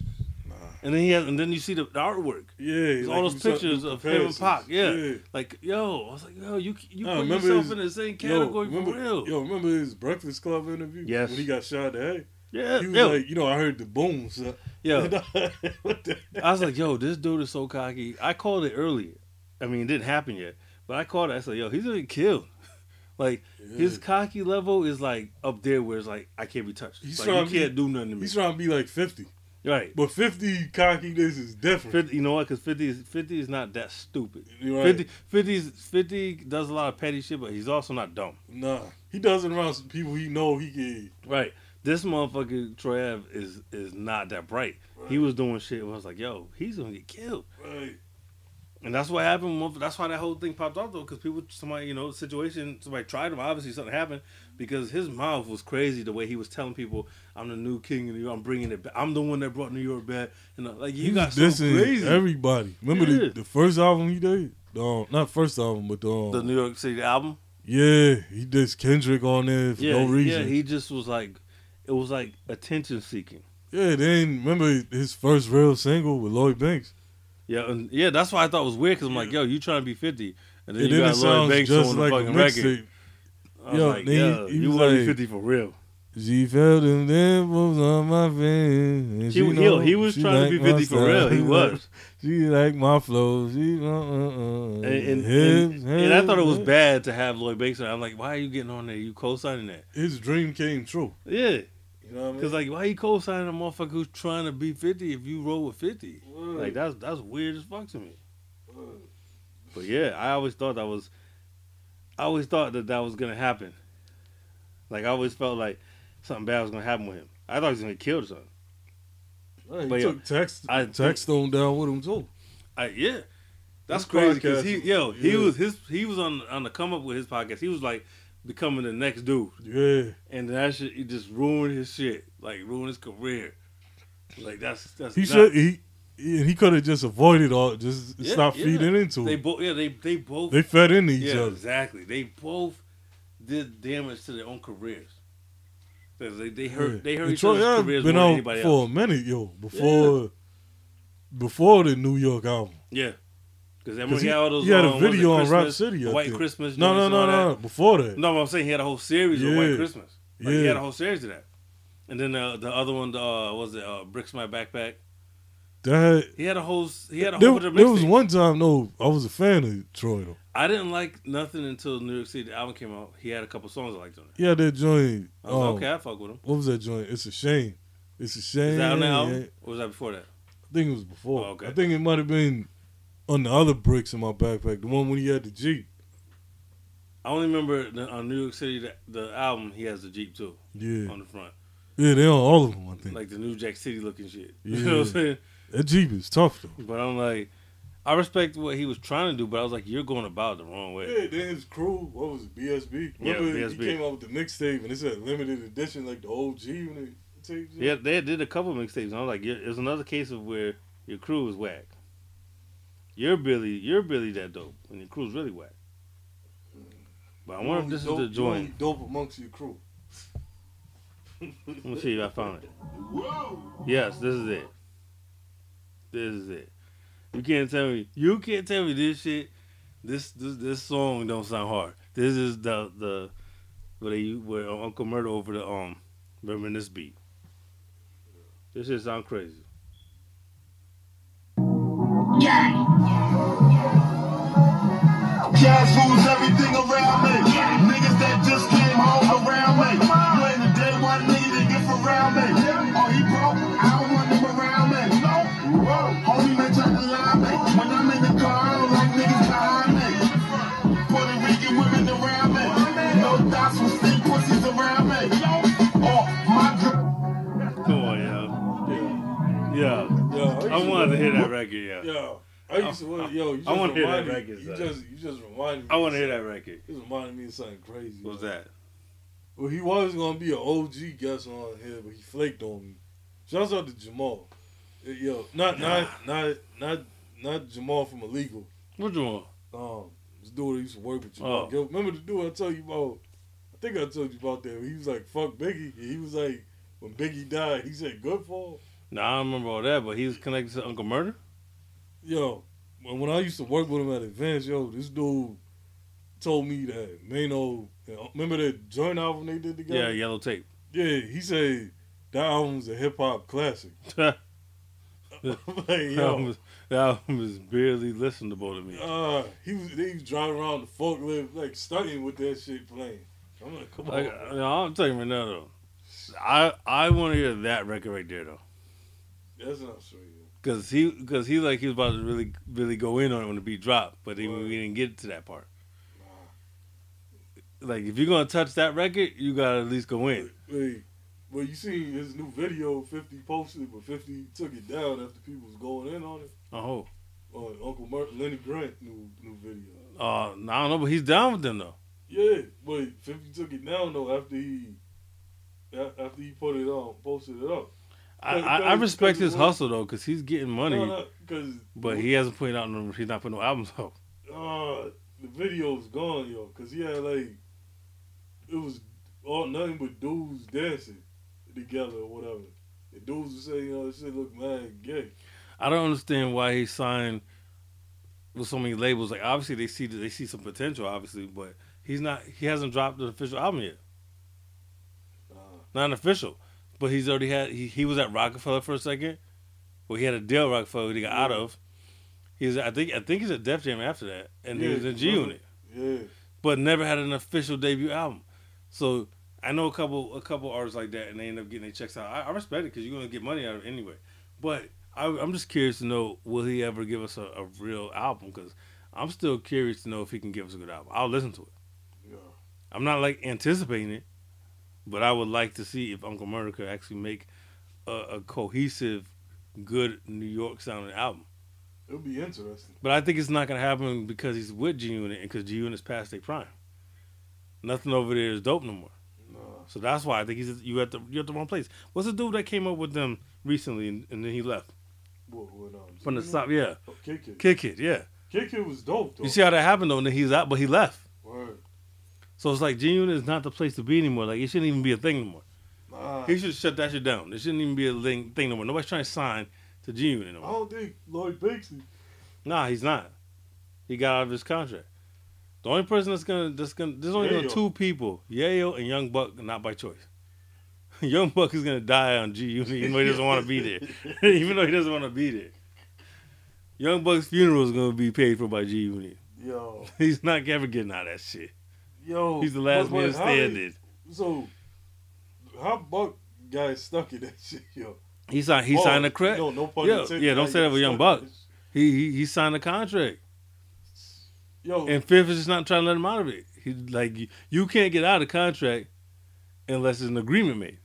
Nah. And then he has, and then you see the, the artwork. yeah. It's all those pictures of him and. Pac. Yeah. Like, yo, I was like, yo, you you Nah, put yourself his- in the same Yo, category remember, for real. Yo, remember his Breakfast Club interview? Yes. When he got shot the yeah, He was yo, like, you know, I heard the boom. So. yo. the? I was like, yo, this dude is so cocky. I called it earlier. I mean, it didn't happen yet, but I called it. I said, yo, he's gonna get killed. like his cocky level is like up there where it's like I can't be touched. He's like, trying you to be- can't do nothing to me. He's trying to be like 50. right. But 50 cockiness is different. 50, you know what? Because 50 is, 50 is not that stupid. Right. 50, 50, is- 50 does a lot of petty shit, but he's also not dumb. Nah. He does it around some people he know he can. Right. This motherfucker Troy Ave is is not that bright. He was doing shit. Where I was like, yo, he's gonna get killed. Right. And that's what happened. That's why that whole thing popped off though, because people, somebody, you know, situation, somebody tried him. Obviously, something happened because his mouth was crazy. The way he was telling people, "I'm the new king of New York. I'm bringing it back. I'm the one that brought New York back." And uh, like, He you got was so crazy. everybody. Remember Yeah. the, the first album he did? Um, not first album, but the, um, the New York City album. yeah, he did Kendrick on there for Yeah, no reason. yeah. He just was like, it was like attention seeking. Yeah, then remember his first real single with Lloyd Banks. Yeah, and yeah, that's why I thought it was weird because I'm like, yo, you trying to be 50, and then And you then got Lloyd sounds Banks just on the like a fucking record. mixtape. I was Yo, like, then he- he you was want to be like- 50 for real. She felt them dimples on my face. and He, she he, know he was she trying to be 50 for real. He was. She like my flow. She uh, uh, uh, And, and, hips, and, and I thought it was bad to have Lloyd Banks. on. I'm like, why are you getting on there? You co-signing that? His dream came true. Yeah, You know what I mean? because like, why you co-signing a motherfucker who's trying to be 50 if you roll with 50? Word. Like that's that's weird as fuck to me. But yeah, I always thought that was, I always thought that that was gonna happen. Like I always felt like something bad was gonna happen with him. I thought he was gonna kill or something. Right, he but yo, took text, I text on down with him too. I yeah. That's crazy because he yo was- he yeah. was his he was on on the come up with his podcast. He was like becoming the next dude, Yeah, and that shit he just ruined his shit, like ruined his career. Like that's that's he nuts. should. He he, he could have just avoided all. Just Yeah, stop yeah. feeding into They it. They both yeah they they both They fed into each yeah other. exactly they both did damage to their own careers. 'Cause They they hurt Yeah. they hurt And each other's Ave careers been more than anybody for else. a minute, yo. Before before the New York album. Yeah. Because Because he, he, had all those he had a um, what video on Rap City. White think. Christmas. No, no, no, no. Before that. No, but I'm saying he had a whole series of White Christmas. Like, He had a whole series of that. And then uh, the other one, uh, was it uh, Bricks My Backpack? That He had a whole. He had a there, whole of there was one time though I was a fan of Troy though. I didn't like nothing until New York City the album came out. He had a couple songs I liked on it. Had that joint. I was like, um, okay, I fuck with him. What was that joint? It's a shame. It's a shame. Is that on the Yeah. album? Or was that before that? I think it was before. Oh, okay. I think it might have been on the other bricks in my backpack. The one when he had the Jeep. I only remember the, on New York City the, the album. He has the Jeep too Yeah. on the front, Yeah, they on all of them, I think. like the New Jack City looking shit. Yeah. You know what I'm saying? that Jeep is tough though. But I'm like, I respect what he was trying to do, but I was like, you're going about it the wrong way. Yeah, then his crew, what was it, BSB? Yeah, BSB. he came out with the mixtape and it said limited edition, like the old they taped? Yeah, they did a couple mixtapes. And I was like, it's another case of where your crew is whack. You're Billy, you're Billy that dope, and your crew's really whack. But I wonder if only this is dope- the you only joint. dope amongst your crew. Let me see if I found it. Whoa. Yes, this is it. This is it. You can't tell me. You can't tell me this shit. This this this song don't sound hard. This is the the where they where Uncle Murda over the um remember this beat. This shit sound crazy. Cash rules everything around me. Niggas that just came home around me. Ain't a day one nigga that get around me. Oh, he broke? I wanted to hear that record, yeah. Yo, I used to want, yo, you just I wanna hear that record, You just, you just reminded me. I want to hear that record. This reminded me of something crazy. What's yo. that? Well, he was gonna be an OG guest on here, but he flaked on me. Shouts out to Jamal. Eh, Yo, not not not not not Jamal from Illegal. What you want? Um, this dude that used to work with Jamal. Oh. Yo, remember the dude I told you about? I think I told you about that. He was like, "Fuck Biggie." He was like, when Biggie died, he said, "Good for." Nah, I don't remember all that, but he was connected to Uncle Murda. Yo, when, I used to work with him at Advance, yo, this dude told me that Maino. Remember that joint album they did together? Yeah, yellow tape. Yeah, he said that album's a hip hop classic. that, like, album yo, was, that album was barely listenable to me. uh, he was they was driving around the forklift like studying with that shit playing. I'm like, come Like, on, know, I'm telling you right now though, I I want to hear that record right there though, that's not yo. cause he cause he like he was about to really really go in on it when the beat dropped, but he, we didn't get to that part. Like if you're gonna touch that record, you gotta at least go in. Wait, well, you seen his new video, Fifty posted, but Fifty took it down after people was going in on it. Oh, On Uncle Lenny Grant new new video. uh, I don't know, but he's down with them though. Yeah, but Fifty took it down though after he after he put it on, posted it up. I, I, I respect his hustle though, cause he's getting money, No, no, because but he hasn't put out no, he's not putting no albums out. uh, the video's gone, yo, because he had like it was all nothing but dudes dancing together or whatever. The dudes were saying, you know, this shit look mad gay. I don't understand why he signed with so many labels. Like obviously they see they see some potential, obviously, but he's not. He hasn't dropped an official album yet. Uh, Not an official, but he's already had. He, he was at Roc-A-Fella for a second. Well, he had a deal Roc-A-Fella that he got out of. He's I think I think he's at Def Jam after that, and he was in G Unit, yeah, but never had an official debut album. So I know a couple a couple artists like that, and they end up getting their checks out. I, I respect it because you're gonna get money out of it anyway. But I, I'm just curious to know will he ever give us a, a real album? Because I'm still curious to know if he can give us a good album. I'll listen to it. yeah. I'm not like anticipating it, but I would like to see if Uncle Murda could actually make a, a cohesive, good New York sounding album. It would be interesting. But I think it's not gonna happen because he's with G Unit and because G Unit's past their prime. Nothing over there is dope no more. Nah, So that's why I think he's you at the you at the wrong place. What's the dude that came up with them recently and, and then he left what, what, um, from the stop? Yeah, Oh, Kidd Kidd. Kidd Kidd. Yeah, Kidd Kidd was dope though. you see how that happened though, and then he's out, but he left. Word. So it's like G Unit is not the place to be anymore. Like it shouldn't even be a thing anymore. Nah, He should shut that shit down. There shouldn't even be a thing, thing no more. Nobody's trying to sign to G Unit I don't think Lloyd Banksy. Nah, he's not. He got out of his contract. The only person that's gonna that's gonna there's only gonna two people, Yayo and Young Buck, not by choice. Young Buck is gonna die on G Unit even though he doesn't want to be there. even though he doesn't want to be there. Young Buck's funeral is gonna be paid for by G Unit. Yo, He's not ever getting out of that shit. Yo. He's the last man standing. So, how Buck got stuck in that shit, yo? He signed. He Oh, signed a credit. No, no pun Yeah, yeah, don't say that with Young Buck. in that shit. He, he he signed a contract. Yo, And Fifth is just not trying to let him out of it. He like you, you can't get out of contract unless there's an agreement made.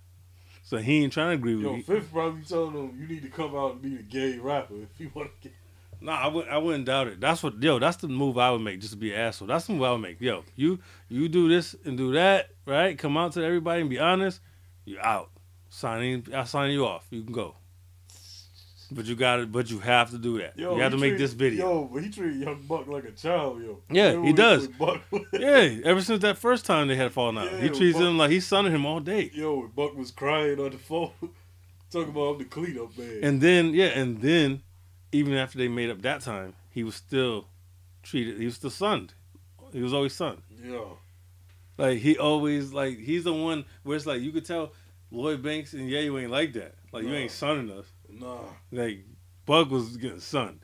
So he ain't trying to agree with yo, you. Fifth probably telling him you need to come out and be the gay rapper if you want to get. Nah, I wouldn't. I wouldn't doubt it. That's what, yo. That's the move I would make, just to be an asshole. That's the move I would make. Yo, you you do this and do that, right? Come out to everybody and be honest. You're out. Signing. I sign you off. You can go. But you got it. But you have to do that. Yo, you have to make treat- this video. Yo, but he treated Young Buck like a child, yo. Yeah, Remember he does. Yeah, ever since that first time they had fallen out, he treats Buck- him like he's sonning him all day. Yo, Buck was crying on the phone, talking about I'm the cleanup man. And then yeah, and then even after they made up that time, he was still treated. He was still sunned. He was always sunned. Yeah. Like he always like he's the one where it's like you could tell Lloyd Banks and yeah, you ain't like that. Like you ain't sunning us. nah, Like Buck was getting sunned,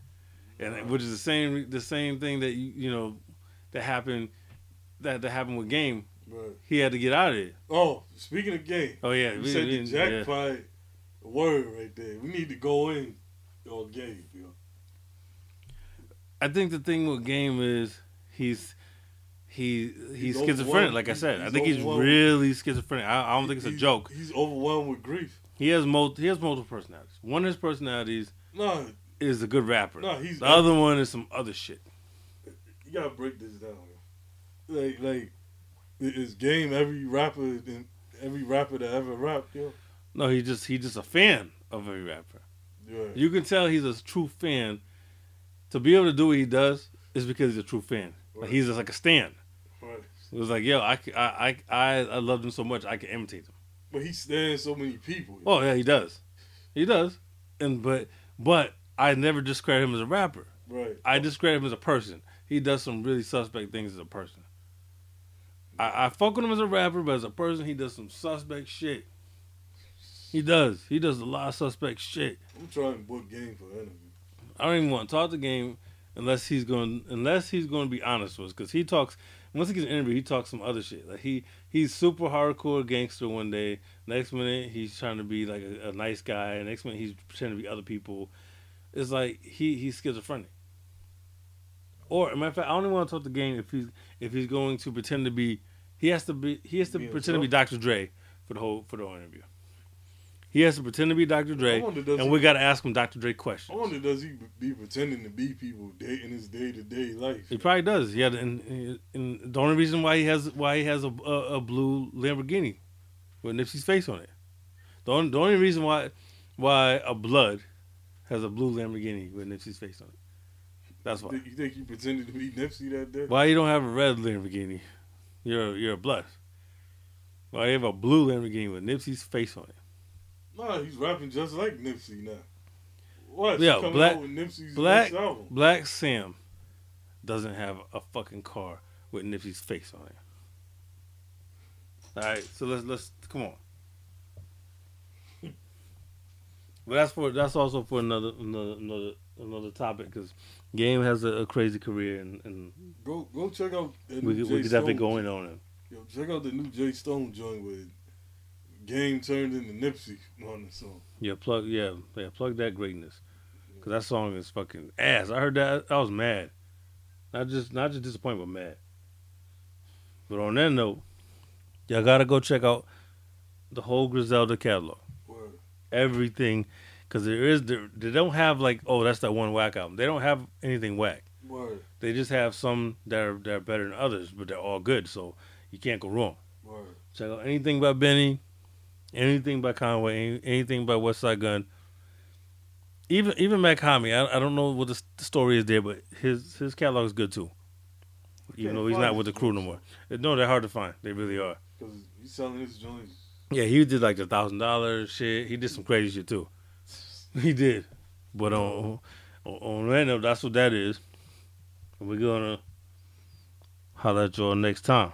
and which is the same the same thing that you you know that happened that that happened with Game. but He had to get out of it. oh, speaking of game, Oh yeah, you we- said we- the yeah. jackpot word right there. We need to go in game, yo. I think the thing with Game is he's he he's, He's schizophrenic. Like I said, I think he's really schizophrenic. I, I don't think it's a He's- joke. He's overwhelmed with grief. He has mul- he has multiple personalities. One of his personalities Nah, is a good rapper. nah, he's the other one is some other shit. you gotta break this down. Like, like, is game every rapper and every rapper that ever rapped, yo? No, he just he just a fan of every rapper. Yeah. You can tell he's a true fan. To be able to do what he does is because he's a true fan. Like he's just like a stan. Right. It was like, yo, I, I, I, I loved him so much I can imitate him. But he stands so many people. Oh yeah, he does. He does. And but but I never discredit him as a rapper. Right. I discredit him as a person. He does some really suspect things as a person. I, I fuck with him as a rapper, but as a person, he does some suspect shit. He does. He does a lot of suspect shit. I'm trying to book game for interview. I don't even want to talk the game unless he's going unless he's going to be honest with us because he talks once he gets an interview he talks some other shit like he he's super hardcore gangster one day next minute he's trying to be like a, a nice guy next minute he's pretending to be other people it's like he he's schizophrenic or matter of fact I don't even want to talk the game if he's if he's going to pretend to be he has to be he has to Be pretend to be? Dr. Dre for the whole for the whole interview he has to pretend to be Dr. Dre and he, we got to ask him Dr. Dre questions I wonder does he be pretending to be people day in his day to day life? He probably does. Yeah, and, and the only reason why he has why he has a, a, a blue Lamborghini with Nipsey's face on it. The only, the only reason why why a blood has a blue Lamborghini with Nipsey's face on it. That's why. you think he pretended to be Nipsey that day? Why you don't have a red Lamborghini? You're you're a blood. Why you have a blue Lamborghini with Nipsey's face on it? Nah, he's rapping just like Nipsey now. What? Yeah, Black- out with Nipsey's Black. Blacc Sam doesn't have a fucking car with Nipsey's face on it. All right, so let's let's come on. But that's for that's also for another another another another topic because Game has a, a crazy career and, and Go go check out we we could definitely Stone go in on it. Yo, check out the new J Stone joint with Game turned into Nipsey on the song. Yeah, plug yeah yeah plug that greatness because that song is fucking ass. I heard that I was mad, not just not just disappointed but mad. But on that note, y'all gotta go check out the whole Griselda catalog, Word. everything, because there is there, they don't have like oh that's that one whack album. They don't have anything whack. Word. They just have some that are that are better than others, but they're all good. So you can't go wrong. Word. Check out anything by Benny, anything by Conway, any- anything by Westside Gunn. Even even Mach-Hommy, I, I don't know what the, story is there, but his his catalog is good too. Even though he's not with the crew no more. No, they're hard to find. They really are. Because he's selling his joints. Yeah, he did like the thousand dollars shit. He did some crazy shit too. He did. But on on, on note, that's what that is. We're gonna holler at y'all next time.